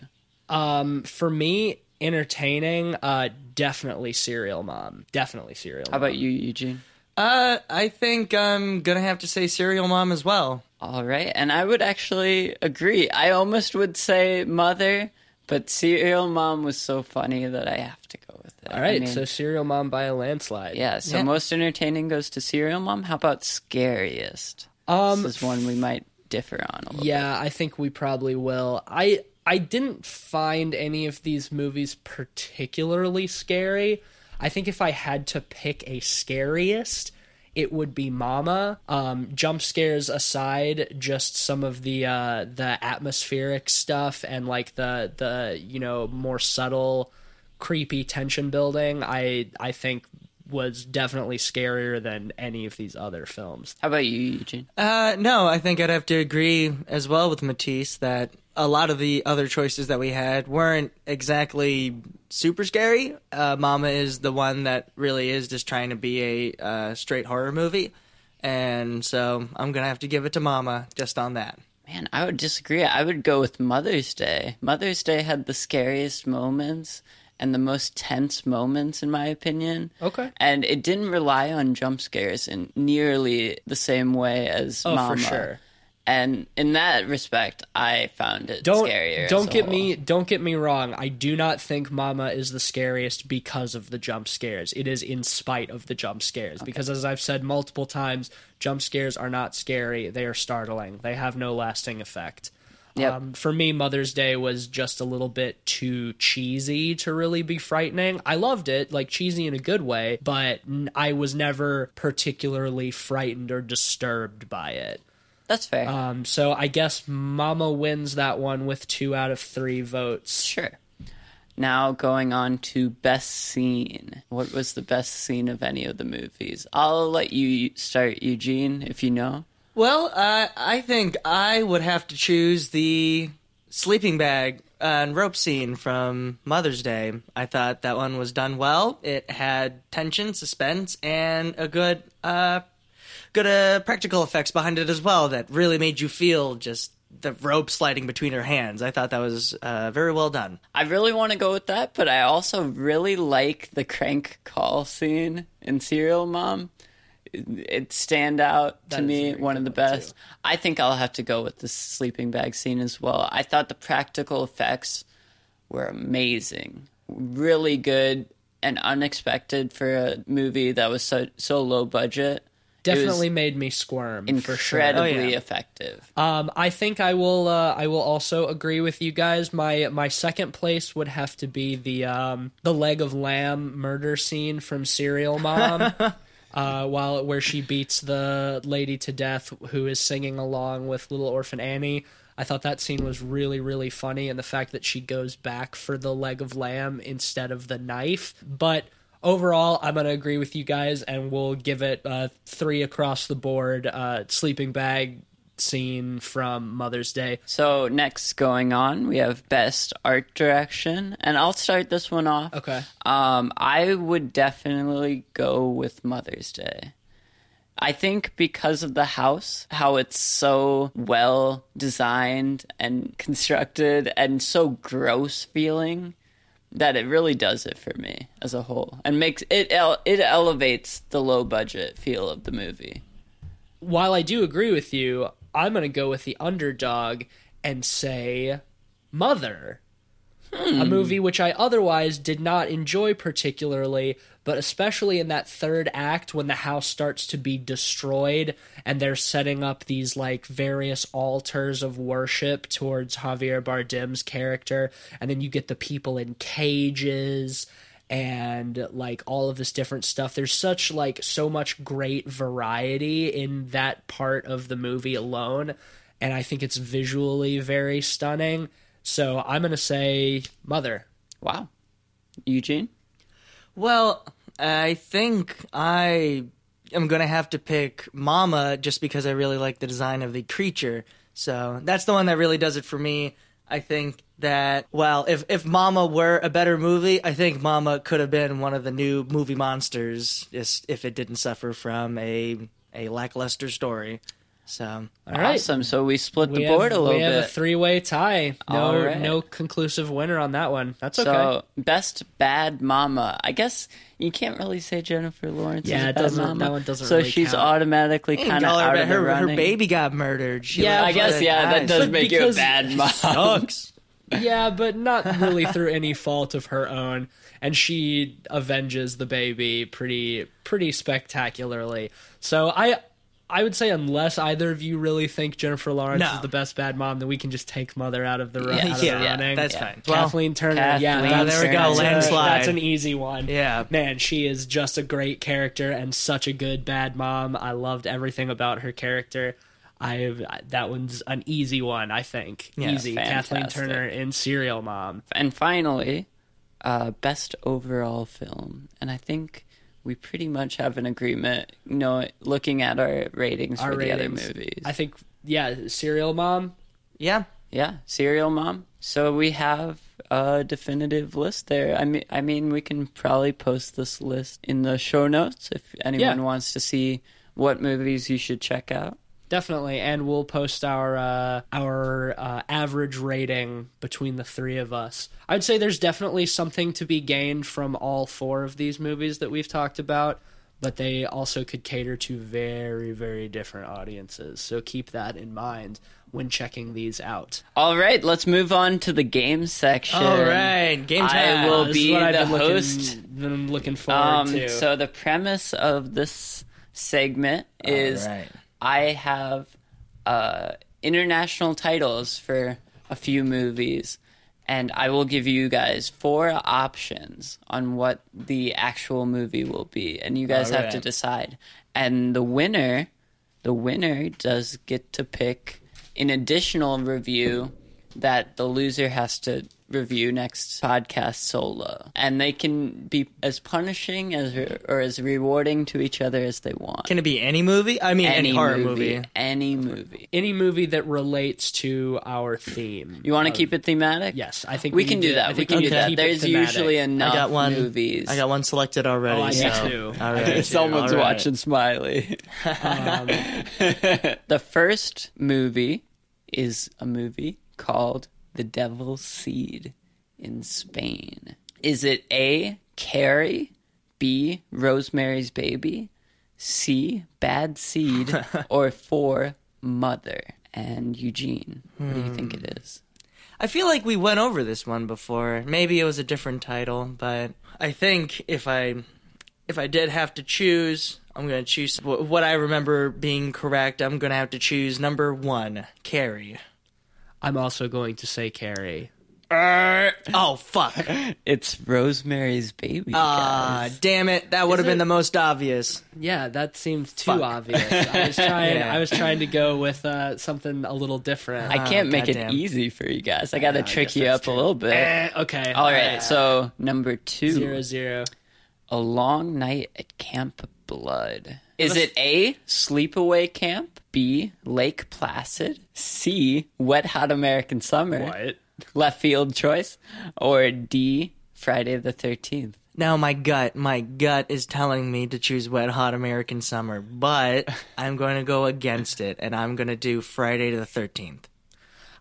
S2: Um, for me, entertaining, uh, definitely Serial Mom. Definitely Serial.
S3: How about you, Eugene?
S1: Uh, I think I'm gonna have to say Serial Mom as well.
S3: All right, and I would actually agree. I almost would say Mother, but Serial Mom was so funny that I have to go with it.
S2: All right,
S3: I mean,
S2: so Serial Mom by a landslide.
S3: yeah. So
S1: Yeah.
S3: most entertaining goes to Serial Mom. How about scariest?
S2: Um,
S3: this is one we might differ on a little.
S2: Yeah, I think we probably will. I I didn't find any of these movies particularly scary. I think if I had to pick a scariest, it would be Mama. Um, jump scares aside, just some of the uh, the atmospheric stuff and like the the you know more subtle, creepy tension building. I I think was definitely scarier than any of these other films.
S3: How about you, Eugene?
S1: Uh, no, I think I'd have to agree as well with Matisse that a lot of the other choices that we had weren't exactly super scary. Uh, Mama is the one that really is just trying to be a uh, straight horror movie, and so I'm gonna have to give it to Mama just on that.
S3: Man, I would disagree. I would go with Mother's Day. Mother's Day had the scariest moments and the most tense moments, in my opinion.
S2: Okay.
S3: And it didn't rely on jump scares in nearly the same way as
S2: Oh,
S3: Mama.
S2: for sure.
S3: And in that respect, I found it
S2: don't
S3: scarier.
S2: don't get me don't get me wrong. I do not think mama is the scariest because of the jump scares. It is in spite of the jump scares. Because as i've said multiple times jump scares are not scary. They are startling. They have no lasting effect.
S3: Yep.
S2: um, for me mother's day was just a little bit too cheesy to really be frightening. I loved it like cheesy in a good way but I was never particularly frightened or disturbed by it
S3: That's fair.
S2: um, so I guess Mama wins that one with two out of three votes.
S3: sure. Now going on to best scene. What was the best scene of any of the movies? I'll let you start, Eugene, if you know.
S1: Well, uh, I think I would have to choose the sleeping bag and rope scene from Mother's Day. I thought that one was done well. It had tension, suspense, and a good, uh, good uh, practical effects behind it as well that really made you feel just the rope sliding between her hands. I thought that was uh, very well done.
S3: I really want to go with that, but I also really like the crank call scene in Serial Mom. It, it stand out to
S2: That a
S3: me, one of the best. I think I'll have to go with the sleeping bag scene as well. I thought the practical effects were amazing, really good and unexpected for a movie that was so so low budget.
S2: Definitely made me squirm for sure.
S3: incredibly
S1: Oh, yeah.
S3: effective.
S2: Um, I think I will. Uh, I will also agree with you guys. My my second place would have to be the um, the leg of lamb murder scene from Serial <laughs> Mom. Uh, while where she beats the lady to death who is singing along with little orphan Annie, I thought that scene was really really funny, and the fact that she goes back for the leg of lamb instead of the knife. But overall, I'm gonna agree with you guys, and we'll give it uh, three across the board. Uh, sleeping bag scene from Mother's Day.
S3: So next going on, we have best art direction, and I'll start this one off.
S2: Okay.
S3: Um, I would definitely go with Mother's Day. I think because of the house, how it's so well designed and constructed and so gross feeling that it really does it for me as a whole and makes it ele- it elevates the low budget feel of the movie.
S2: while I do agree with you, I'm going to go with the underdog and say Mother. A hmm. movie which I otherwise did not enjoy particularly, but especially in that third act when the house starts to be destroyed and they're setting up these like various altars of worship towards Javier Bardem's character, and then you get the people in cages and like all of this different stuff. There's such like so much great variety in that part of the movie alone, and I think it's visually very stunning. So I'm gonna say Mother.
S3: Wow. Eugene?
S1: Well, I think I am going to have to pick Mama just because I really like the design of the creature. So that's the one that really does it for me. I think that, well, if, if Mama were a better movie, I think Mama could have been one of the new movie monsters if it didn't suffer from a, a lackluster story. So,
S2: All right.
S3: Awesome. So we split the
S2: we
S3: board
S2: have,
S3: a little bit.
S2: we have
S3: bit.
S2: a three-way tie. No,
S3: All right.
S2: no conclusive winner on that one. That's okay.
S3: So best bad mama. I guess you can't really say Jennifer Lawrence.
S2: Yeah,
S3: is a
S2: it
S3: bad
S2: doesn't-
S3: mama.
S2: that one doesn't
S3: So
S2: really
S3: she's
S2: count.
S3: automatically kind of
S1: her,
S3: out
S1: but
S3: of the
S1: her, her baby got murdered. She
S2: Yeah,
S3: I guess
S1: for
S3: yeah, that does
S2: But
S3: make you a bad mom. <laughs>
S1: Sucks.
S2: yeah, but not really through any fault of her own. And she avenges the baby pretty pretty spectacularly. So I I would say unless either of you really think Jennifer Lawrence
S1: No.
S2: is the best bad mom, then we can just take Mother out of the, ru-
S3: Yeah,
S2: out of
S1: yeah,
S2: the running.
S1: that's
S3: Yeah.
S1: fine. Well,
S2: Kathleen Turner,
S3: Kathleen
S2: yeah, that's,
S3: There we go,
S1: landslide.
S2: that's an easy one.
S1: Yeah.
S2: man, she is just a great character and such a good bad mom. I loved everything about her character. I have that one's an easy one, I think.
S1: Yeah,
S2: easy. Kathleen. Turner in Serial Mom.
S3: And finally, uh, best overall film. And I think we pretty much have an agreement. You know, looking at our ratings
S2: Our
S3: for the other movies.
S2: I think yeah, Serial Mom.
S1: Yeah.
S3: Yeah, Serial Mom. So we have a definitive list there. I mean, I mean, we can probably post this list in the show notes if anyone
S2: Yeah.
S3: wants to see what movies you should check out.
S2: Definitely, and we'll post our uh, our uh, average rating between the three of us. I'd say there's definitely something to be gained from all four of these movies that we've talked about, but they also could cater to very very different audiences. So keep that in mind when checking these out.
S3: All right, let's move on to the game section.
S1: All right. Game
S3: I
S1: time.
S3: will
S2: This
S3: be
S2: what I've
S3: the
S2: been looking, been looking forward
S3: Um,
S2: to.
S3: so the premise of this segment is
S1: All right.
S3: I have uh, international titles for a few movies, and I will give you guys four options on what the actual movie will be, and you guys
S1: All
S3: have to decide. And the winner, the winner does get to pick an additional review that the loser has to review next podcast solo, and they can be as punishing as or as rewarding to each other as they want.
S1: Can it be any movie? I mean, any, horror movie.
S3: any movie.
S2: Any movie that relates to our theme.
S3: You want to
S2: of-
S3: keep it thematic?
S2: Yes, I think
S3: we,
S2: we
S3: can do that. We can
S2: we
S3: do that. There's usually enough
S1: I got one.
S3: movies.
S1: I got one selected already.
S2: Oh, I
S1: so.
S2: got two.
S1: All
S2: I
S1: right. <laughs>
S3: Someone's
S1: All right.
S3: watching Smiley.
S2: Um, <laughs>
S3: the first movie is a movie called The Devil's Seed in Spain. Is it A. Carrie, B. Rosemary's Baby, C. Bad Seed, <laughs> or four Mother? And Eugene, what do you think it hmm. is?
S1: I feel like we went over this one before. Maybe it was a different title, but I think if I if I did have to choose, I'm going to choose what I remember being correct. I'm going to have to choose number 1, Carrie.
S2: I'm also going to say Carrie.
S1: Oh fuck. <laughs>
S3: It's Rosemary's Baby.
S1: Ah,
S3: guys.
S1: damn it. That would have been
S2: it-
S1: the most obvious.
S2: Yeah, that seemed too
S1: Fuck.
S2: obvious. I was <laughs> trying.
S1: Yeah.
S2: I was trying to go with uh, something a little different.
S3: I can't
S1: Oh,
S3: make
S1: goddamn.
S3: it easy for you guys. I got to trick you
S2: that's
S3: up a little bit.
S2: Eh, okay.
S3: All right, so number two,
S2: zero zero.
S3: A Long Night at Camp Blood. Is it A, Sleepaway Camp, B, Lake Placid, C, Wet Hot American Summer,
S2: What?
S3: left field choice, or D, Friday the 13th?
S1: Now my gut, my gut is telling me to choose Wet Hot American Summer, but <laughs> I'm going to go against it and I'm going to do Friday the 13th.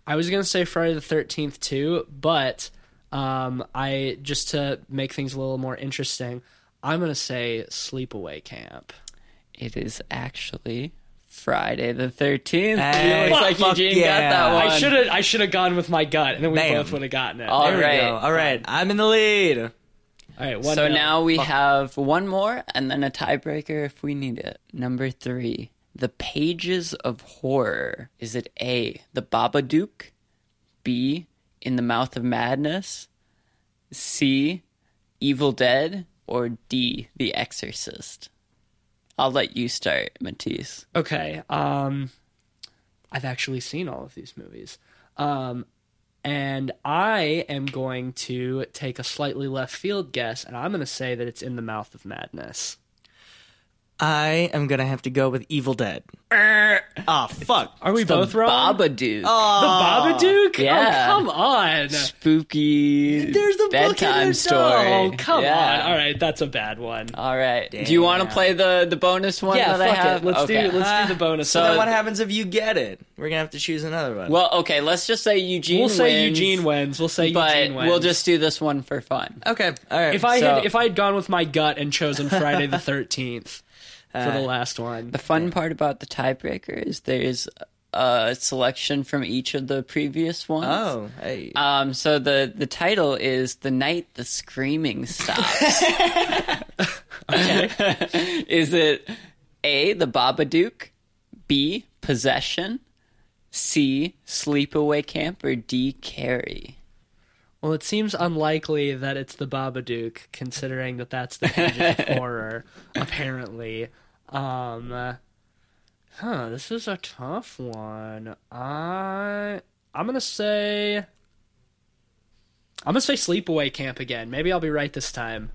S2: I was gonna say Friday the Thirteenth too, but um, I just to make things a little more interesting, I'm gonna say Sleepaway Camp.
S3: It is actually Friday the 13th.
S1: Hey,
S3: looks like
S1: fuck
S3: Eugene
S1: yeah.
S3: got that one.
S2: I should have I should have gone with my gut, and then we
S1: Bam.
S2: both would have gotten it.
S3: All
S1: There we
S3: right.
S1: go. All right. I'm in the lead.
S2: All right, one
S3: So
S2: nil.
S3: now we have one more and then a tiebreaker if we need it. Number three, The Pages of Horror. Is it A, The Babadook? B, In the Mouth of Madness? C, Evil Dead? Or D, The Exorcist? I'll let you start, Matisse.
S2: Okay. Um, I've actually seen all of these movies. Um, and I am going to take a slightly left field guess, and I'm going to say that it's in the mouth of madness.
S1: I am gonna have to go with Evil Dead. oh fuck.
S2: Are we both wrong?
S3: Babadook.
S2: the Babadook?
S3: Oh, yeah.
S2: Oh, come on.
S3: Spooky
S1: There's the book in
S3: bedtime
S1: it,
S3: story.
S2: Oh, come
S3: Yeah.
S2: on. All right, that's a bad one.
S3: All right. Do you want to play the the bonus one
S2: yeah,
S3: that
S2: fuck
S3: I have?
S2: it. Let's
S3: okay.
S2: do let's do the ah. bonus.
S3: So-
S1: then
S2: one.
S1: what happens if you get it? We're gonna have to choose another one.
S3: Well, okay. Let's just say Eugene.
S2: we'll say
S3: wins,
S2: Eugene wins. We'll say
S3: but
S2: Eugene wins.
S3: we'll just do this one for fun.
S1: okay. All right.
S2: if I
S3: so-
S2: had if I had gone with my gut and chosen Friday the <laughs> Thirteenth for the
S1: Uh,
S2: last one.
S3: The fun part about the tiebreaker is there's a selection from each of the previous ones.
S1: oh, hey.
S3: Um, so the the title is "The Night the Screaming Stops." <laughs> <laughs> is it A. The Babadook, B. Possession, C. Sleepaway Camp, or D. Carrie?
S2: Well, it seems unlikely that it's the Babadook, considering that that's the pages of <laughs> horror. Apparently, um, uh, huh? This is a tough one. I I'm gonna say I'm gonna say Sleepaway Camp again. Maybe I'll be right this time.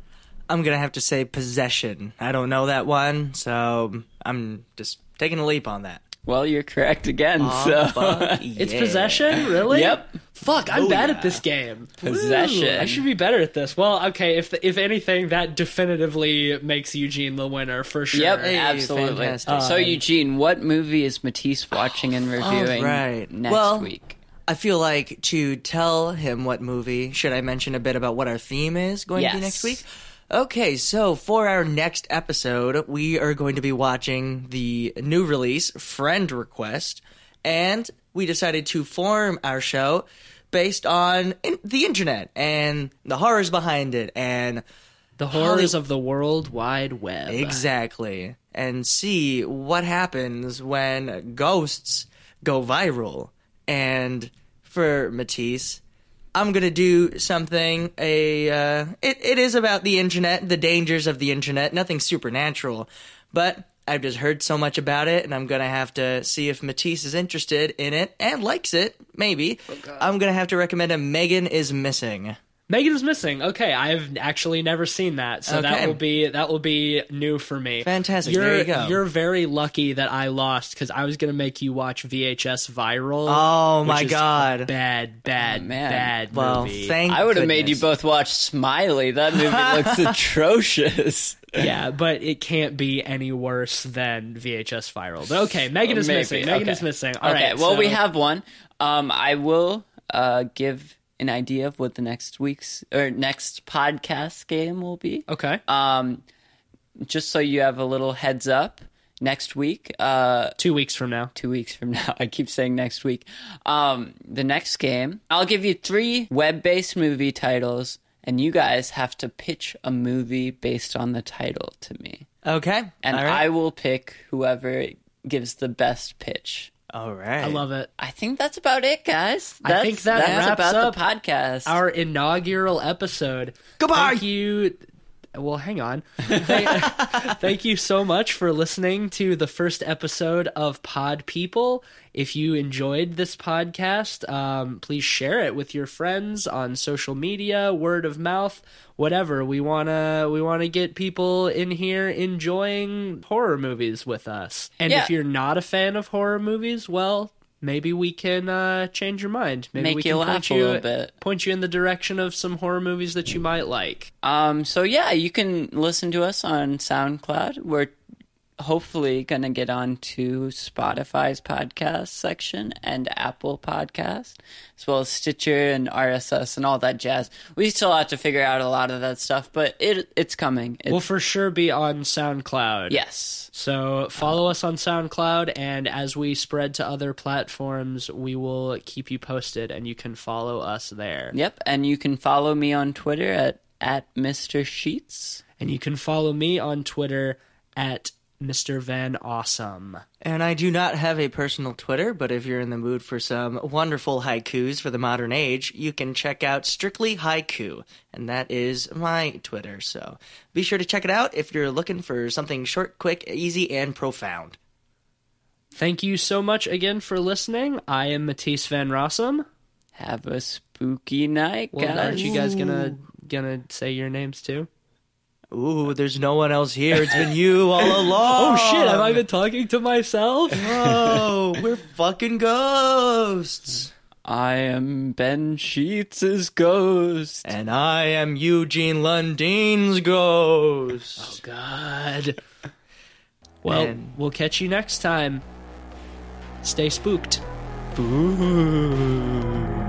S1: I'm gonna have to say possession. I don't know that one, so I'm just taking a leap on that.
S3: Well, you're correct again. Ah,
S1: so <laughs>
S2: It's
S1: yeah.
S2: possession, really?
S3: Yep.
S2: Fuck, I'm bad
S1: Booyah.
S2: at this game.
S3: Possession.
S2: Ooh, I should be better at this. Well, okay. If if anything, that definitively makes Eugene the winner for sure.
S3: Yep,
S1: Hey,
S3: absolutely.
S1: fantastic.
S3: so, um, Eugene, what movie is Matisse watching and <sighs> reviewing
S1: right.
S3: next
S1: Well-
S3: week?
S1: I feel like to tell him what movie, should I mention a bit about what our theme is going to be next week? Okay, so for our next episode, we are going to be watching the new release, Friend Request, and we decided to form our show based on in- the internet and the horrors behind it and
S2: The horrors of the World Wide Web.
S1: Exactly. And see what happens when ghosts go viral. And for Matisse, I'm gonna do something. A uh, it it is about the internet, the dangers of the internet. Nothing supernatural, but I've just heard so much about it, and I'm gonna have to see if Matisse is interested in it and likes it. Maybe I'm gonna have to recommend a Megan is Missing.
S2: Megan is missing. Okay, I've actually never seen that, so that will be that will be new for me.
S1: Fantastic.
S2: You're,
S1: There you go.
S2: You're very lucky that I lost because I was gonna make you watch VHS Viral.
S1: Oh
S2: which
S1: my
S2: is
S1: god.
S2: Bad, bad,
S3: Oh, man.
S2: bad
S1: Well,
S2: movie.
S1: thank
S3: I would have made you both watch Smiley. That movie <laughs> looks atrocious. <laughs>
S2: yeah, but it can't be any worse than VHS Viral. But okay, Megan is
S3: Maybe,
S2: missing. Megan
S3: okay.
S2: is missing. All right.
S3: okay, well, we have one. Um, I will uh, give an idea of what the next week's or next podcast game will be.
S2: Okay.
S3: Um, just so you have a little heads up, next week, uh,
S2: Two weeks from now.
S3: two weeks from now. <laughs> I keep saying next week. Um, the next game, I'll give you three web based movie titles, and you guys have to pitch a movie based on the title to me.
S1: Okay.
S3: And
S1: All right.
S3: I will pick whoever gives the best pitch.
S1: All right.
S2: I love it.
S3: I think that's about it, guys.
S2: I think that
S3: that's
S2: wraps
S3: about
S2: up
S3: the podcast.
S2: Our inaugural episode.
S1: Goodbye.
S2: Thank you. Well, hang on. <laughs> Thank, you so much for listening to the first episode of Pod People. If you enjoyed this podcast, um, please share it with your friends on social media, word of mouth, whatever. We wanna we wanna get people in here enjoying horror movies with us. And
S3: Yeah.
S2: if you're not a fan of horror movies, well. Maybe we can uh, change your mind. Maybe
S3: Make
S2: we
S3: you
S2: can
S3: laugh
S2: point
S3: a
S2: you
S3: little bit.
S2: point you in the direction of some horror movies that you might like.
S3: Um, so yeah, you can listen to us on SoundCloud. We're hopefully going to get on to Spotify's podcast section and Apple Podcast, as well as Stitcher and RSS and all that jazz. We still have to figure out a lot of that stuff, but it it's coming. It,
S2: We'll for sure be on SoundCloud.
S3: yes.
S2: So follow us on SoundCloud, and as we spread to other platforms, we will keep you posted, and you can follow us there.
S3: Yep, and you can follow me on Twitter at at Mr. Sheets.
S2: And you can follow me on Twitter at Mr. Van Awesome.
S1: And I do not have a personal Twitter, but if you're in the mood for some wonderful haikus for the modern age, you can check out Strictly Haiku, and that is my Twitter. So be sure to check it out if you're looking for something short, quick, easy, and profound.
S2: Thank you so much again for listening. I am Matisse Van Rossum.
S3: Have a spooky night,
S2: Well, aren't you guys gonna gonna say your names too?
S1: Ooh, there's no one else here. It's been you all along. <laughs>
S2: Oh shit! Have I been talking to myself? <laughs>
S1: Oh, we're fucking ghosts.
S3: I am Ben Sheets' ghost.
S1: And I am Eugene Lundine's ghost.
S2: Oh god. Well,
S1: And-
S2: we'll catch you next time. Stay spooked.
S1: Boo.